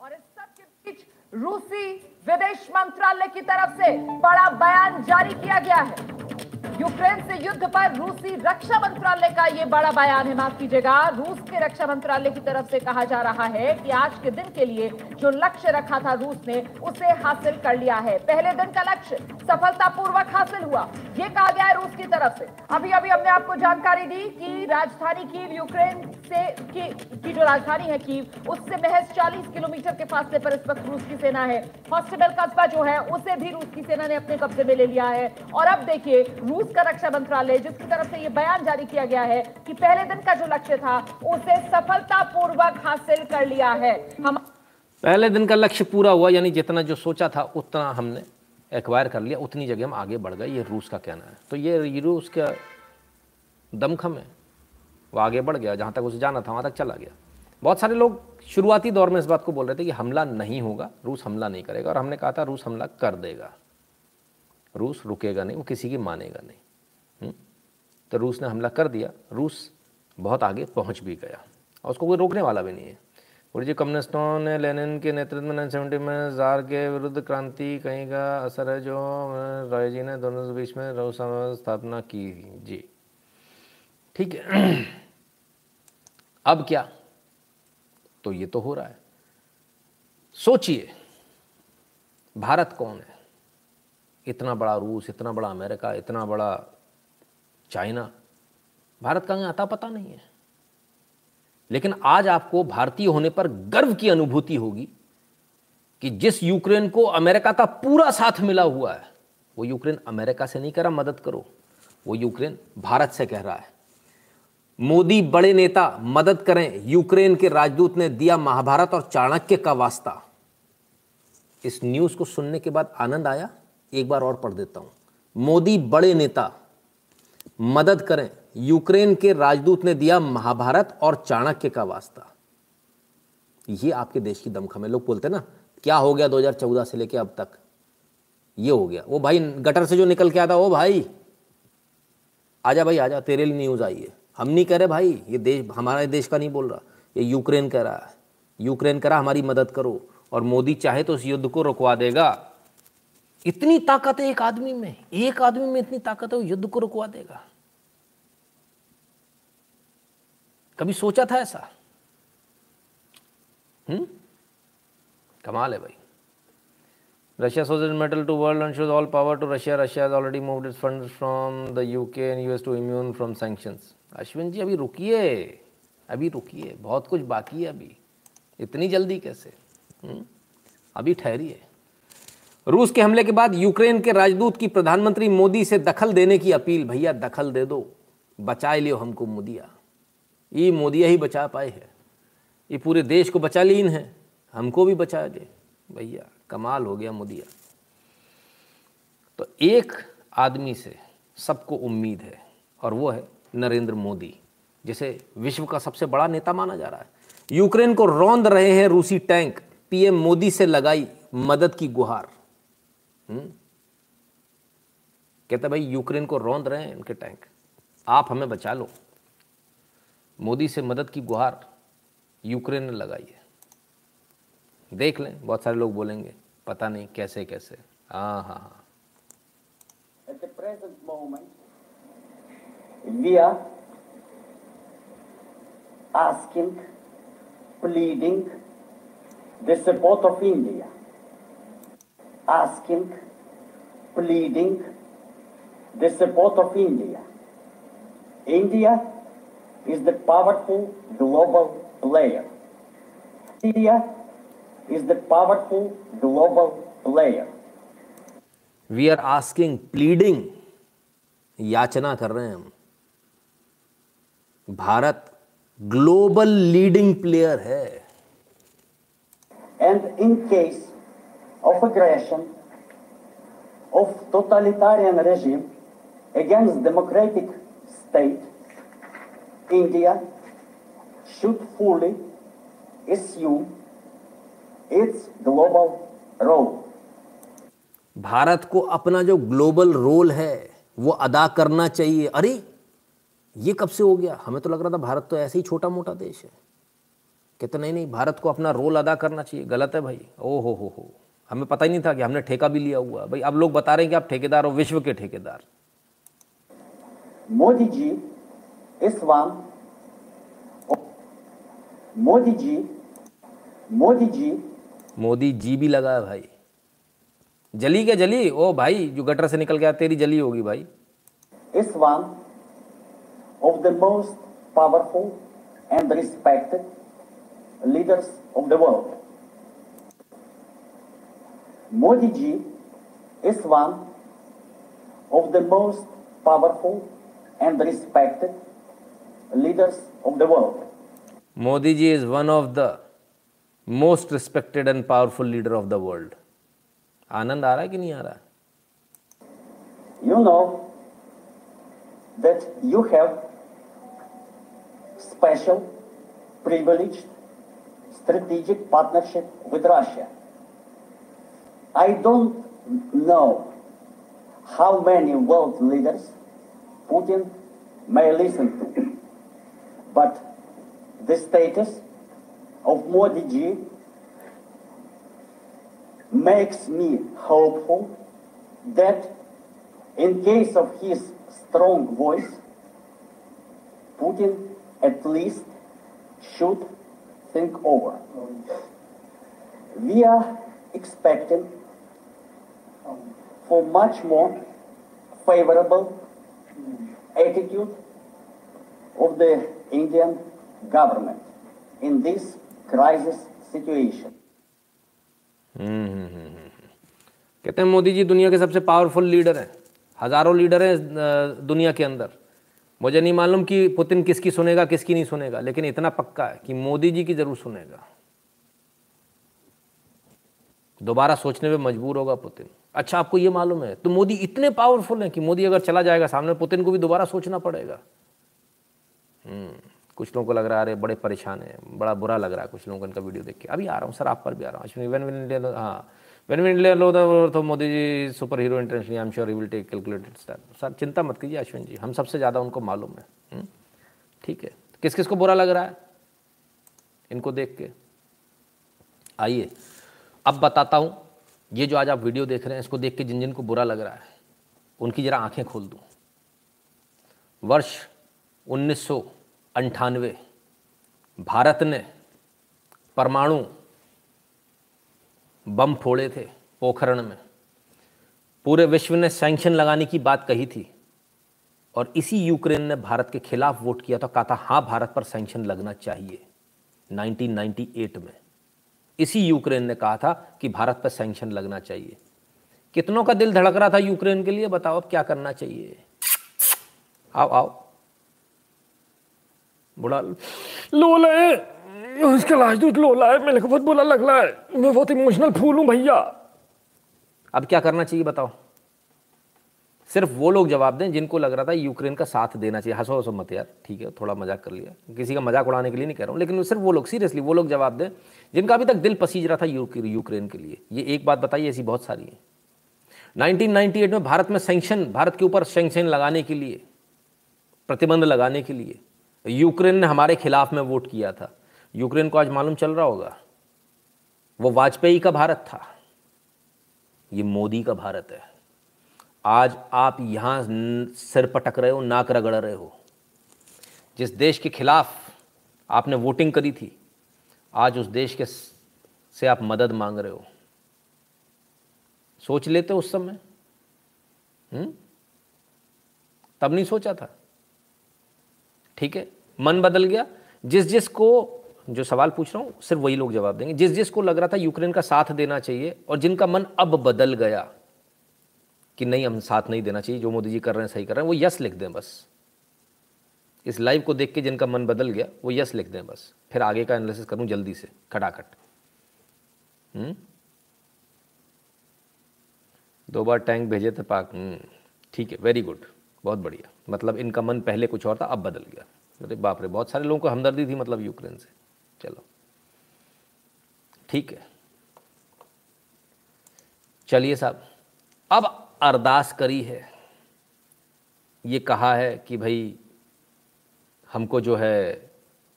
और इस सब के रूसी विदेश मंत्रालय की तरफ़ से बड़ा बयान जारी किया गया है। यूक्रेन से युद्ध पर रूसी रक्षा मंत्रालय का ये बड़ा बयान है। माफ़ कीजिएगा रूस के रक्षा मंत्रालय की तरफ़ से कहा जा रहा है कि आज के दिन के लिए जो लक्ष्य रखा था रूस ने उसे हासिल कर लिया है। पहले दिन का लक्ष्य सफलतापूर्वक हासिल हुआ। ये कहा गया है रूस की तरफ़ से। अभी अभी हमने आपको जानकारी दी कि राजधानी कीव यूक्रेन से की, की जो राजधानी है कीव उससे महज 40 किलोमीटर के फासले पर इस वक्त रूस की सेना है। हॉस्पिटल कस्बा जो है उसे भी रूस की सेना ने अपने कब्जे में ले लिया है। और अब देखिए रूस का रक्षा मंत्रालय, जिसकी तरफ़ से ये बयान जारी किया गया है कि पहले दिन का जो लक्ष्य था, उसे सफलतापूर्वक हासिल कर लिया है। हम पहले दिन का लक्ष्य पूरा हुआ, यानी जितना जो सोचा था, उतना हमने एक्वायर कर लिया, उतनी जगह हम आगे बढ़ गए। ये रूस का कहना है। तो ये रूस का दमखम है। वो आगे बढ़ गया, जहाँ तक उसे जाना था, वहाँ तक चला गया। बहुत सारे लोग शुरुआती दौर में इस बात को बोल रहे थे कि हमला नहीं होगा, रूस हमला नहीं करेगा, और हमने कहा था, रूस हमला कर देगा। रूस रुकेगा नहीं, वो किसी की मानेगा नहीं। हम्म? तो रूस ने हमला कर दिया। रूस बहुत आगे पहुँच भी गया। और उसको कोई रोकने वाला भी नहीं है। और जी, कम्युनिस्टों ने लेनिन के नेतृत्व में 1970 में जार के विरुद्ध क्रांति कहीं का असर है जो रॉय जी ने दोनों बीच में रूस स्थापना की जी। ठीक है। अब क्या? तो ये तो हो रहा है। सोचिए, भारत कौन है? इतना बड़ा रूस, इतना बड़ा अमेरिका, इतना बड़ा चाइना, भारत का आता पता नहीं है। लेकिन आज आपको भारतीय होने पर गर्व की अनुभूति होगी कि जिस यूक्रेन को अमेरिका का पूरा साथ मिला हुआ है, वो यूक्रेन अमेरिका से नहीं कह रहा, मदद करो। वो यूक्रेन भारत से कह रहा है। मोदी बड़े नेता, मदद करें। यूक्रेन के राजदूत ने दिया महाभारत और चाणक्य का वास्ता। इस न्यूज़ को सुनने के बाद आनंद आया? एक बार और पढ़ देता हूँ। मोदी बड़े नेता, मदद करें। यूक्रेन के राजदूत ने दिया महाभारत और चाणक्य का वास्ता। ये आपके देश की दमखम है। लोग बोलते ना, क्या हो गया 2014 से लेके अब तक? ये हो गया। वो भाई गटर से जो निकल के आता वो भाई, आजा भाई, आजा, तेरे लिए न्यूज़ आई है। हम नहीं कह रहे, भाई, ये देश, हमारे देश का नहीं बोल रहा। ये यूक्रेन कह रहा है। यूक्रेन कह रहा, हमारी मदद करो और मोदी चाहे तो इस युद्ध को रुकवा देगा। इतनी ताकत है एक आदमी में, एक आदमी में इतनी ताकत है, वो युद्ध को रुकवा देगा। कभी सोचा था ऐसा? हम्म? कमाल है भाई। Russia shows metal to world and shows all power to Russia Russia already moved its funds from the UK and US to immune from sanctions Ashwin ji, अभी रुकिए। अभी रुकिए। बहुत कुछ बाकी है अभी। इतनी जल्दी कैसे? हुँ? हम्म? अभी ठहरिए। रूस के हमले के बाद यूक्रेन के राजदूत की प्रधानमंत्री मोदी से दखल देने की अपील, भैया, दखल दे दो। बचा लियो हमको मोदिया। ये मोदिया ही बचा पाए है। ये पूरे देश को बचा लीन है। हमको भी बचा दे। भैया, कमाल हो गया मोदिया। तो एक आदमी से सबको उम्मीद है, और वो है नरेंद्र मोदी, जिसे विश्व का सबसे बड़ा नेता माना जा रहा है। यूक्रेन को रौंद रहे हैं रूसी टैंक। पीएम मोदी से लगाई मदद की गुहार? कहता भाई यूक्रेन को रौंद रहे हैं इनके टैंक। आप हमें बचा लो। मोदी से मदद की गुहार यूक्रेन ने लगाई है। देख लें बहुत सारे लोग बोलेंगे पता नहीं कैसे कैसे। हाँ हाँ हाँ। Asking, pleading the support of India, asking, pleading the support of India. India is the powerful global player. India is the powerful global player. We are asking pleading याचना कर रहे हैं हम भारत ग्लोबल लीडिंग प्लेयर है And in case of aggression of totalitarian regime against democratic state, India should fully assume its global role. Bharat को अपना जो global role है वो अदा करना चाहिए। अरे ये कब से हो गया? हमें तो लग रहा था भारत तो ऐसे ही छोटा मोटा देश है। कहते नहीं नहीं भारत को अपना रोल अदा करना चाहिए। गलत है भाई। ओ हो हो हो। हमें पता ही नहीं था कि हमने ठेका भी लिया हुआ भाई अब लोग बता रहे हैं कि आप ठेकेदार हो विश्व के ठेकेदार। Modi ji is one Modi ji Modi ji. Modi ji भी लगा है भाई। जली क्या जली? ओ भाई जो गटर से निकल गया तेरी जली होगी भाई। Is one of the most powerful and respected leaders of the world. Modi ji is one of the most powerful and respected leaders of the world. Modi ji is one of the most respected and powerful leader of the world आनंद आ रहा है कि नहीं आ रहा है You know that you have special, privileged, strategic partnership with Russia. I don't know how many world leaders Putin may listen to, but the status of Modi ji makes me hopeful that in case of his strong voice, Putin at least should think over. We are expecting for much more favorable attitude of the Indian government in this crisis situation. कहते हैं मोदी जी दुनिया के सबसे powerful leader हैं। हज़ारों leader हैं दुनिया के अंदर। मुझे नहीं मालूम कि पुतिन किसकी सुनेगा, किसकी नहीं सुनेगा, लेकिन इतना पक्का है कि मोदी जी की ज़रूर सुनेगा। दोबारा सोचने में मजबूर होगा पुतिन। अच्छा आपको ये मालूम है तो मोदी इतने पावरफुल हैं कि मोदी अगर चला जाएगा सामने पुतिन को भी दोबारा सोचना पड़ेगा। हम्म, कुछ लोगों को लग रहा है अरे बड़े परेशान है बड़ा बुरा लग रहा है कुछ लोगों को इनका वीडियो देख के। अभी आ रहा हूँ सर आप पर भी आ रहा हूँ। वेन इंडिया हाँ वेन विन इंडिया लो तो Modi ji super hero internationally I am sure will take calculated step sir चिंता मत कीजिए अश्विन जी हम सबसे ज़्यादा उनको मालूम है। हम्म, ठीक है किस किस को बुरा लग रहा है? इनको देख के। आइए। अब बताता हूँ, ये जो आज आप वीडियो देख रहे हैं, इसको देख के जिन जिन को बुरा लग रहा है, उनकी ज़रा आँखें खोल दूँ। वर्ष उन्नीस भारत ने परमाणु बम फोड़े थे पोखरण में। पूरे विश्व ने सैंक्शन लगाने की बात कही थी और इसी यूक्रेन ने भारत के खिलाफ वोट किया तो कहा था हाँ भारत पर सैंक्शन लगना चाहिए। 1998 में। इसी यूक्रेन ने कहा था कि भारत पर सैंक्शन लगना चाहिए। कितनों का दिल धड़क रहा था यूक्रेन के लिए बताओ अब क्या करना चाहिए? आओ आओ। बुढ़ा लोला है उसका राजदूत लोला है मेरे को बहुत बुरा लग रहा है। मैं बहुत इमोशनल फूल हूँ भैया। अब क्या करना चाहिए बताओ? सिर्फ़ वो लोग जवाब दें जिनको लग रहा था यूक्रेन का साथ देना चाहिए। हंसो हंसो मत यार, ठीक है, थोड़ा मज़ाक कर लिया। किसी का मज़ाक उड़ाने के लिए नहीं कह रहा हूँ, लेकिन सिर्फ़ वो लोग सीरियसली वो लोग जवाब दें, जिनका अभी तक दिल पसीज रहा था यूक्रेन के लिए। ये एक बात बताइए, ऐसी बहुत सारी है। 1998 में भारत में सेंक्शन भारत के ऊपर सेंक्शन लगाने के लिए, प्रतिबंध लगाने के लिए, यूक्रेन ने हमारे खिलाफ में वोट किया था। यूक्रेन को आज मालूम चल रहा होगा, वो वाजपेयी का भारत था। ये मोदी का भारत है। आज आप यहाँ सिर पटक रहे हो, नाक रगड़ रहे हो। जिस देश के खिलाफ आपने वोटिंग करी थी, आज उस देश के से आप मदद मांग रहे हो। सोच लेते उस समय? हुँ? तब नहीं सोचा था। ठीक है, मन बदल गया। जिस जिस को, जो सवाल पूछ रहा हूँ, सिर्फ़ वही लोग जवाब देंगे। जिस जिस को लग रहा था यूक्रेन का साथ देना चाहिए और जिनका मन अब बदल गया कि नहीं हम साथ नहीं देना चाहिए जो मोदी जी कर रहे हैं सही कर रहे हैं वो यस लिख दें बस। इस लाइव को देख के जिनका मन बदल गया वो यस लिख दें बस। फिर आगे का एनालिसिस करूँ जल्दी से खटाखट। हम्म? दो बार टैंक भेजे थे पाक हम्म, ठीक है वेरी गुड बहुत बढ़िया। मतलब इनका मन पहले कुछ और था अब बदल गया। अरे बाप रे बहुत सारे लोगों को हमदर्दी थी मतलब यूक्रेन से। चलो। ठीक है। चलिए साहब अब अरदास करी है। ये कहा है कि भाई, हमको जो है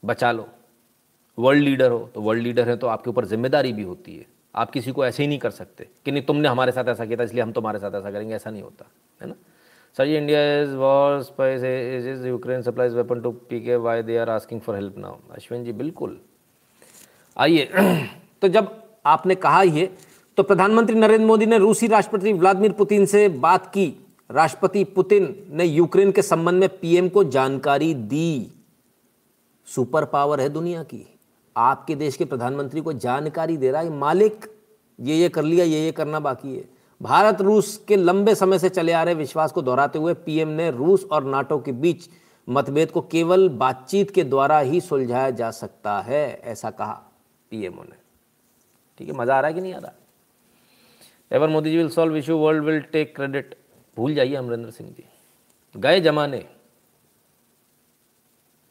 बचा लो। वर्ल्ड लीडर हो तो वर्ल्ड लीडर है तो आपके ऊपर ज़िम्मेदारी भी होती है। आप किसी को ऐसे ही नहीं कर सकते कि नहीं, तुमने हमारे साथ ऐसा किया था, इसलिए हम तुम्हारे साथ ऐसा करेंगे, ऐसा नहीं होता, है ना? सर ये India is war spice is Ukraine supplies weapon to P K Y they are asking for help now Ashwin ji बिल्कुल। आइए तो जब आपने कहा ये तो प्रधानमंत्री नरेंद्र मोदी ने रूसी राष्ट्रपति व्लादिमीर पुतिन से बात की। राष्ट्रपति पुतिन ने यूक्रेन के संबंध में पीएम को जानकारी दी। सुपर पावर है दुनिया की। आपके देश के प्रधानमंत्री को जानकारी दे रहा है, मालिक, ये ये कर लिया, ये ये करना बाकी है। भारत रूस के लंबे समय से चले आ रहे विश्वास को दोहराते हुए पीएम ने रूस और नाटो के बीच मतभेद को केवल बातचीत के द्वारा ही सुलझाया जा सकता है, ऐसा कहा पीएमओ ने। ठीक है, मज़ा आ रहा है कि नहीं आ रहा? Ever Modi ji will solve issue world will take credit भूल जाइए अमरिंदर सिंह जी। गए जमाने।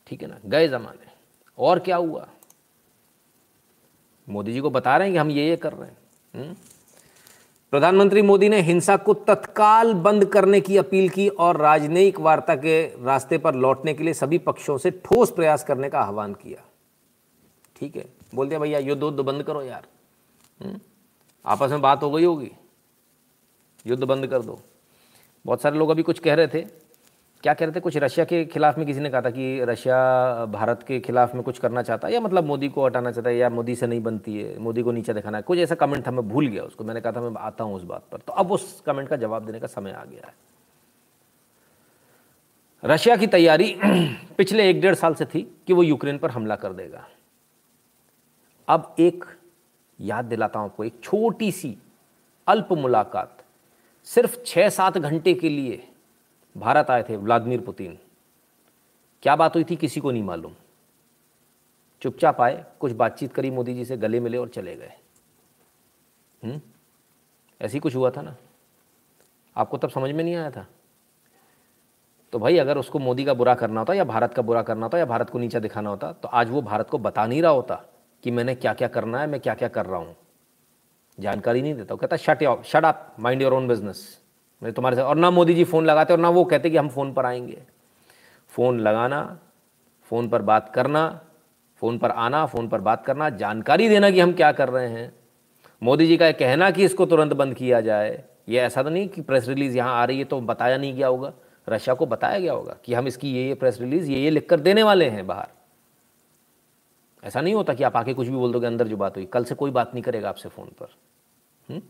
ठीक है ना? गए जमाने। और क्या हुआ? मोदी जी को बता रहे हैं कि हम ये ये कर रहे हैं। हम्म? प्रधानमंत्री मोदी ने हिंसा को तत्काल बंद करने की अपील की और राजनयिक वार्ता के रास्ते पर लौटने के लिए सभी पक्षों से ठोस प्रयास करने का आह्वान किया। ठीक है? बोलते भैया युद्ध उद्ध बंद करो यार। हुँ? आपस में बात हो गई होगी। युद्ध बंद कर दो। बहुत सारे लोग अभी कुछ कह रहे थे। क्या कह रहे थे? कुछ रशिया के खिलाफ में किसी ने कहा था कि रशिया, भारत के खिलाफ में कुछ करना चाहता है या मतलब मोदी को हटाना चाहता है या मोदी से नहीं बनती है, मोदी को नीचे दिखाना है? कुछ ऐसा कमेंट था, मैं भूल गया उसको। मैंने कहा था, मैं आता हूँ उस बात पर। तो अब उस कमेंट का जवाब देने का समय आ गया है। रशिया की तैयारी पिछले एक डेढ़ साल से थी कि वो यूक्रेन पर हमला कर देगा। अब एक याद दिलाता हूँ आपको, एक छोटी सी अल्प मुलाकात, सिर्फ़ छः सात घंटे के लिए भारत आए थे व्लादिमीर पुतिन। क्या बात हुई थी किसी को नहीं मालूम। चुपचाप आए, कुछ बातचीत करी मोदी जी से, गले मिले और चले गए। हम्म? ऐसी कुछ हुआ था ना? आपको तब समझ में नहीं आया था? तो भाई, अगर उसको मोदी का बुरा करना होता या भारत का बुरा करना होता या भारत को नीचा दिखाना होता तो आज वो भारत को बता नहीं रहा होता। कि मैंने क्या क्या करना है, मैं क्या क्या कर रहा हूँ। जानकारी नहीं देता कहता shut off shut up mind your own business मैं तुम्हारे साथ और ना मोदी जी फ़ोन लगाते और ना वो कहते कि हम फ़ोन पर आएँगे। फ़ोन लगाना, फ़ोन पर बात करना, फ़ोन पर आना, फ़ोन पर बात करना, जानकारी देना कि हम क्या कर रहे हैं। मोदी जी का कहना कि इसको तुरंत बंद किया जाए। ये ऐसा तो नहीं कि प्रेस रिलीज़ यहाँ आ रही है तो बताया नहीं गया होगा। रशिया को बताया गया होगा कि हम इसकी ये ये प्रेस रिलीज़, ये ये लिख कर देने वाले हैं बाहर। ऐसा नहीं होता कि आप आके कुछ भी बोल दोगे, अंदर जो बात हुई कल से कोई बात नहीं करेगा आपसे फ़ोन पर। हुँ?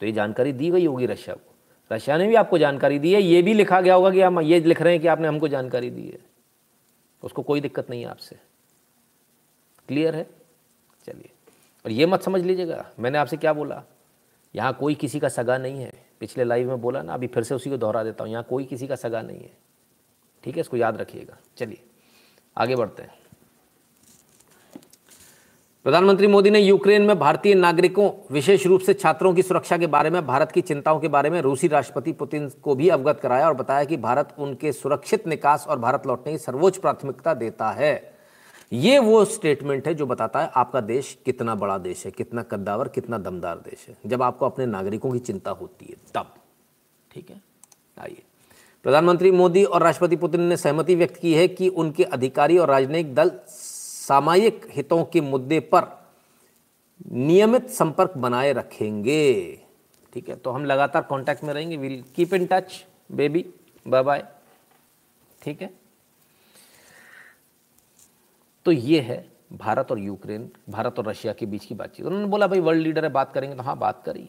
तो ये जानकारी दी गई होगी रशिया को। रशिया ने भी आपको जानकारी दी है, ये भी लिखा गया होगा कि हम ये लिख रहे हैं कि आपने हमको जानकारी दी है। उसको कोई दिक्कत नहीं है आपसे। क्लियर है? चलिए। और ये मत समझ लीजिएगा, मैंने आपसे क्या बोला? यहाँ कोई किसी का सगा नहीं है। पिछले लाइव में बोला ना, अभी फिर से उसी को दोहरा देता हूँ। यहाँ कोई किसी का सगा नहीं है। ठीक है, इसको याद रखिएगा। चलिए, आगे बढ़ते हैं। प्रधानमंत्री मोदी ने यूक्रेन में भारतीय नागरिकों, विशेष रूप से छात्रों की सुरक्षा के बारे में, भारत की चिंताओं के बारे में, रूसी राष्ट्रपति पुतिन को भी अवगत कराया और बताया कि भारत उनके सुरक्षित निकास और भारत लौटने की सर्वोच्च प्राथमिकता देता है। ये वो स्टेटमेंट है जो बताता है आपका देश कितना बड़ा देश है, कितना कद्दावर, कितना दमदार देश है। जब आपको अपने नागरिकों की चिंता होती है, तब। ठीक है? आइए। प्रधानमंत्री मोदी और राष्ट्रपति पुतिन ने सहमति व्यक्त की है कि उनके अधिकारी और राजनयिक दल सामायिक हितों के मुद्दे पर नियमित संपर्क बनाए रखेंगे। ठीक है तो हम लगातार कांटेक्ट में रहेंगे। Will keep in touch baby bye bye ठीक है? तो ये है भारत और यूक्रेन, भारत और रशिया के बीच की बातचीत। उन्होंने बोला, भाई वर्ल्ड लीडर है, बात करेंगे। तो हाँ बात करी।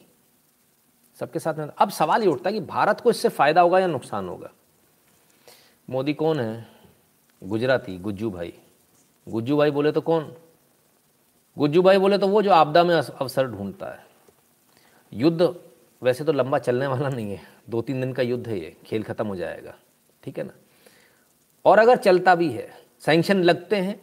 सबके साथ में अब सवाल ये उठता है कि भारत को इससे फ़ायदा होगा या नुकसान होगा? मोदी कौन है? गुजराती गुज्जू भाई। गुज्जू भाई बोले तो कौन? गुज्जू भाई बोले तो वो जो आपदा में अवसर ढूंढता है। युद्ध वैसे तो लंबा चलने वाला नहीं है। दो तीन दिन का युद्ध है ये, खेल खत्म हो जाएगा। ठीक है ना? और अगर चलता भी है सैंक्शन लगते हैं,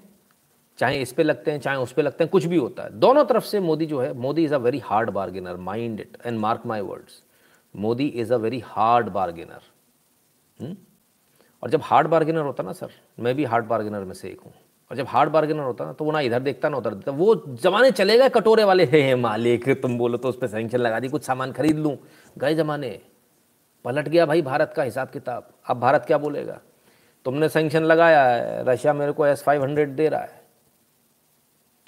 चाहे इस पे लगते हैं, चाहे उस पे लगते हैं, कुछ भी होता है, दोनों तरफ़ से मोदी जो है, Modi is a very hard bargainer mind it and mark my words Modi is a very hard bargainer और जब हार्ड बार्गेनर होता ना सर मैं भी हार्ड बार्गेनर में से एक हूँ। और जब हार्ड बार्गेनर होता ना तो वो ना इधर देखता, ना उधर देखता। वो जमाने चलेगा कटोरे वाले। हे मालिक, तुम बोलो तो उस पर सेंक्शन लगा दी, कुछ सामान खरीद लूँ। गए जमाने। पलट गया भाई भारत का हिसाब किताब। अब भारत क्या बोलेगा? तुमने सेंक्शन लगाया है, रशिया मेरे को एस फाइव हंड्रेड दे रहा है।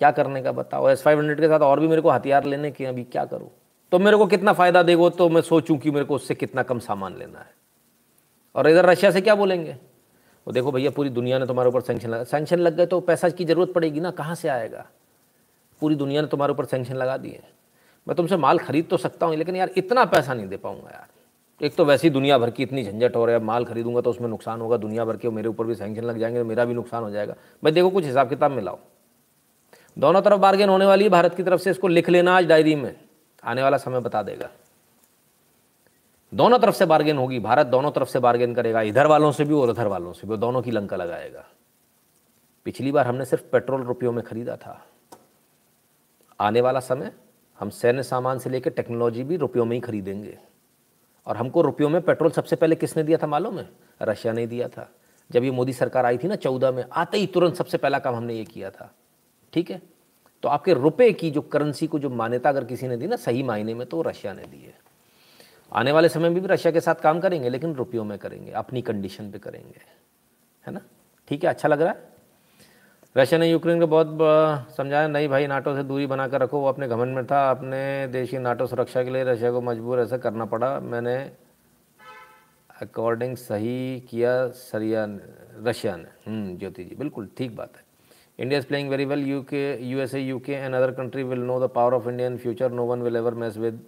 क्या करने का बताओ? एस फाइव हंड्रेड के साथ और भी मेरे को हथियार लेने के अभी क्या करूँ? तो मेरे को कितना फ़ायदा देगो तो मैं सोचूं कि मेरे को उससे कितना कम सामान लेना है। और इधर रशिया से क्या बोलेंगे? वो देखो भैया, पूरी दुनिया ने तुम्हारे ऊपर सेंक्शन लगा सेंक्शन लग गए तो पैसा की ज़रूरत पड़ेगी ना, कहाँ से आएगा? पूरी दुनिया ने तुम्हारे ऊपर सेंक्शन लगा दिए मैं तुमसे माल खरीद तो सकता हूँ, लेकिन यार इतना पैसा नहीं दे पाऊँगा यार। एक तो वैसी दुनिया भर की इतनी झंझट हो रही है, माल खरीदूँगा तो उसमें नुकसान होगा, दुनिया भर के मेरे ऊपर भी सेंक्शन लग जाएँगे तो मेरा भी नुकसान हो जाएगा। भाई देखो, कुछ हिसाब किताब मिलाओ दोनों तरफ़ बार्गेन होने वाली है, भारत की तरफ़ से इसको लिख लेना आज डायरी में। आने वाला समय बता देगा। दोनों तरफ़ से बार्गेन होगी। भारत दोनों तरफ़ से बार्गेन करेगा। इधर वालों से भी और उधर वालों से भी। दोनों की लंका लगाएगा। पिछली बार हमने सिर्फ़ पेट्रोल रुपयों में खरीदा था। आने वाला समय हम सैन्य सामान से लेकर टेक्नोलॉजी भी रुपयों में ही खरीदेंगे। और हमको रुपयों में पेट्रोल सबसे पहले किसने दिया था मालूम है? रशिया ने दिया था। जब ये मोदी सरकार आई थी ना चौदह में, आते ही तुरंत सबसे पहला काम हमने ये किया था। ठीक है? तो आपके रुपए की जो करेंसी को जो मान्यता अगर किसी ने दी ना सही मायने में तो रशिया ने दी है। आने वाले समय में भी रशिया के साथ काम करेंगे लेकिन रुपयों में करेंगे अपनी कंडीशन पे करेंगे। है ना? ठीक है अच्छा लग रहा है? रशिया ने यूक्रेन को बहुत समझाया नहीं भाई नाटो से दूरी बनाकर रखो वो अपने घमन में था अपने देश की नाटो सुरक्षा के लिए रशिया को मजबूर ऐसा करना पड़ा। मैंने अकॉर्डिंग सही किया सरिया रशिया ने। हम्म, ज्योति जी बिल्कुल ठीक बात है। India is playing very well. UK, USA, UK, and other country will know the power of India in future no one will ever mess with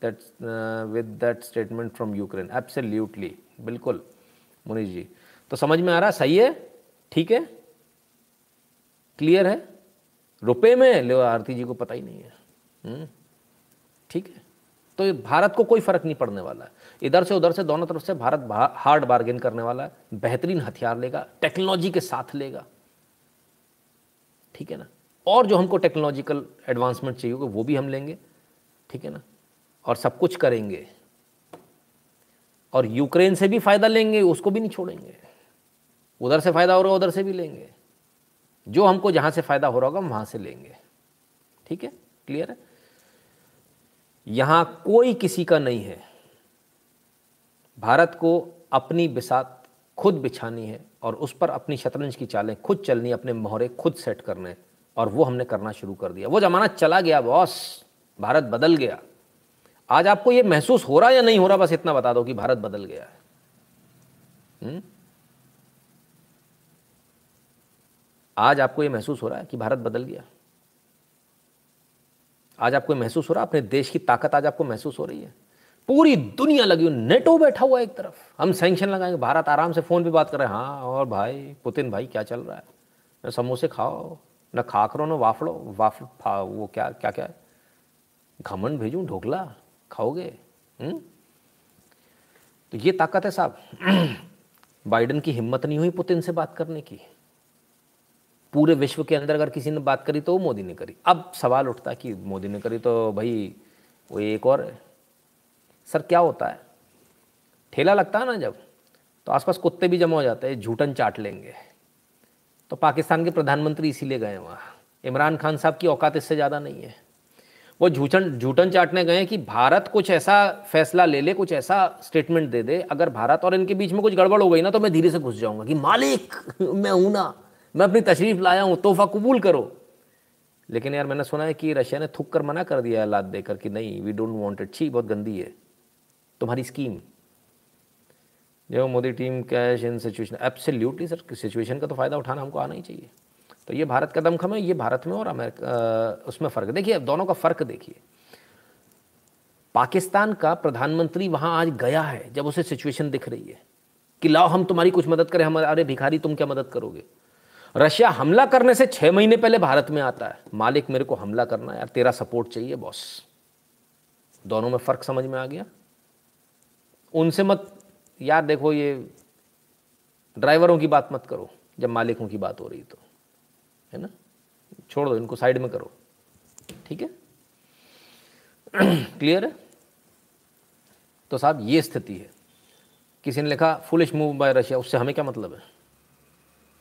that uh, with that statement from Ukraine. बिल्कुल मुनीश जी तो समझ में आ रहा? सही है? ठीक है? Clear है? रुपए में लो आरती जी को पता ही नहीं है। हम्म, ठीक है? तो भारत को कोई फ़र्क नहीं पड़ने वाला। इधर से उधर से दोनों तरफ़ से भारत हार्ड बार्गेन करने वाला है। बेहतरीन हथियार लेगा टेक्नोलॉजी के साथ लेगा। ठीक है ना? और जो हमको टेक्नोलॉजिकल एडवांसमेंट चाहिए होगा वो भी हम लेंगे। ठीक है ना? और सब कुछ करेंगे। और यूक्रेन से भी फ़ायदा लेंगे, उसको भी नहीं छोड़ेंगे। उधर से फ़ायदा हो रहा है, उधर से भी लेंगे। जो हमको जहाँ से फ़ायदा हो रहा होगा, हम वहाँ से लेंगे। ठीक है? क्लियर है? यहाँ कोई किसी का नहीं है। भारत को अपनी बिसात खुद बिछानी है और उस पर अपनी शतरंज की चालें खुद चलनी, अपने मोहरे खुद सेट करने और वो हमने करना शुरू कर दिया। वो ज़माना चला गया, बॉस। भारत बदल गया। आज आपको ये महसूस हो रहा या नहीं हो रहा? बस इतना बता दो कि भारत बदल गया है। हुँ? हम्म? आज आपको ये महसूस हो रहा है कि भारत बदल गया आज आपको महसूस हो रहा है, अपने देश की ताकत आज आपको महसूस हो रही है। पूरी दुनिया लगी हुई, नेटो बैठा हुआ एक तरफ़। हम सैंक्शन लगाएँगे, भारत आराम से फ़ोन पे बात कर रहे हैं। हाँ और भाई, पुतिन भाई, क्या चल रहा है? न समोसे खाओ, न खाकरो, न वाफड़ो वाफ वो क्या क्या क्या घमंड भेजूँ, ढोकला? खाओगे? हम्म? तो ये ताकत है साहब। बाइडन की हिम्मत नहीं हुई पुतिन से बात करने की। पूरे विश्व के अंदर अगर किसी ने बात करी तो वो मोदी ने करी। अब सवाल उठता है कि मोदी ने करी तो भाई, वो एक और है। सर, क्या होता है? ठेला लगता है ना जब? तो आसपास कुत्ते भी जमा हो जाते हैं, झूठन चाट लेंगे। तो पाकिस्तान के प्रधानमंत्री इसीलिए गए वहाँ। इमरान खान साहब की औकात इससे ज़्यादा नहीं है। वो झूठन झूठन चाटने गए कि भारत कुछ ऐसा फैसला ले ले, कुछ ऐसा स्टेटमेंट दे दे। अगर भारत और इनके बीच में कुछ गड़बड़ हो गई ना तो मैं धीरे से घुस जाऊँगा कि, मालिक, मैं हूँ ना, मैं अपनी तशरीफ़ लाया हूँ, तोहफा कबूल करो। लेकिन यार मैंने सुना है कि रशिया ने थुक कर मना कर दिया है लाद देकर कि नहीं वी डोंट वांट इट छी, बहुत गंदी है। तुम्हारी स्कीम जो Modi team cash in situation absolutely sir situation का तो फ़ायदा उठाना हमको आना ही चाहिए। तो ये भारत का दमखम है, ये भारत में और अमेरिका उसमें फ़र्क। देखिए, अब दोनों का फ़र्क देखिए। पाकिस्तान का प्रधानमंत्री वहाँ आज गया है, जब उसे सिचुएशन दिख रही है कि लाओ, हम तुम्हारी कुछ मदद करें हमारे अरे भिखारी, तुम क्या मदद करोगे? रशिया हमला करने से छह महीने पहले भारत में आता है। मालिक मेरे को हमला करना है, यार, तेरा सपोर्ट चाहिए बॉस दोनों में फ़र्क समझ में आ गया? उनसे मत, यार देखो, ये ड्राइवरों की बात मत करो, जब मालिकों की बात हो रही तो। है ना? छोड़ दो, इनको साइड में करो। ठीक है? क्लियर है? तो साहब, ये स्थिति है। किसी ने लिखा फुलिश मूव बाय रशिया उससे हमें क्या मतलब है?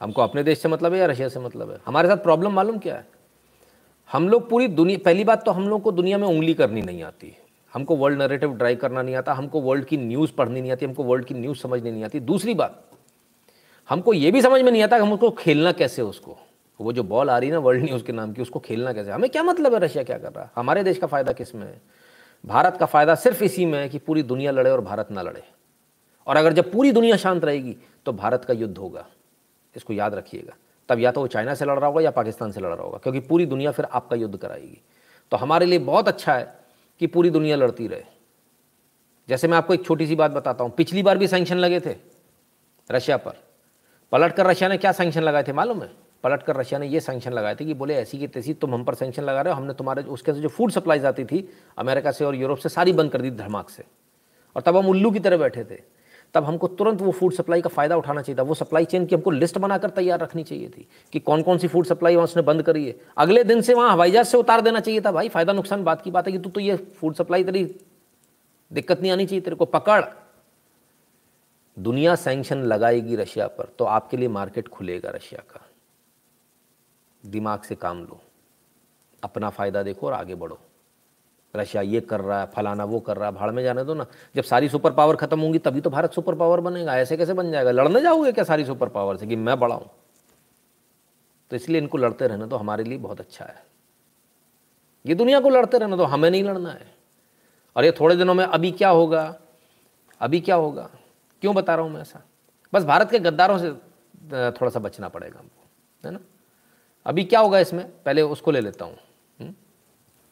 हमको अपने देश से मतलब है या रशिया से मतलब है? हमारे साथ प्रॉब्लम मालूम क्या है? हम लोग पूरी दुनिया, पहली बात तो हम लोग को दुनिया में उंगली करनी नहीं आती। हमको वर्ल्ड नरेटिव ड्राइव करना नहीं आता, हमको वर्ल्ड की न्यूज़ पढ़नी नहीं आती, हमको वर्ल्ड की न्यूज़ समझनी नहीं आती। दूसरी बात, हमको ये भी समझ में नहीं आता कि हम उसको खेलना कैसे उसको। वो जो बॉल आ रही ना वर्ल्ड न्यूज़ के नाम की, उसको खेलना कैसे? हमें क्या मतलब है रशिया क्या कर रहा है? हमारे देश का फ़ायदा किसमें है? भारत का फ़ायदा सिर्फ़ इसी में है कि पूरी दुनिया लड़े और भारत ना लड़े। और अगर जब पूरी दुनिया शांत रहेगी तो भारत का युद्ध होगा। इसको याद रखिएगा। तब या तो वो चाइना से लड़ रहा होगा या पाकिस्तान से लड़ रहा होगा, क्योंकि पूरी दुनिया फिर आपका युद्ध कराएगी। तो हमारे लिए बहुत अच्छा है कि पूरी दुनिया लड़ती रहे। जैसे मैं आपको एक छोटी सी बात बताता हूँ। पिछली बार भी सैंक्शन लगे थे रशिया पर। पलट कर रशिया ने क्या सैंक्शन लगाए थे, मालूम है? पलट कर रशिया ने ये सैंक्शन लगाए थे कि बोले, ऐसी की तैसी तुम हम पर सैंक्शन लगा रहे हो। हमने तुम्हारे, उसके से जो फ़ूड सप्लाईज आती थी अमेरिका से और यूरोप से, सारी बंद कर दी धमाक से। और तब हम उल्लू की तरह बैठे थे। तब हमको तुरंत वो फ़ूड सप्लाई का फ़ायदा उठाना चाहिए था। वो सप्लाई चेन की हमको लिस्ट बनाकर तैयार रखनी चाहिए थी कि कौन कौन सी फ़ूड सप्लाई वहाँ उसने बंद करी है। अगले दिन से वहाँ हवाई जहाज़ से उतार देना चाहिए था। भाई, फ़ायदा नुकसान बात की बात है कि तू तो ये फ़ूड सप्लाई तेरी दिक्कत नहीं आनी चाहिए, तेरे को पकड़। दुनिया सैंक्शन लगाएगी रशिया पर तो आपके लिए मार्केट खुलेगा रशिया का। दिमाग से काम लो। अपना फ़ायदा देखो और आगे बढ़ो। रशिया ये कर रहा है, फलाना वो कर रहा है, भाड़ में जाने दो ना। जब सारी सुपर पावर खत्म होंगी तभी तो भारत सुपर पावर बनेगा। ऐसे कैसे बन जाएगा? लड़ने जाओगे क्या सारी सुपर पावर से कि मैं बड़ा हूँ? तो इसलिए इनको लड़ते रहना तो हमारे लिए बहुत अच्छा है। ये दुनिया को लड़ते रहना तो हमें नहीं लड़ना है। और ये थोड़े दिनों में अभी क्या होगा? अभी क्या होगा? क्यों बता रहा हूँ मैं ऐसा? बस भारत के गद्दारों से थोड़ा सा बचना पड़ेगा हमको, है ना? अभी क्या होगा इसमें? पहले उसको ले लेता हूँ। हम्म?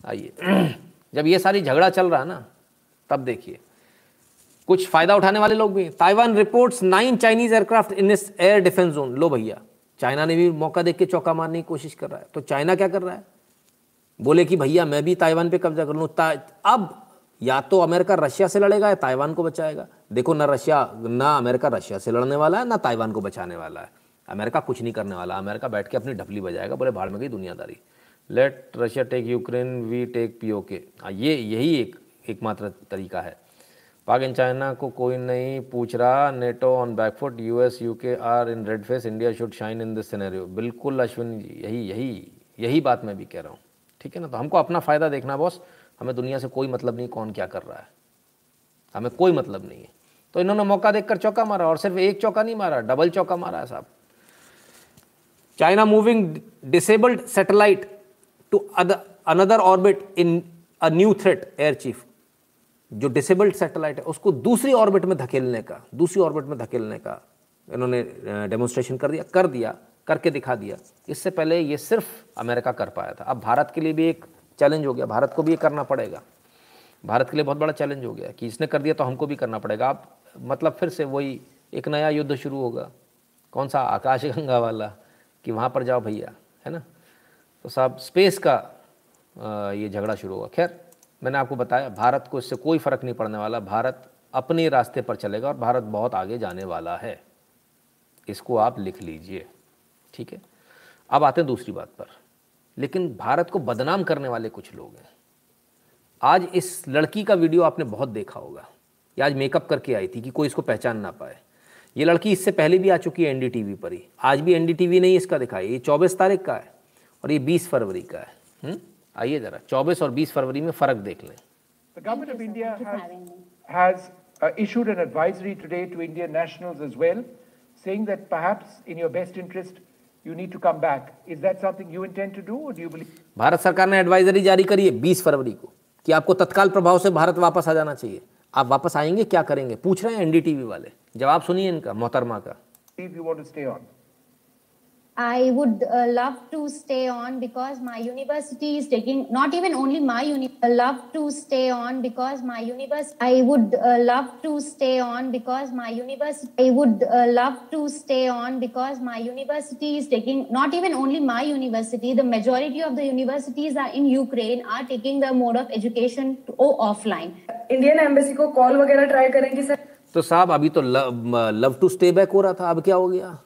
आइए। जब ये सारी झगड़ा चल रहा है ना, तब देखिए। कुछ फ़ायदा उठाने वाले लोग भी Taiwan reports nine Chinese aircraft in इस एयर डिफेंस जोन। लो भैया, चाइना ने भी मौका देख के चौका मारने की कोशिश कर रहा है। तो चाइना क्या कर रहा है? बोले कि भैया, मैं भी ताइवान पे कब्जा कर लूँ। अब या तो अमेरिका रशिया से लड़ेगा या ताइवान को बचाएगा। देखो, ना रशिया, ना अमेरिका रशिया से लड़ने वाला है, ना ताइवान को बचाने वाला है। अमेरिका कुछ नहीं करने वाला, अमेरिका बैठ के अपनी ढपली बजाएगा, बोले, भाड़ में गई दुनियादारी। Let Russia take Ukraine we take P okay ये, यही एक, एकमात्र तरीका है। पाक एंड चाइना को कोई नहीं पूछ रहा NATO on back foot US UK are in red face India should shine in this scenario बिल्कुल, अश्विन जी, यही यही यही बात मैं भी कह रहा हूँ। ठीक है ना? तो हमको अपना फ़ायदा देखना बॉस हमें दुनिया से कोई मतलब नहीं, कौन क्या कर रहा है। हमें कोई मतलब नहीं है। तो इन्होंने मौका देखकर चौका मारा, और सिर्फ़ एक चौका नहीं मारा डबल चौका मारा है साहब। China moving disabled satellite to another orbit in a new threat air chief जो डिसेबल्ड सैटेलाइट है, उसको दूसरी ऑर्बिट में धकेलने का, दूसरी ऑर्बिट में धकेलने का इन्होंने डेमोन्स्ट्रेशन कर दिया कर दिया, करके दिखा दिया। इससे पहले ये सिर्फ़ अमेरिका कर पाया था। अब भारत के लिए भी एक चैलेंज हो गया। भारत को भी ये करना पड़ेगा। भारत के लिए बहुत बड़ा चैलेंज हो गया कि इसने कर दिया तो हमको भी करना पड़ेगा। अब मतलब फिर से वही एक नया युद्ध शुरू होगा। कौन सा आकाश गंगा वाला? कि वहाँ पर जाओ भैया, है ना? तो साहब स्पेस का ये झगड़ा शुरू होगा खैर, मैंने आपको बताया, भारत को इससे कोई फ़र्क नहीं पड़ने वाला। भारत अपने रास्ते पर चलेगा और भारत बहुत आगे जाने वाला है। इसको आप लिख लीजिए, ठीक है? अब आते हैं दूसरी बात पर। लेकिन भारत को बदनाम करने वाले कुछ लोग हैं। आज इस लड़की का वीडियो आपने बहुत देखा होगा। ये आज मेकअप करके आई थी कि कोई इसको पहचान ना पाए। ये लड़की इससे पहले भी आ चुकी है एनडीटीवी पर ही आज भी एनडीटीवी नहीं इसका दिखाई ये चौबीस तारीख का है और ये बीस फरवरी का है हम्म? आइए जरा चौबीस और बीस फरवरी में फ़र्क देख लें The government of India has, has uh, issued an advisory today to Indian nationals as well, saying that perhaps in your best interest you need to come back. Is that something you intend to do or do you believe? Bharat सरकार ने advisory जारी करी है 20 फरवरी को कि आपको तत्काल प्रभाव से भारत वापस आ जाना चाहिए आप वापस आएँगे क्या करेंगे पूछ रहे हैं एनडीटीवी वाले जवाब सुनिए इनका मोहतरमा का If you want to stay on. I would uh, love to stay on because my university is taking not even only my uni. I love to stay on because my university. I would uh, love to stay on because my university. I would uh, love to stay on because my university is taking not even only my university. The majority of the universities are in Ukraine are taking the mode of education to, oh, offline. Indian embassy को call वगैरह try करेंगे sir तो साहब अभी तो love to stay back हो रहा था अब क्या हो गया?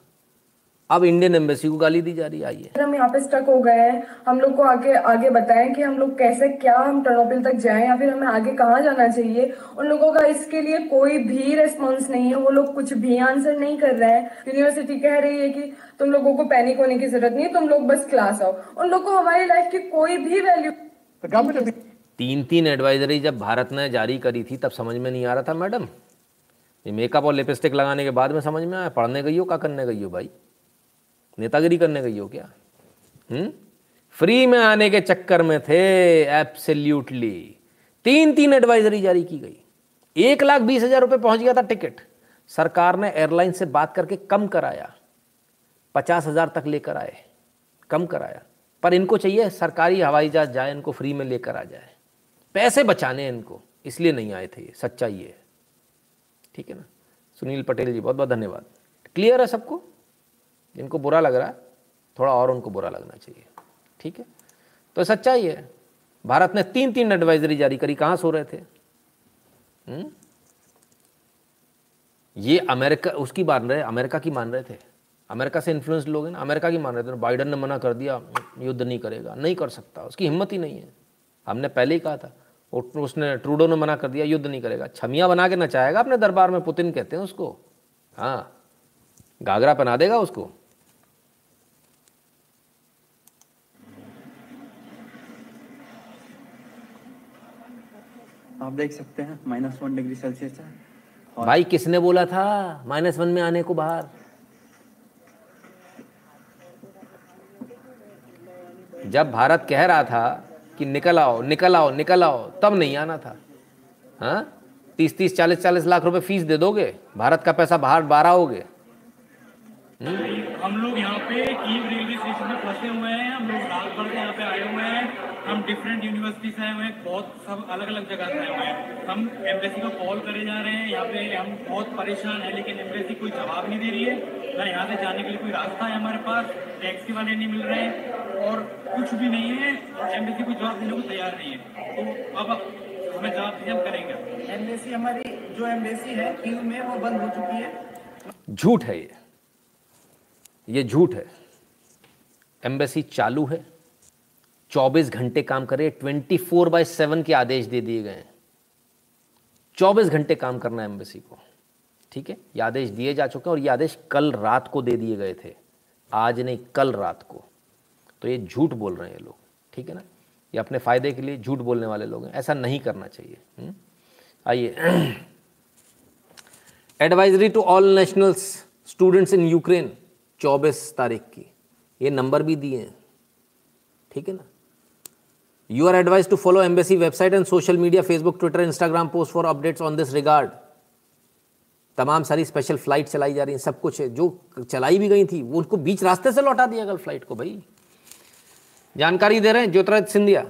अब इंडियन एम्बेसी को गाली दी जा रही है आइए। हम यहाँ पे स्टक हो गए हैं। हम लोग को आगे आगे बताएँ कि हम लोग कैसे क्या हम टर्नोपिल तक जाएँ या फिर हमें आगे कहाँ जाना चाहिए? उन लोगों का इसके लिए कोई भी रेस्पॉन्स नहीं है। वो लोग कुछ भी आंसर नहीं कर रहे हैं। यूनिवर्सिटी कह रही है कि तुम लोगों को पैनिक होने की ज़रूरत नहीं है तुम लोग बस क्लास आओ। उन लोग को हमारी लाइफ की कोई भी वैल्यू तीन तीन एडवाइजरी जब भारत ने जारी करी थी तब समझ में नहीं आ रहा था मैडम। ये मेकअप और लिपस्टिक लगाने के बाद में समझ में आया? पढ़ने गई हो? क्या करने गई हो भाई? नेतागिरी करने गई हो क्या? हम्म? फ्री में आने के चक्कर में थे एब्सोल्युटली तीन तीन एडवाइजरी जारी की गई। एक लाख बीस हज़ार रुपये पहुँच गया था टिकट सरकार ने एयरलाइन से बात करके कम कराया। पचास हज़ार तक लेकर आए। कम कराया। पर इनको चाहिए सरकारी हवाई जहाज़ जाए, इनको फ्री में लेकर आ जाए। पैसे बचाने इनको। इसलिए नहीं आए थे सच्चाई है। ठीक है ना? सुनील पटेल जी बहुत बहुत धन्यवाद। क्लियर है सबको? जिनको बुरा लग रहा है थोड़ा और उनको बुरा लगना चाहिए। ठीक है? तो सच्चाई है, भारत ने तीन तीन एडवाइजरी जारी करी। कहाँ सो रहे थे? हुँ? हम्म? ये अमेरिका, उसकी मान रहे, अमेरिका की मान रहे थे। अमेरिका से इन्फ्लुएंस लोग हैं ना, अमेरिका की मान रहे थे। बाइडन ने मना कर दिया, युद्ध नहीं करेगा। नहीं कर सकता, उसकी हिम्मत ही नहीं है। हमने पहले ही कहा था उसने ट्रूडो ने मना कर दिया युद्ध नहीं करेगा। छमिया बना के नचाएगा अपने दरबार में पुतिन कहते हैं उसको। हाँ घाघरा पहना देगा उसको। आप देख सकते हैं माइनस वन डिग्री सेल्सियस है। भाई किसने बोला था? माइनस वन में आने को बाहर। जब भारत कह रहा था कि निकल आओ निकल आओ निकल आओ। तब नहीं आना था। हाँ? तीस तीस, चालीस चालीस लाख रुपए फ़ीस दे दोगे? भारत का पैसा बाहर बारह हम्म? हम लोग यहाँ पे रेलवे स्टेशन में फंसे हुए हैं। हम लोग रात भर यहाँ पे आए हुए हैं। हम डिफरेंट यूनिवर्सिटी से आए हुए हैं बहुत सब अलग अलग जगह से आए हुए हैं। हम एम्बेसी को कॉल करे जा रहे हैं यहाँ पे हम बहुत परेशान हैं लेकिन एम्बेसी कोई जवाब नहीं दे रही है। ना यहाँ से जाने के लिए कोई रास्ता है हमारे पास टैक्सी वाले नहीं मिल रहे हैं और कुछ भी नहीं है एम्बेसी कोई जवाब देने को तैयार नहीं है। तो अब हमें जवाब दीजिए हम करेंगे। एम्बेसी हमारी जो एम्बेसी है क्यू में वो बंद हो चुकी है। झूठ है ये। ये झूठ है। एम्बेसी चालू है। 24 घंटे काम करे 24 फोर बाय सेवन के आदेश दे दिए गए हैं। 24 घंटे काम करना है एम्बेसी को, ठीक है? ये आदेश दिए जा चुके हैं और ये आदेश कल रात को दे दिए गए थे। आज नहीं, कल रात को। तो ये झूठ बोल रहे हैं ये लोग, ठीक है ना? ये अपने फ़ायदे के लिए झूठ बोलने वाले लोग हैं। ऐसा नहीं करना चाहिए हम्म? आइए। Advisory to all nationals students in Ukraine 24 तारीख की। ये नंबर भी दिए हैं, ठीक है ना? You are advised to follow embassy website and social media Facebook, Twitter, Instagram posts for updates on this regard. तमाम सारी स्पेशल फ़्लाइट चलाई जा रही हैं सब कुछ है। जो चलाई भी गई थी वो उनको बीच रास्ते से लौटा दिया कल फ़्लाइट को भाई। जानकारी दे रहे हैं Jyotiraj Scindia.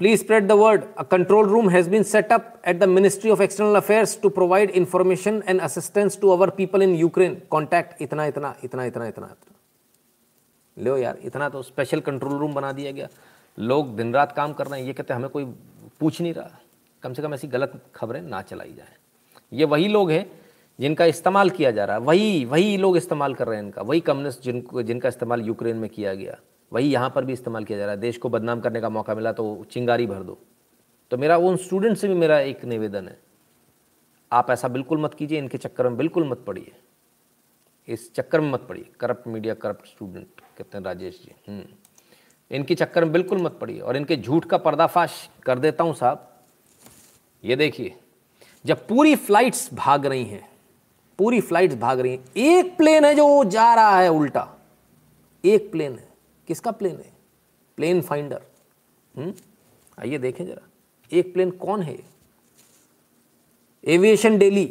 Please spread the word a control room has been set up at the ministry of external affairs to provide information and assistance to our people in Ukraine contact इतना इतना इतना इतना इतना। इतना लो यार इतना तो स्पेशल कंट्रोल रूम बना दिया गया। लोग दिन रात काम कर रहे हैं, ये कहते हैं, हमें कोई पूछ नहीं रहा। कम से कम ऐसी गलत खबरें ना चलाई जाए। ये वही लोग हैं जिनका इस्तेमाल किया जा रहा है। वही वही लोग इस्तेमाल कर रहे हैं इनका। वही कम्युनिस्ट जिनको जिनका इस्तेमाल यूक्रेन में किया गया। वही यहाँ पर भी इस्तेमाल किया जा रहा है। देश को बदनाम करने का मौका मिला तो चिंगारी भर दो। तो मेरा, उन स्टूडेंट से भी मेरा एक निवेदन है। आप ऐसा बिल्कुल मत कीजिए, इनके चक्कर में बिल्कुल मत पड़िए। इस चक्कर में मत पड़िए। करप्ट मीडिया, करप्ट स्टूडेंट, कहते हैं राजेश जी। हम्म। इनके चक्कर में बिल्कुल मत पड़िए और इनके झूठ का पर्दाफाश कर देता हूँ साहब। ये देखिए, जब पूरी फ्लाइट्स भाग रही हैं, पूरी फ्लाइट्स भाग रही हैं, एक प्लेन है जो जा रहा है उल्टा। एक प्लेन है। किसका प्लेन है? प्लेन फाइंडर हम्म? आइए देखें जरा। एक प्लेन कौन है एविएशन डेली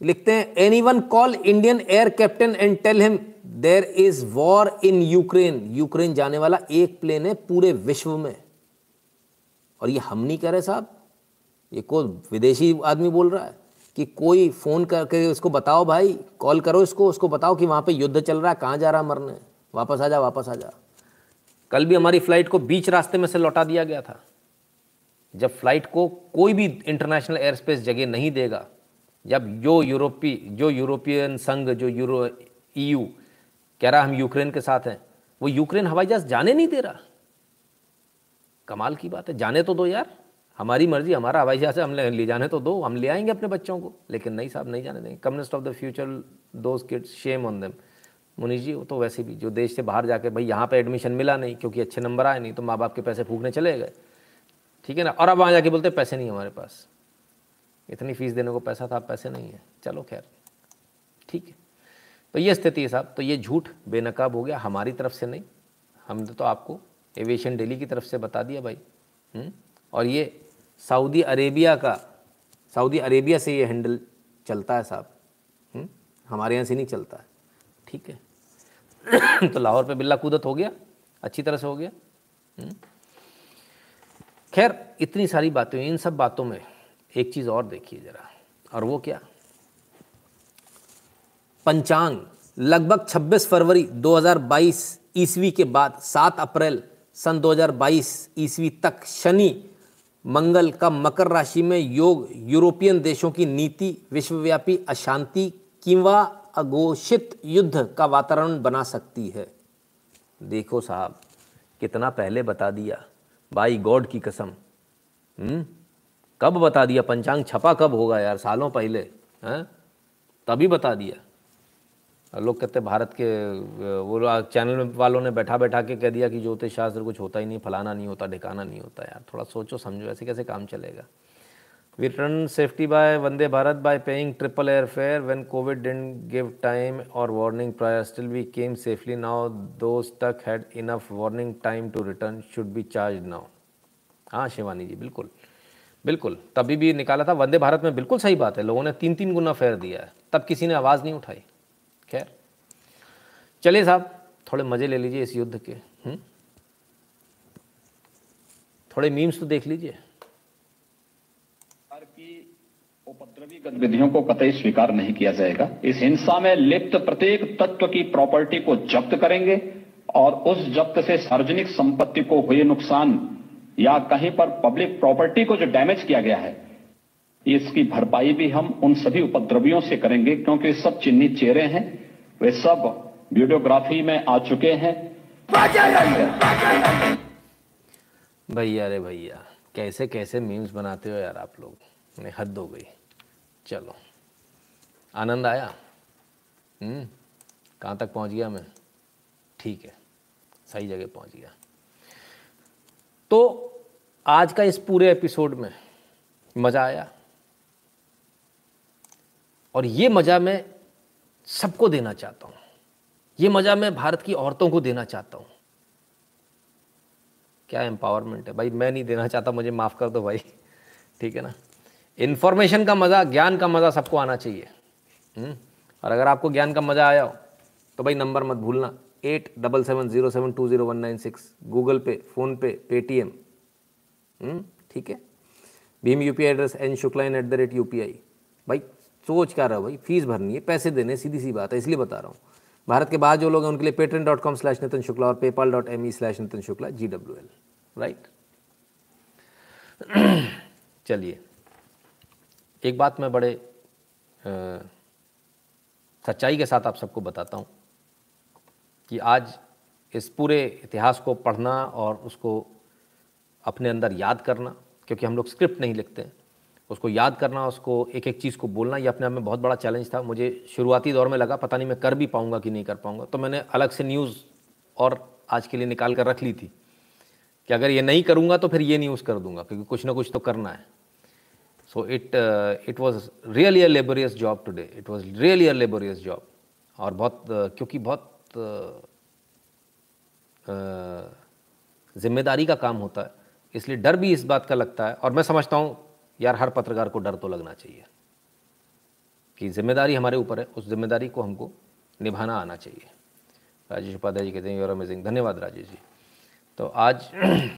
लिखते हैं any one call Indian air captain and tell him there is war in Ukraine Ukraine जाने वाला एक प्लेन है पूरे विश्व में। और ये हम नहीं कह रहे साहब। ये कोई विदेशी आदमी बोल रहा है कि कोई फ़ोन करके उसको बताओ भाई कॉल करो इसको, उसको बताओ कि वहाँ पे युद्ध चल रहा है, कहाँ जा रहा है मरने। वापस आ जा, वापस आ जा। कल भी हमारी फ़्लाइट को बीच रास्ते में से लौटा दिया गया था। जब फ़्लाइट को कोई भी इंटरनेशनल एयर स्पेस जगह नहीं देगा, जब जो यूरोपी, जो यूरोपियन संघ, जो यूरो ईयू कह रहा, हम यूक्रेन के साथ हैं। वो यूक्रेन हवाई जहाज़ जाने नहीं दे रहा। कमाल की बात है, जाने तो दो यार। हमारी मर्ज़ी, हमारा हवाई जहाज़ हम ले जाने तो दो, हम ले आएँगे अपने बच्चों को। लेकिन नहीं साहब, नहीं जाने देंगे। Communist of the future those kids shame on them Munish ji, वो तो वैसे भी, जो देश से बाहर जाके भाई यहाँ पे एडमिशन मिला नहीं, क्योंकि अच्छे नंबर आए नहीं तो माँ बाप के पैसे फूकने चले गए। ठीक है ना? और अब वहाँ जाके बोलते पैसे नहीं हमारे पास। इतनी फ़ीस देने को पैसा था, पैसे नहीं है। चलो खैर। ठीक है। तो ये स्थिति है साहब तो ये झूठ बेनकाब हो गया हमारी तरफ़ से नहीं हमने तो आपको एविएशन डेली की तरफ़ से बता दिया भाई हुँ? हम्म? और ये सऊदी अरेबिया का, सऊदी अरेबिया से ये हैंडल चलता है साहब हम्म? हमारे यहाँ से नहीं चलता है ठीक है तो लाहौर पे बिल्ला कूदत हो गया, अच्छी तरह से हो गया हम्म? खैर, इतनी सारी बातें, इन सब बातों में एक चीज़ और देखिए ज़रा, और वो क्या पंचांग, लगभग 26 फरवरी 2022 ईस्वी के बाद 7 अप्रैल सन 2022 ईस्वी तक शनि, मंगल का मकर राशि में योग यूरोपियन देशों की नीति, विश्वव्यापी अशांति, किंवा अघोषित युद्ध का वातावरण बना सकती है। देखो साहब, कितना पहले बता दिया। बाई गॉड की कसम। हम्म? कब बता दिया? पंचांग छपा कब होगा यार? सालों पहले, हैं? तभी बता दिया। लोग कहते भारत के, वो चैनल वालों ने बैठा बैठा के कह दिया कि ज्योतिष शास्त्र कुछ होता ही नहीं, फलाना नहीं होता, ढिकाना नहीं होता यार। थोड़ा सोचो, समझो, ऐसे कैसे काम चलेगा। We return safety by Vande Bharat by paying triple air fare when COVID dent give time और warning prior still we came safely now though stuck had enough warning time to return should be charge now हाँ शिवानी जी, बिल्कुल। बिल्कुल, तभी भी निकाला था। वंदे भारत में बिल्कुल सही बात है। लोगों ने तीन तीन गुना फेयर दिया है। तब किसी ने आवाज़ नहीं उठाई। खैर चलिए साहब, थोड़े मज़े ले लीजिए इस युद्ध के हुँ? हम्म? थोड़े मीम्स तो देख लीजिए उपद्रवी गतिविधियों को कतई स्वीकार नहीं किया जाएगा इस हिंसा में लिप्त प्रत्येक तत्व की प्रॉपर्टी को जब्त करेंगे और उस जब्त से सार्वजनिक संपत्ति को हुए नुकसान या कहीं पर पब्लिक प्रॉपर्टी को जो डैमेज किया गया है इसकी भरपाई भी हम उन सभी उपद्रवियों से करेंगे, क्योंकि सब चिन्हित चेहरे हैं। वे सब वीडियोग्राफी में आ चुके हैं। भैया रे भैया, कैसे कैसे मीम्स बनाते हो यार आप लोग? हद हो गई। चलो। आनंद आया? हम्म। कहाँ तक पहुँच गया मैं? ठीक है। सही जगह पहुँच गया। तो आज का इस पूरे एपिसोड में मज़ा आया। और ये मज़ा मैं सबको देना चाहता हूँ। ये मज़ा मैं भारत की औरतों को देना चाहता हूँ। क्या एम्पावरमेंट है? भाई, मैं नहीं देना चाहता, मुझे माफ़ कर दो भाई। ठीक है ना? इन्फॉर्मेशन का मज़ा, ज्ञान का मज़ा सबको आना चाहिए। हम्म? और अगर आपको ज्ञान का मज़ा आया हो तो भाई नंबर मत भूलना। Eight double seven zero seven two zero one nine six, Google Pay, PhonePe, Paytm. ठीक है? Bhim U address, N Shukla in at the rate U भाई सोच क्या रहा भाई? फ़ीस भरनी है, पैसे देने सीधी सी बात है, इसलिए बता रहा हूँ। भारत के बाहर जो लोग हैं, उनके लिए Patreon dot com slash Nitin Shukla और PayPal dot M E slash Nitin Shukla G W L right चलिए, एक बात मैं बड़े सच्चाई के साथ आप सबको बताता हूँ कि आज इस पूरे इतिहास को पढ़ना और उसको अपने अंदर याद करना, क्योंकि हम लोग स्क्रिप्ट नहीं लिखते हैं। उसको याद करना उसको एक एक चीज़ को बोलना ये अपने आप में बहुत बड़ा चैलेंज था। मुझे शुरुआती दौर में लगा पता नहीं मैं कर भी पाऊँगा कि नहीं कर पाऊँगा। तो मैंने अलग से न्यूज़ और आज के लिए निकाल कर रख ली थी कि अगर ये नहीं करूँगा तो फिर ये न्यूज़ कर दूँगा क्योंकि कुछ ना कुछ तो करना है। So it it was really a laborious job today it was really a laborious job और बहुत uh, क्योंकि बहुत uh, ज़िम्मेदारी का काम होता है। इसलिए डर भी इस बात का लगता है। और मैं समझता हूँ यार, हर पत्रकार को डर तो लगना चाहिए कि ज़िम्मेदारी हमारे ऊपर है, उस ज़िम्मेदारी को हमको निभाना आना चाहिए। राजेश उपाध्याय जी कहते हैं यूर अमेजिंग धन्यवाद राजेश जी। तो आज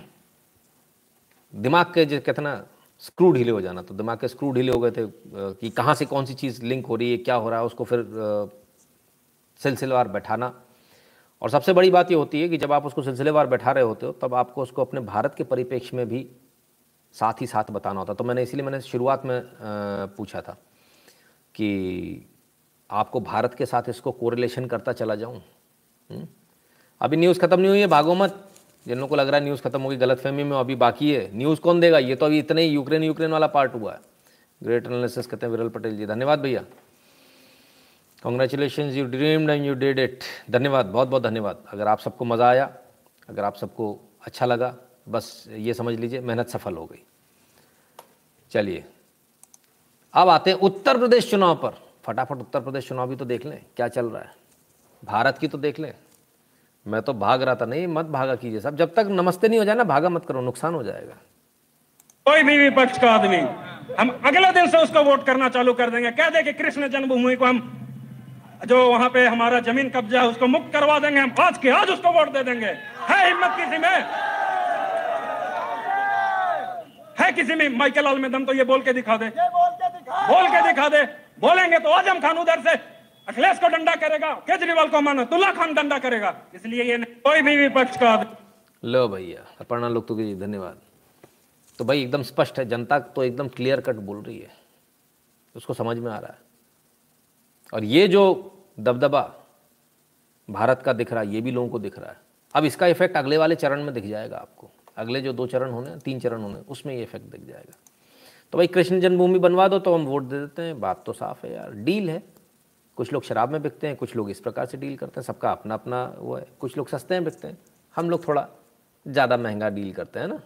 दिमाग के जो कहते ना, स्क्रू ढीले हो जाना तो दिमाग के स्क्रू ढीले हो गए थे कि कहाँ से कौन सी चीज़ लिंक हो रही है, क्या हो रहा है, उसको फिर सिलसिलेवार बैठाना। और सबसे बड़ी बात ये होती है कि जब आप उसको सिलसिलेवार बैठा रहे होते हो, तब आपको उसको अपने भारत के परिप्रेक्ष्य में भी साथ ही साथ बताना होता। तो मैंने इसलिए मैंने शुरुआत में पूछा था कि आपको भारत के साथ इसको कोरिलेशन करता चला जाऊँ? हम्म? अभी न्यूज़ ख़त्म नहीं हुई है, भागो मत। जिन लोगों को लग रहा है न्यूज़ खत्म होगी गलत फहमी में अभी बाकी है। न्यूज़ कौन देगा? ये तो अभी इतने ही यूक्रेन यूक्रेन वाला पार्ट हुआ है। ग्रेट एनालिसिस कहते हैं विरल पटेल जी। धन्यवाद भैया। Congratulation you dreamed and you did it धन्यवाद बहुत बहुत धन्यवाद। अगर आप सबको मज़ा आया, अगर आप सबको अच्छा लगा बस ये समझ लीजिए, मेहनत सफल हो गई। चलिए, अब आते हैं उत्तर प्रदेश चुनाव पर। फटाफट उत्तर प्रदेश चुनाव भी तो देख लें, क्या चल रहा है। भारत की तो देख लें। मैं तो भाग रहा था, नहीं, मत भागा कीजिए सब जब तक नमस्ते नहीं हो जाए ना, भागा मत करो, नुकसान हो जाएगा। कोई भी विपक्ष का आदमी, हम अगले दिन से उसको वोट करना चालू कर देंगे। कह दे कि कृष्ण जन्मभूमि को हम, जो वहाँ पे हमारा ज़मीन कब्जा है, उसको मुक्त करवा देंगे। हम आज के आज उसको वोट दे देंगे। है हिम्मत किसी में? है किसी में? माइकल लाल में दम तो ये बोल के दिखा दे। बोल के दिखा दे। बोलेंगे तो आज़म खान उधर से। अखिलेश को डंडा करेगा केजरीवाल को मानो। तुल्ला खान डंडा करेगा। इसलिए ये कोई भी विपक्ष का लो भैया अपर्णा लोग तो धन्यवाद। तो भाई एकदम स्पष्ट है जनता तो एकदम क्लियर कट बोल रही है। उसको समझ में आ रहा है। और ये जो दबदबा भारत का दिख रहा है ये भी लोगों को दिख रहा है। अब इसका इफ़ेक्ट अगले वाले चरण में दिख जाएगा आपको। अगले जो दो चरण होने तीन चरण होने उसमें ये इफ़ेक्ट दिख जाएगा। तो भाई, कृष्ण जन्मभूमि बनवा दो तो हम वोट दे देते हैं। बात तो साफ़ है यार। डील है। कुछ लोग शराब में बिकते हैं, कुछ लोग इस प्रकार से डील करते हैं। सबका अपना अपना वो है। कुछ लोग सस्ते में बिकते हैं। हम लोग थोड़ा ज़्यादा महँगा डील करते हैं ना।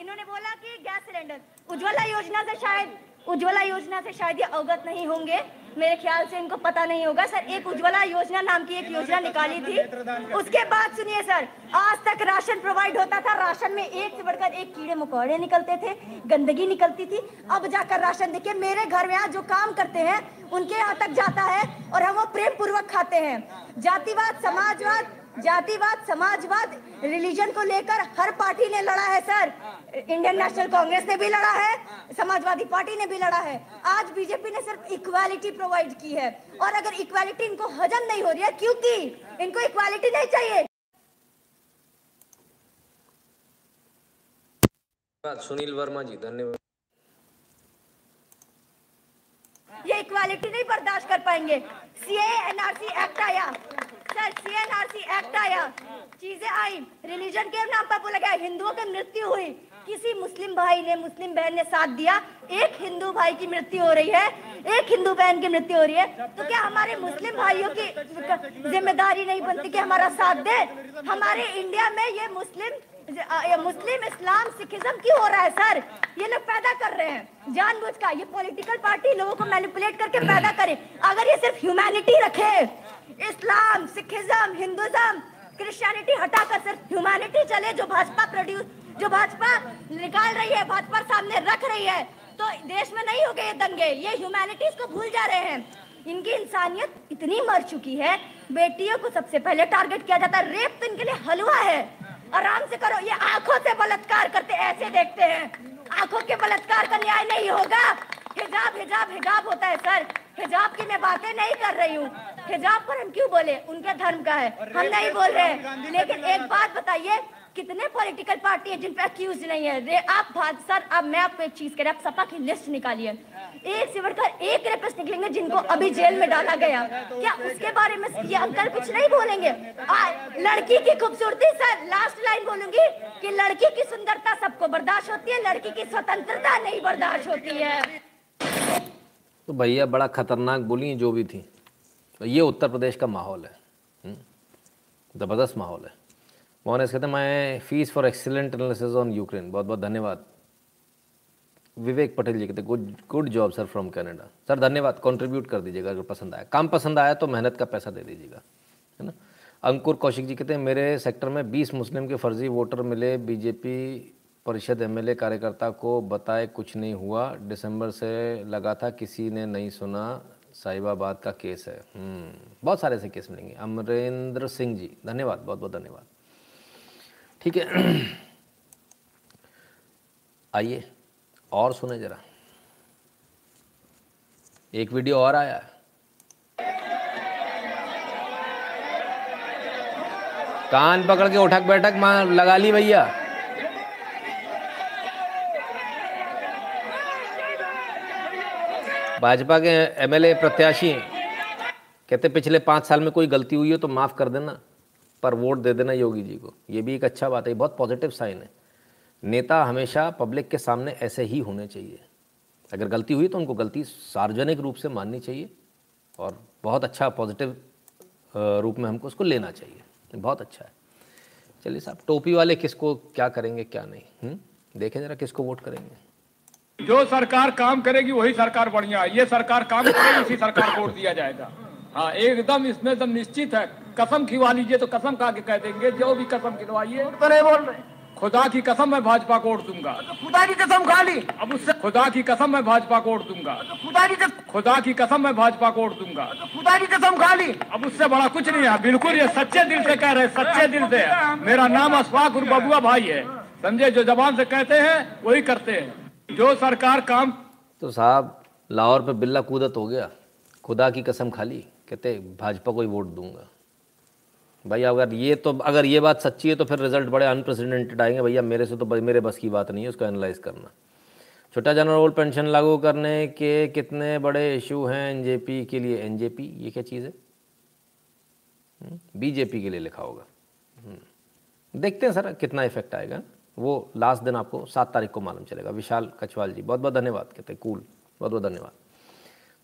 इन्होंने बोला कि गैस सिलेंडर, उज्ज्वला योजना से शायद, उज्ज्वला योजना से शायद ये अवगत नहीं होंगे। मेरे ख्याल से इनको पता नहीं होगा सर एक उज्ज्वला योजना नाम की एक योजना निकाली थी। उसके बाद सुनिए सर आज तक राशन प्रोवाइड होता था राशन में एक से बढ़कर एक कीड़े मकोड़े निकलते थे गंदगी निकलती थी। अब जाकर राशन देखिए मेरे घर में आज जो काम करते हैं उनके यहाँ तक जाता है और हम वो प्रेम पूर्वक खाते हैं। जातिवाद समाजवाद जातिवाद समाजवाद रिलीजन को लेकर हर पार्टी ने लड़ा है सर इंडियन नेशनल कांग्रेस ने भी लड़ा है समाजवादी पार्टी ने भी लड़ा है. आज बीजेपी ने सिर्फ़ इक्वालिटी प्रोवाइड की है. और अगर इक्वालिटी इनको हजम नहीं हो रही है क्योंकि इनको इक्वालिटी नहीं चाहिए? सुनील वर्मा जी धन्यवाद. ये इक्वालिटी नहीं बर्दाश्त कर पाएँगे. सीए एनआरसी एक्ट आया. सर सीएनआरसी एक्ट आया। चीज़ें आई। रिलीजन के नाम पर बोला गया, हिंदुओं की मृत्यु हुई। किसी मुस्लिम भाई ने, मुस्लिम बहन ने साथ दिया। एक हिंदू भाई की मृत्यु हो रही है। एक हिंदू बहन की मृत्यु हो रही है। तो क्या हमारे मुस्लिम भाइयों की ज़िम्मेदारी नहीं बनती कि हमारा साथ दे? हमारे इंडिया में ये मुस्लिम मुस्लिम इस्लाम सिखिज्म क्यों हो रहा है, सर। ये लोग पैदा कर रहे हैं। जानबूझ का, ये पॉलिटिकल पार्टी लोगों को मैनिपुलेट करके पैदा करे। अगर ये सिर्फ़ ह्यूमैनिटी रखे, इस्लाम, सिखिज्म, हिंदुज्म क्रिश्चियनिटी हटाकर सिर्फ़ ह्यूमैनिटी चले, जो भाजपा प्रोड्यूस जो भाजपा निकाल रही है, भाजपा सामने रख रही है तो देश में नहीं हो गए दंगे। ये ह्यूमैनिटीज को भूल जा रहे हैं। इनकी इंसानियत इतनी मर चुकी है। बेटियों को सबसे पहले टारगेट किया जाता है। रेप तो इनके लिए हलवा है। आराम से करो। ये आँखों से बलात्कार करते ऐसे देखते हैं। आँखों के बलात्कार का न्याय नहीं होगा। हिजाब हिजाब हिजाब होता है सर। हिजाब की मैं बातें नहीं कर रही हूँ। हिजाब पर हम क्यों बोले? उनके धर्म का है। हम नहीं बोल रहे। लेकिन एक बात बताइए कितने पॉलिटिकल पार्टी है जिन पे अक्यूज नहीं है? रे आप बात सर अब मैं आपको एक चीज़ कह रहा आप सपा की लिस्ट निकालिए। एक से बढ़कर एक रेपिस्ट निकलेंगे जिनको अभी जेल में डाला गया। क्या उसके बारे में ये अंकल कुछ नहीं बोलेंगे? आ, लड़की की खूबसूरती सर लास्ट लाइन बोलूँगी कि लड़की की सुंदरता सबको बर्दाश्त होती है लड़की की स्वतंत्रता नहीं बर्दाश्त होती है। तो भैया बड़ा खतरनाक बोली जो भी थी। तो ये उत्तर प्रदेश का माहौल है। हम्म? ज़बरदस्त माहौल है। मोहन कहते हैं मैं fees for excellent analysis on Ukraine बहुत बहुत धन्यवाद। विवेक पटेल जी कहते good good job sir from Canada sir धन्यवाद। कंट्रीब्यूट कर दीजिएगा अगर पसंद आया। काम पसंद आया तो मेहनत का पैसा दे दीजिएगा है ना? अंकुर कौशिक जी कहते हैं मेरे सेक्टर में 20 मुस्लिम के फर्जी वोटर मिले। बीजेपी परिषद एमएलए कार्यकर्ता को बताए कुछ नहीं हुआ। दिसंबर से लगा था किसी ने नहीं सुना। साहिबाबाद का केस है। हम्म, बहुत सारे ऐसे केस मिलेंगे। अमरेंद्र सिंह जी धन्यवाद बहुत बहुत धन्यवाद। ठीक है। आइए, और सुने जरा। एक वीडियो और आया। है कान पकड़ के उठक बैठक लगा ली भैया। भाजपा के एमएलए प्रत्याशी, कहते पिछले पाँच साल में कोई गलती हुई हो तो माफ़ कर देना। पर वोट दे देना योगी जी को। ये भी एक अच्छा बात है बहुत पॉजिटिव साइन है। नेता हमेशा पब्लिक के सामने ऐसे ही होने चाहिए। अगर गलती हुई तो उनको गलती सार्वजनिक रूप से माननी चाहिए और बहुत अच्छा पॉजिटिव रूप में हमको उसको लेना चाहिए। बहुत अच्छा है। चलिए साहब, टोपी वाले किसको, क्या करेंगे, क्या नहीं हुँ? देखें जरा किसको वोट करेंगे। जो सरकार काम करेगी वही सरकार बढ़िया है। ये सरकार काम करेगी, उसी सरकार को वोट दिया जाएगा। हाँ एकदम इसमें एकदम निश्चित है। कसम खिवा लीजिए तो कसम खा के कह देंगे जो भी कसम खिलवाइए। तो नहीं बोल रहे। खुदा की कसम मैं भाजपा को वोट दूँगा। तो खुदा की कसम खा ली। अब उससे खुदा की कसम मैं भाजपा को वोट दूँगा। तो खुदा की कसम खुदा की कसम मैं भाजपा को वोट दूँगा। तो खुदा की कसम खा ली। अब उससे बड़ा कुछ नहीं है। बिल्कुल ये सच्चे दिल से कह रहे सच्चे दिल से। मेरा नाम अशफाक और बबुआ भाई है। समझे? जो जबान से कहते हैं वही करते हैं। जो सरकार काम तो साहब लाहौर पे बिल्ला कूदत हो गया। खुदा की कसम खाली कहते भाजपा को ही वोट दूँगा। भाई अगर ये तो अगर ये बात सच्ची है तो फिर रिज़ल्ट बड़े अनप्रेसिडेंटेड आएँगे। भैया मेरे से तो मेरे बस की बात नहीं है उसको एनालाइज करना। छोटा जनरल ओल्ड पेंशन लागू करने के कितने बड़े इशू हैं एनजेपी के लिए? एनजेपी ये क्या चीज़ है? बीजेपी हम्म, के लिए लिखा होगा। हम्म, देखते हैं सर कितना इफ़ेक्ट आएगा। वो लास्ट दिन आपको सात तारीख को मालूम चलेगा। विशाल कछवाल जी बहुत बहुत धन्यवाद कहते हैं कूल बहुत बहुत धन्यवाद।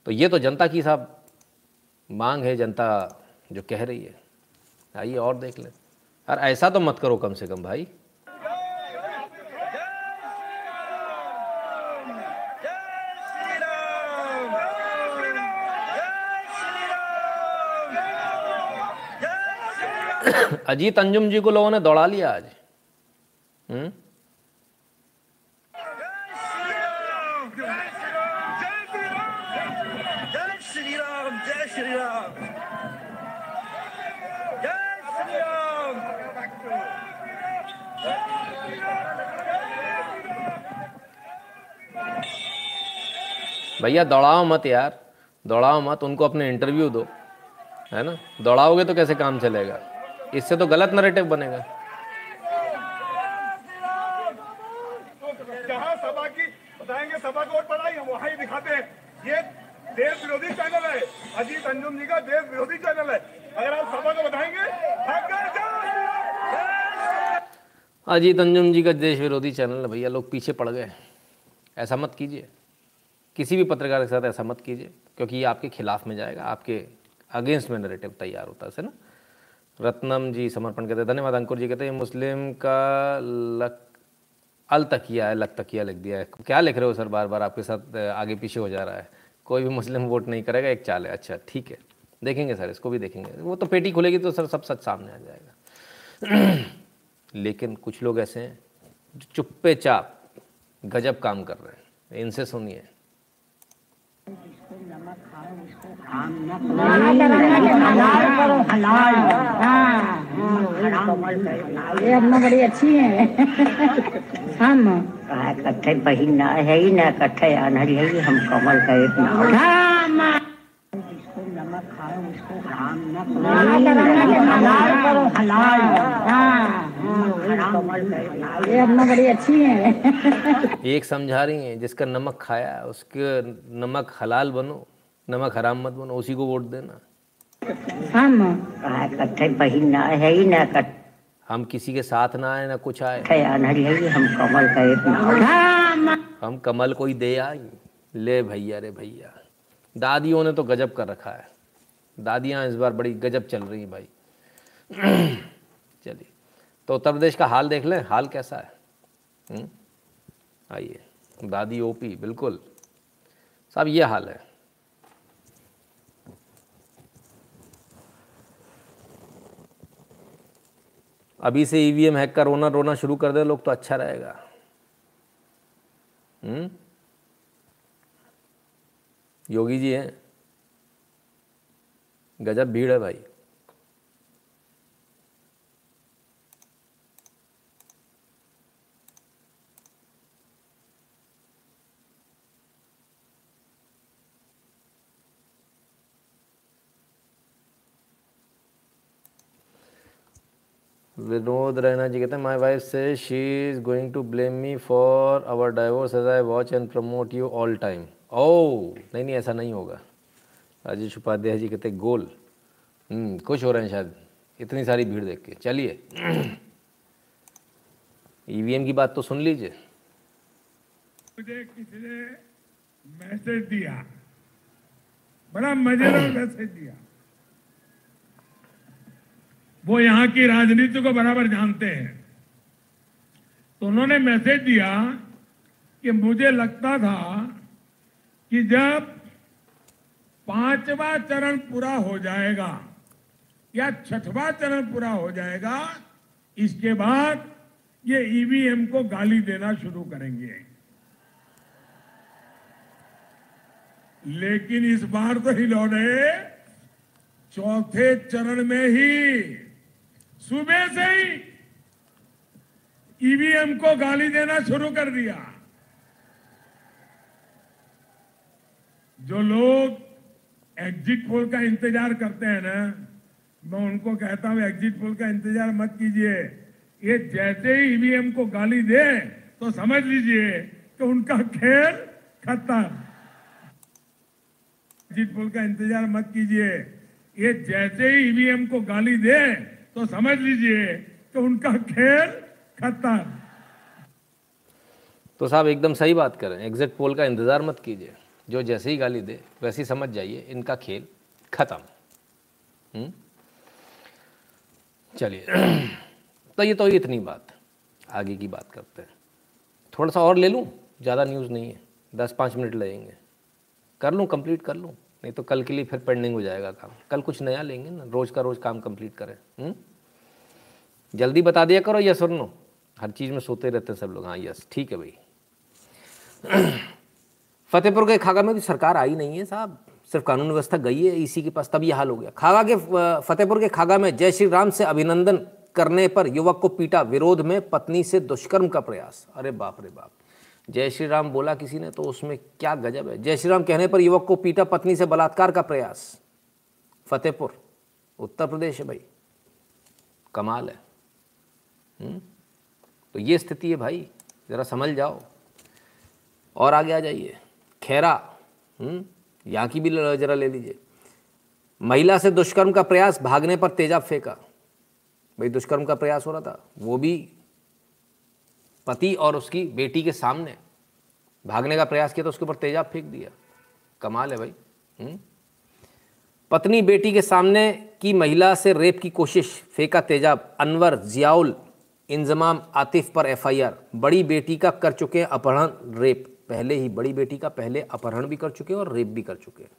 तो ये तो जनता की साहब मांग है जनता जो कह रही है। आइए और देख लें। यार ऐसा तो मत करो कम से कम भाई। अजीत अंजुम जी को लोगों ने दौड़ा लिया आज। हम्म? भैया दौड़ाओ मत यार दौड़ाओ मत उनको अपने इंटरव्यू दो है ना? दौड़ाओगे तो कैसे काम चलेगा? इससे तो गलत नरेटिव बनेगा। जहाँ सभा की बताएँगे सभा को और पढ़ाई हम वहाँ ही दिखाते हैं। ये देश विरोधी चैनल है। अजीत अंजुम जी का देश विरोधी चैनल है। अगर आप सभा को बताएँगे अजीत अंजुम जी का देश विरोधी चैनल है। भैया लोग पीछे पड़ गए ऐसा मत कीजिए। किसी भी पत्रकार के साथ ऐसा मत कीजिए, क्योंकि ये आपके खिलाफ में जाएगा, आपके अगेंस्ट में नरेटिव तैयार होता है ना? रत्नम जी समर्पण कहते हैं, धन्यवाद, अंकुर जी कहते हैं मुस्लिम का लक, अल तकिया है, लक तकिया लिख दिया है। क्या लिख रहे हो सर? बार बार आपके साथ आगे पीछे हो जा रहा है। कोई भी मुस्लिम वोट नहीं करेगा, एक चाल है। अच्छा ठीक है। देखेंगे सर, इसको भी देखेंगे। वो तो पेटी खुलेगी तो सर सब सच सामने आ जाएगा। लेकिन कुछ लोग ऐसे हैं जो चुप्पे चाप गजब काम कर रहे हैं। इनसे सुनिए। ये अपना बड़ी अच्छी है। हम। कट्ठे बहिन ना है ही ना कट्ठे आना ही हम कमल का एक नाम। ये अपना बड़ी अच्छी है। एक समझा रही हैं जिसका नमक खाया उसके नमक हलाल बनो नमक हराम मत बनो उसी को वोट देना। हम? ना है ही ना कट्ठे हम किसी के साथ ना आए ना कुछ आए। हम कमल का एक हम कमल को ही दे आई। ले भैया रे भैया। दादियों ने तो गजब कर रखा है। दादियाँ इस बार बड़ी गजब चल रही हैं भाई। चलिए तो उत्तर प्रदेश का हाल देख लें। हाल कैसा है? हम्म? आइए, दादी ओपी, बिल्कुल। साहब, ये हाल है। अभी से ईवीएम हैक का रोना रोना शुरू कर दे, लोग तो अच्छा रहेगा। हम्म? योगी जी हैं। गजब भीड़ है भाई। विनोद रैना जी कहते हैं माई वाइफ से she is going to blame me for our divorce as I watch and promote you all time ओ नहीं नहीं, ऐसा नहीं होगा। राजेश उपाध्याय जी कहते गोल। हम्म, खुश हो रहे हैं शायद। इतनी सारी भीड़ देख के। चलिए। ईवीएम की बात तो सुन लीजिए। मुझे किसी ने मैसेज दिया। बड़ा मज़ेदार मैसेज दिया। वो यहाँ की राजनीति को बराबर जानते हैं। तो उन्होंने मैसेज दिया कि मुझे लगता था कि जब पांचवा चरण पूरा हो जाएगा या छठवा चरण पूरा हो जाएगा, इसके बाद ये ईवीएम को गाली देना शुरू करेंगे। लेकिन इस बार तो इन्होंने चौथे चरण में ही सुबह से ही ईवीएम को गाली देना शुरू कर दिया। जो लोग एग्जिट पोल का इंतज़ार करते हैं ना। मैं उनको कहता हूँ एग्जिट पोल का इंतज़ार मत कीजिए। ये जैसे ही ईवीएम को गाली दे तो समझ लीजिए कि उनका खेल खत्म। एग्जिट पोल का इंतज़ार मत कीजिए। ये जैसे ही ईवीएम को गाली दे तो समझ लीजिए कि उनका खेल खत्म। तो साहब, एकदम सही बात करें एग्जिट पोल का इंतज़ार मत कीजिए। जो जैसे ही गाली दे, वैसे ही समझ जाइए, इनका खेल खत्म। हम्म? चलिए। तो ये तो इतनी बात, आगे की बात करते हैं। थोड़ा सा और ले लूँ? ज़्यादा न्यूज़ नहीं है। दस पाँच मिनट लगेंगे। कर लूँ? कंप्लीट कर लूँ? नहीं तो कल के लिए फिर पेंडिंग हो जाएगा काम। कल कुछ नया लेंगे ना? रोज़ का रोज़ काम कंप्लीट करें। हुँ? जल्दी बता दिया करो यस और नो हर चीज़ में सोते रहते हैं सब लोग। हाँ यस ठीक है भाई। फतेहपुर के खागा में भी सरकार आई नहीं है साहब। सिर्फ़ कानून व्यवस्था गई है, इसी के पास तब ये हाल हो गया। खागा के फतेहपुर के खागा में जय श्री राम से अभिनंदन करने पर युवक को पीटा विरोध में पत्नी से दुष्कर्म का प्रयास। अरे बाप रे बाप। जय श्री राम बोला किसी ने तो उसमें क्या गजब है। जय श्री राम कहने पर युवक को पीटा पत्नी से बलात्कार का प्रयास। फतेहपुर, उत्तर प्रदेश है भाई। कमाल है। हुँ? तो ये स्थिति है भाई। ज़रा समझ जाओ। और आगे आ जाइए। खैरा यहाँ की भी ज़रा ले लीजिए। महिला से दुष्कर्म का प्रयास भागने पर तेजाब फेंका। भाई, दुष्कर्म का प्रयास हो रहा था, वो भी पति और उसकी बेटी के सामने। भागने का प्रयास किया तो उसके ऊपर तेजाब फेंक दिया। कमाल है भाई हुँ? पत्नी बेटी के सामने की महिला से रेप की कोशिश, फेंका तेजाब अनवर, जियाउल, इंजमाम, आतिफ पर एफआईआर। बड़ी बेटी का कर चुके हैं अपहरण, रेप। पहले ही, बड़ी बेटी का पहले अपहरण भी कर चुके हैं और रेप भी कर चुके हैं।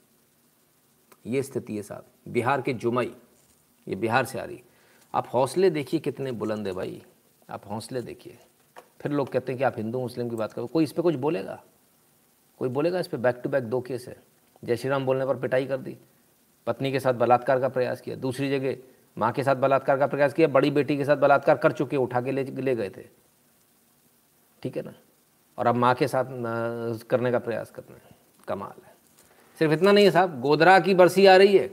ये स्थिति है साहब। बिहार के जुमई, ये बिहार से आ रही। आप हौसले देखिए कितने बुलंद है भाई। आप हौसले देखिए। फिर लोग कहते हैं कि आप हिंदू, मुस्लिम की बात करो। कोई इस पर कुछ बोलेगा? कोई बोलेगा इस पर बैक टू बैक दो केस है। जय श्री राम बोलने पर पिटाई कर दी। पत्नी के साथ बलात्कार का प्रयास किया। दूसरी जगह माँ के साथ बलात्कार का प्रयास किया। बड़ी बेटी के साथ बलात्कार कर चुके, उठा के ले ले गए थे। ठीक है ना? और अब माँ के साथ करने का प्रयास करना है। कमाल है। सिर्फ़ इतना नहीं है साहब गोदरा की बरसी आ रही है।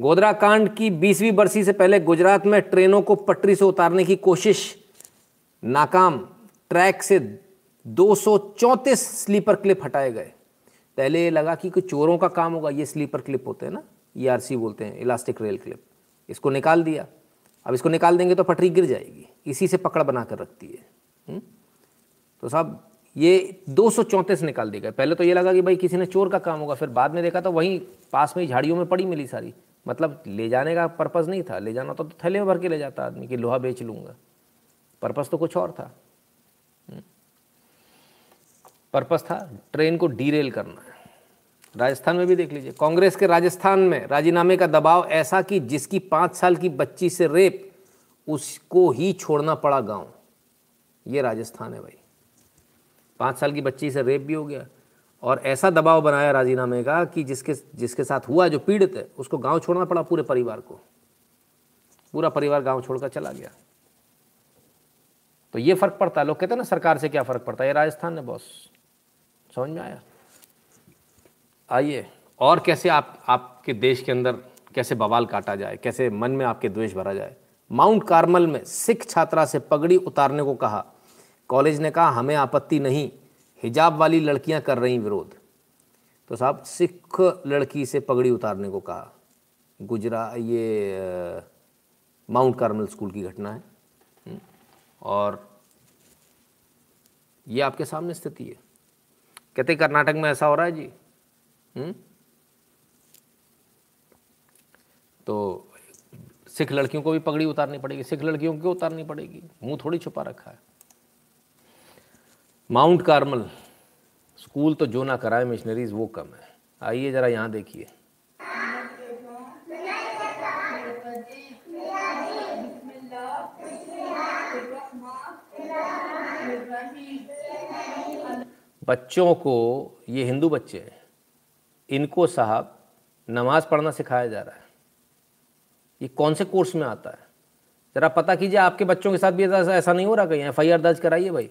गोधरा कांड की बीसवीं बरसी से पहले गुजरात में ट्रेनों को पटरी से उतारने की कोशिश, नाकाम। ट्रैक से दो सौ चौंतीस स्लीपर क्लिप हटाए गए। पहले ये लगा कि कोई चोरों का काम होगा, ये स्लीपर क्लिप होते हैं ना ईआरसी बोलते हैं, इलास्टिक रेल क्लिप। इसको निकाल दिया। अब इसको निकाल देंगे तो पटरी गिर जाएगी। इसी से पकड़ बना कर रखती है। हुँ? तो साहब ये दो सौ चौंतीस निकाल दी गए। पहले तो ये लगा कि भाई किसी ने चोर का काम होगा फिर बाद में देखा तो वहीं पास में ही झाड़ियों में पड़ी मिली सारी। मतलब ले जाने का पर्पज़ नहीं था। ले जाना तो, थैले में भर के ले जाता आदमी कि लोहा बेच लूँगा। पर्पज़ तो कुछ और था। पर्पज़ था ट्रेन को डीरेल करना। राजस्थान में भी देख लीजिए। कांग्रेस के राजस्थान में राजीनामे का दबाव ऐसा कि जिसकी पाँच साल की बच्ची से रेप उसको ही छोड़ना पड़ा गाँव। ये राजस्थान है भाई। पाँच साल की बच्ची से रेप भी हो गया। और ऐसा दबाव बनाया राजीनामे का कि जिसके जिसके साथ हुआ जो पीड़ित है, उसको गाँव छोड़ना पड़ा पूरे परिवार को। पूरा परिवार गाँव छोड़कर चला गया। तो ये फ़र्क पड़ता है। लोग कहते हैं ना, सरकार से क्या फ़र्क पड़ता है? ये राजस्थान ने बॉस। समझ में आया? आइए, और कैसे आप, आपके देश के अंदर कैसे बवाल काटा जाए? कैसे मन में आपके द्वेष भरा जाए? माउंट कार्मल में सिख छात्रा से पगड़ी उतारने को कहा कॉलेज ने कहा हमें आपत्ति नहीं। हिजाब वाली लड़कियाँ कर रही विरोध। तो साहब सिख लड़की से पगड़ी उतारने को कहा। गुजरा ये माउंट कार्मल स्कूल की घटना है। हम्म, और ये आपके सामने स्थिति है। कहते कर्नाटक में ऐसा हो रहा है जी। हुँ? हम्म? तो सिख लड़कियों को भी पगड़ी उतारनी पड़ेगी। सिख लड़कियों को उतारनी पड़ेगी? मुँह थोड़ी छुपा रखा है। माउंट कार्मल, स्कूल तो जो ना कराए मिशनरीज वो कम है। आइए ज़रा यहाँ देखिए। बच्चों को, ये हिंदू बच्चे हैं इनको साहब नमाज़ पढ़ना सिखाया जा रहा है। ये कौन से कोर्स में आता है? ज़रा पता कीजिए, आपके बच्चों के साथ भी ऐसा नहीं हो रहा कहीं? एफ़ आई आर दर्ज कराइए भाई।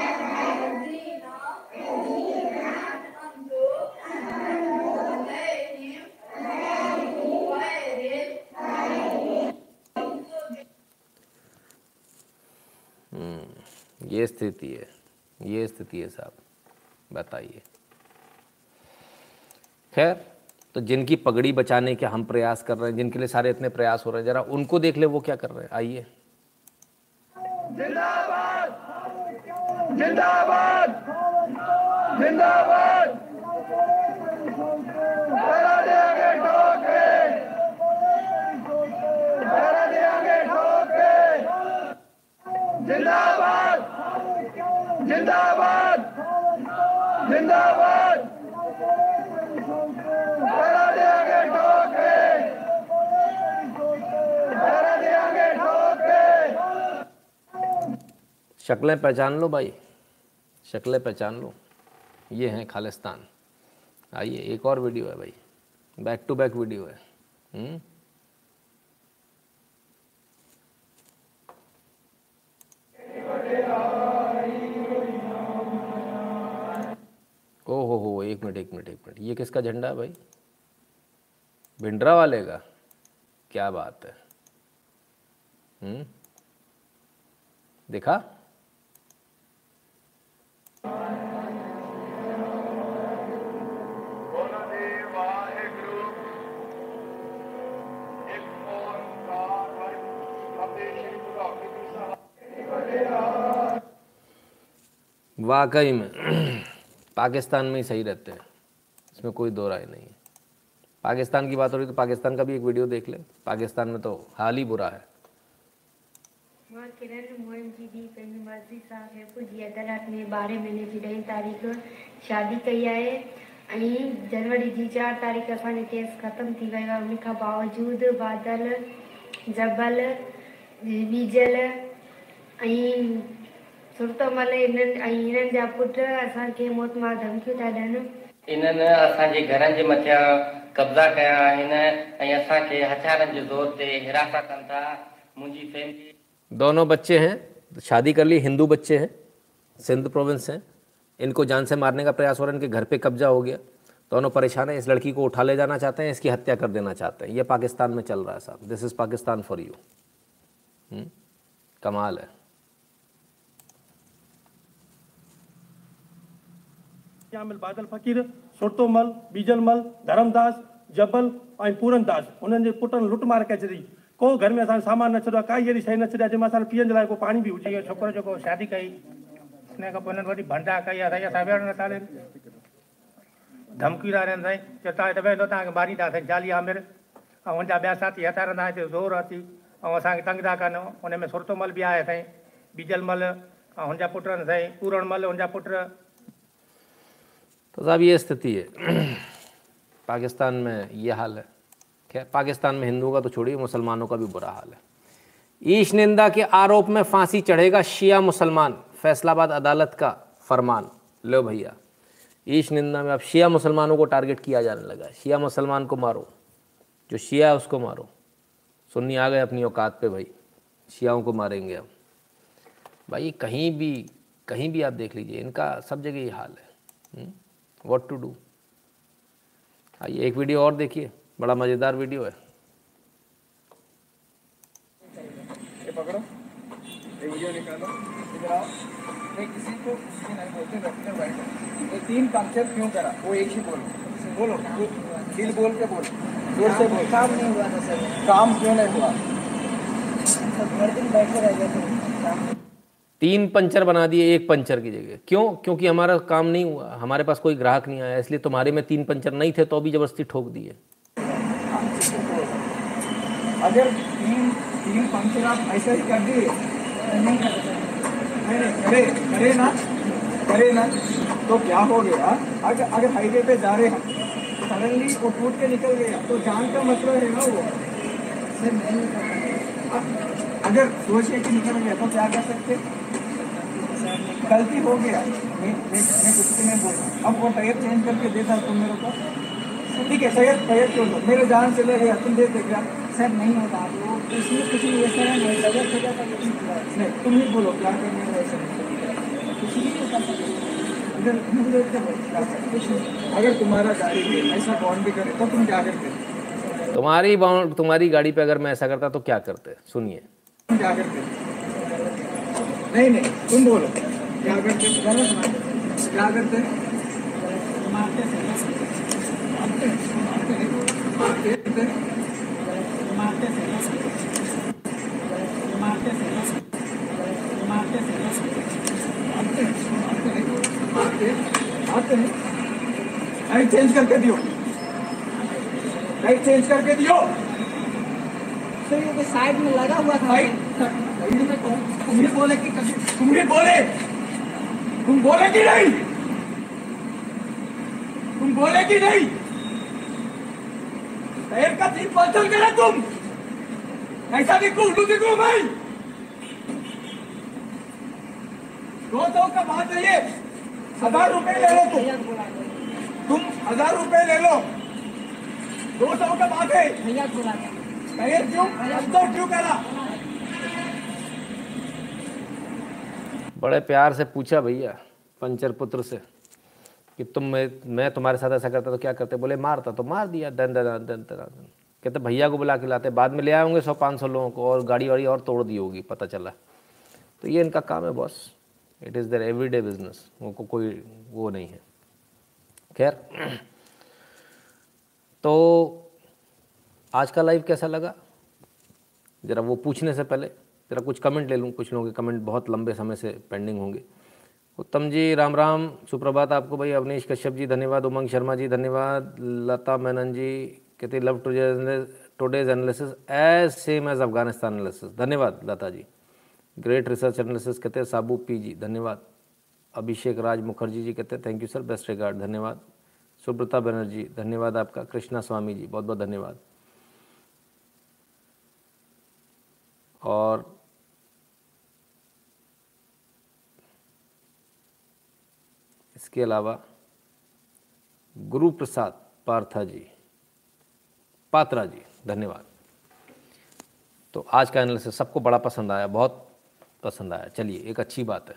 ये स्थिति है, ये स्थिति है साहब, बताइए। खैर तो जिनकी पगड़ी बचाने के हम प्रयास कर रहे हैं, जिनके लिए सारे इतने प्रयास हो रहे हैं, जरा उनको देख ले वो क्या कर रहे हैं। आइए। जिंदाबाद! जिंदाबाद! जिंदाबाद! जिंदाबाद! जिंदाबाद। जिंदाबाद। शक्लें पहचान लो भाई। शक्लें पहचान लो। ये हैं खालिस्तान। आइए, एक और वीडियो है भाई। बैक टू बैक वीडियो है। हुँ? हम्म? ओ हो हो मिनट, एक मिनट एक मिनट। ये किसका झंडा है भाई? भिंडरा वाले का? क्या बात है। हम्म। देखा? वाकई में। पाकिस्तान में ही सही रहते हैं। इसमें कोई दो राय नहीं है। पाकिस्तान की बात हो रही तो पाकिस्तान का भी एक वीडियो देख ले। पाकिस्तान में तो हाल ही बुरा है। किरण, मोहन जी ॾहीं तारीख़ शादी कई आहे जनवरी जी, चारि तारीख़ असांजो केस ख़तमु थी। वियो आहे उन खां बावजूदि बादल जबल बीजल सुरतमल इन्हनि ऐं इन्हनि जा पुट असांखे मौत मार धमकियूं था ॾियनि। इन्हनि असांजे घरनि जे मथियाँ कब्ज़ा कया आहिनि ऐं असांखे हथियारनि जे ज़ोर ते हिरासत कनि था। मुंहिंजी फैमिली दोनों बच्चे हैं शादी कर ली हिंदू बच्चे हैं सिंध प्रोविंस हैं। इनको जान से मारने का प्रयास हो रहा है इनके घर पे कब्जा हो गया। दोनों परेशान हैं इस लड़की को उठा ले जाना चाहते हैं इसकी हत्या कर देना चाहते हैं। ये पाकिस्तान में चल रहा है साहब। This is Pakistan for you कमाल है। शामिल बादल फ़कीर सुरतोमल बीजलमल धर्मदास, जबल ऐं पूरनदास। उन्हनि जे पुटनि लुटमार करे छॾी। को घर में असांजो सामान न छॾियो आहे, काई अहिड़ी न छॾिया जंहिंमें असां पीअण जे लाइ को पाणी बि हुजे। इहो शादी कई, हिन खां भंडा कई आहे, साईं वेहण नथा ॾियनि धमकी था ॾियनि, साईं, चयो तव्हां हिते मारींदा साईं आमिर। ऐं हुनजा ॿिया साथी हथियारंदा हिते ज़ोर अची ऐं असांखे तंग था कनि। हुन सुरतोमल बि आहे, साईं बीजलमल ऐं हुनजा पुट साईं पूरणमल हुनजा पुट। तो साहब ये स्थिति है। पाकिस्तान में ये हाल है। क्या पाकिस्तान में हिंदुओं का तो छोड़िए, मुसलमानों का भी बुरा हाल है। ईश निंदा के आरोप में फांसी चढ़ेगा शिया मुसलमान, फैसलाबाद अदालत का फरमान। लो भैया, ईश निंदा में अब शिया मुसलमानों को टारगेट किया जाने लगा है। शिया मुसलमान को मारो, जो शिया है उसको मारो। सुन्नी आ गए अपनी औकात पे भाई, शियाओं को मारेंगे हम भाई, कहीं भी कहीं भी आप देख लीजिए, इनका सब जगह ये हाल है। व्हाट टू डू आइए एक वीडियो और देखिए बड़ा मज़ेदार वीडियो है। पकड़ो। ये वीडियो निकालो। इधर आओ। मैं किसी को किसी नहीं बोलते रखते बैठो ये तीन पंक्चर क्यों करा? वो एक ही बोलो। बोलो दिल बोल के बोलो। ज़ोर से बोलो। काम नहीं हुआ था सर। काम क्यों नहीं हुआ? हर दिन बैठे रह गए तीन पंचर बना दिए एक पंचर की जगह। क्यों? क्योंकि हमारा काम नहीं हुआ। हमारे पास कोई ग्राहक नहीं आया, इसलिए तुम्हारे में तीन पंचर नहीं थे तो भी ज़बरदस्ती ठोक दिए। अगर तीन तीन पंक्चर आप ऐसे ही कर दिए करे करे ना करे ना तो क्या हो गया? अगर अगर हाईवे पे जा रहे हैं सडनली वो टूट के निकल गया तो जान का मतलब है ना वो। सर नहीं अगर निकल गया तो क्या कर सकते? गलती हो गया। मैं कुछ भी नहीं बोल रहा अब वो टायर चेंज करके देता तुम मेरे को। ठीक है टायर टायर क्यों दो। मेरे जान से लगे तुम दे दे क्या सर नहीं होता। वो इसमें कुछ नहीं ऐसा नहीं हो तुम ही बोलो क्या करने का ऐसा कुछ नहीं। कर सकते अगर तुम्हारा गाड़ी भी ऐसा कौन भी करे तो तुम क्या करते? तुम्हारी बाउंड तुम्हारी गाड़ी पे अगर मैं ऐसा करता तो क्या करते? सुनिए। क्या करते? नहीं नहीं तुम बोलो। क्या करते क्या करते लाइट चेंज करके दियो। लाइट चेंज करके दियो। सर ये साइड में लगा हुआ था लाइट ही बोले कि तुम ही बोले। तुम बोले कि नहीं? तुम बोले कि नहीं? शहर का तीन पंचल करा तुम। ऐसा दिखू उल्लू दिखू भाई। दो सौ का बात है ये। हज़ार रुपए ले लो तुम। तुम हज़ार रुपए ले लो। दो सौ का बात है। भैया क्यों? क्यों करा? बड़े प्यार से पूछा भैया, पंचर पुत्र से, कि तुम मैं मैं तुम्हारे साथ ऐसा करता तो क्या करते? बोले, मारता तो मार दिया, दन दन दन दन दन कहते, भैया को बुला के लाते, बाद में ले आए होंगे सौ पाँच सौ लोगों को और गाड़ी वाड़ी और तोड़ दी होगी, पता चला। तो ये इनका काम है, boss. It is their every day business उनको कोई वो नहीं है। खैर। तो आज का लाइव कैसा लगा? ज़रा वो पूछने से पहले। ज़रा कुछ कमेंट ले लूँ, कुछ लोगों के कमेंट बहुत लंबे समय से पेंडिंग होंगे। उत्तम जी, राम राम, सुप्रभात आपको भाई, अवनीश कश्यप जी, धन्यवाद, उमंग शर्मा जी, धन्यवाद, लता मेनन जी, कहते love today's analysis as same as Afghanistan analysis धन्यवाद, Lata ji. Great research analysis कहते हैं, साबू पी जी, धन्यवाद। अभिषेक राज मुखर्जी जी कहते हैं thank you sir best regard धन्यवाद। सुब्रता बनर्जी, धन्यवाद आपका। कृष्णा स्वामी जी बहुत बहुत धन्यवाद। और इसके अलावा गुरु प्रसाद पार्था जी, पात्रा जी, धन्यवाद। तो आज का एनालिसिस सबको बड़ा पसंद आया, बहुत पसंद आया। चलिए, एक अच्छी बात है।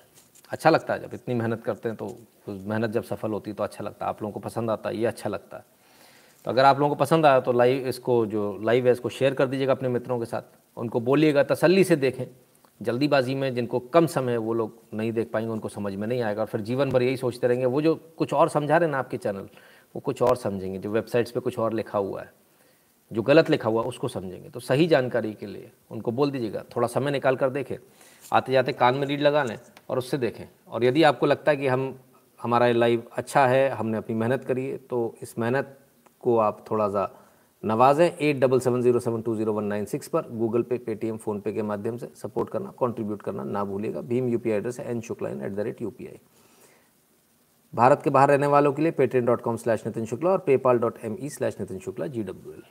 अच्छा लगता है, जब इतनी मेहनत करते हैं तो मेहनत जब सफल होती है तो अच्छा लगता है। आप लोगों को पसंद आता है, ये अच्छा लगता है। तो अगर आप लोगों को पसंद आया तो लाइव इसको, जो लाइव है, इसको शेयर कर दीजिएगा अपने मित्रों के साथ। उनको बोलिएगा, तसल्ली से देखें। जल्दीबाजी में जिनको कम समय वो लोग नहीं देख पाएँगे, उनको समझ में नहीं आएगा। और फिर जीवन भर यही सोचते रहेंगे, वो जो कुछ और समझा रहे ना आपके चैनल, वो कुछ और समझेंगे, जो वेबसाइट्स पे कुछ और लिखा हुआ है, जो गलत लिखा हुआ है, उसको समझेंगे। तो सही जानकारी के लिए उनको बोल दीजिएगा, थोड़ा समय निकाल कर देखें आते जाते कान में रीड लगा लें और उससे देखें। और यदि आपको लगता है कि हम, हमारा लाइव अच्छा है, हमने अपनी मेहनत करी है तो इस मेहनत को आप थोड़ा सा नवाजें eight double seven zero seven two zero one nine six पर गूगल पे पेटीएम फ़ोनपे के माध्यम से सपोर्ट करना कंट्रीब्यूट करना ना भूलिएगा। भीम यूपीआई एड्रेस है N Shukla in at the rate U Bharat के बाहर रहने वालों के लिए Paytm dot com slash Nitin Shukla और PayPal dot M E slash Nitin Shukla G W L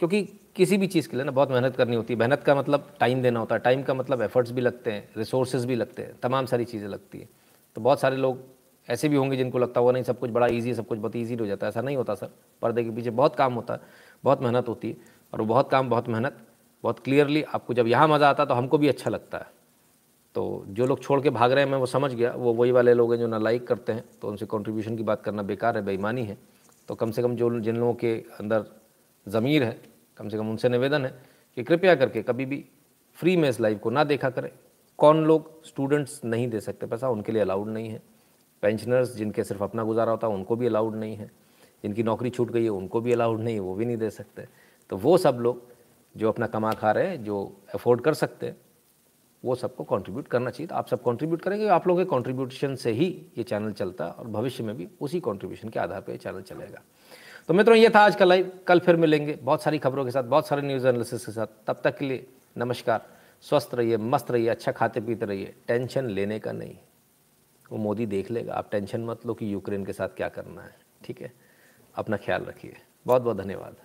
क्योंकि किसी भी चीज़ के लिए ना बहुत मेहनत करनी होती है। मेहनत का मतलब टाइम देना होता है। टाइम का मतलब एफर्ट्स भी लगते हैं रिसोर्सेज भी लगते हैं, तमाम सारी चीज़ें लगती हैं। तो बहुत सारे लोग ऐसे भी होंगे जिनको लगता हुआ नहीं, सब कुछ बड़ा ईजी है, सब कुछ बहुत ईजी हो जाता है। ऐसा नहीं होता, सर। पर्दे के पीछे बहुत काम होता है। बहुत मेहनत होती है और वो बहुत काम, बहुत मेहनत, बहुत क्लियरली आपको जब यहाँ मज़ा आता है तो हमको भी अच्छा लगता है। तो जो लोग छोड़ के भाग रहे हैं, मैं वो समझ गया, वो वही वाले लोग हैं जो ना लाइक करते हैं तो उनसे कंट्रीब्यूशन की बात करना बेकार है, बेईमानी है। तो कम से कम जो जिन लोगों के अंदर ज़मीर है, कम से कम उनसे निवेदन है कि कृपया करके कभी भी फ्री में इस लाइव को ना देखा करें। कौन लोग स्टूडेंट्स नहीं दे सकते? पैसा उनके लिए अलाउड नहीं है। पेंशनर्स जिनके सिर्फ़ अपना गुजारा होता है, उनको भी अलाउड नहीं है। जिनकी नौकरी छूट गई है, उनको भी अलाउड नहीं है, वो भी नहीं दे सकते। तो वो सब लोग जो अपना कमा खा रहे हैं, जो अफोर्ड कर सकते हैं, वो सबको कंट्रीब्यूट करना चाहिए। तो आप सब कंट्रीब्यूट करेंगे, आप लोगों के कंट्रीब्यूशन से ही ये चैनल चलता है और भविष्य में भी उसी कंट्रीब्यूशन के आधार पर ये चैनल चलेगा। तो मित्रों, ये था आज का लाइव कल फिर मिलेंगे। बहुत सारी खबरों के साथ, बहुत सारे न्यूज़ एनालिसिस के साथ। तब तक के लिए नमस्कार। स्वस्थ रहिए, मस्त रहिए अच्छा खाते पीते रहिए। टेंशन लेने का नहीं। वो मोदी देख लेगा। आप टेंशन मत लो कि यूक्रेन के साथ क्या करना है। ठीक है? अपना ख्याल रखिए। बहुत बहुत धन्यवाद।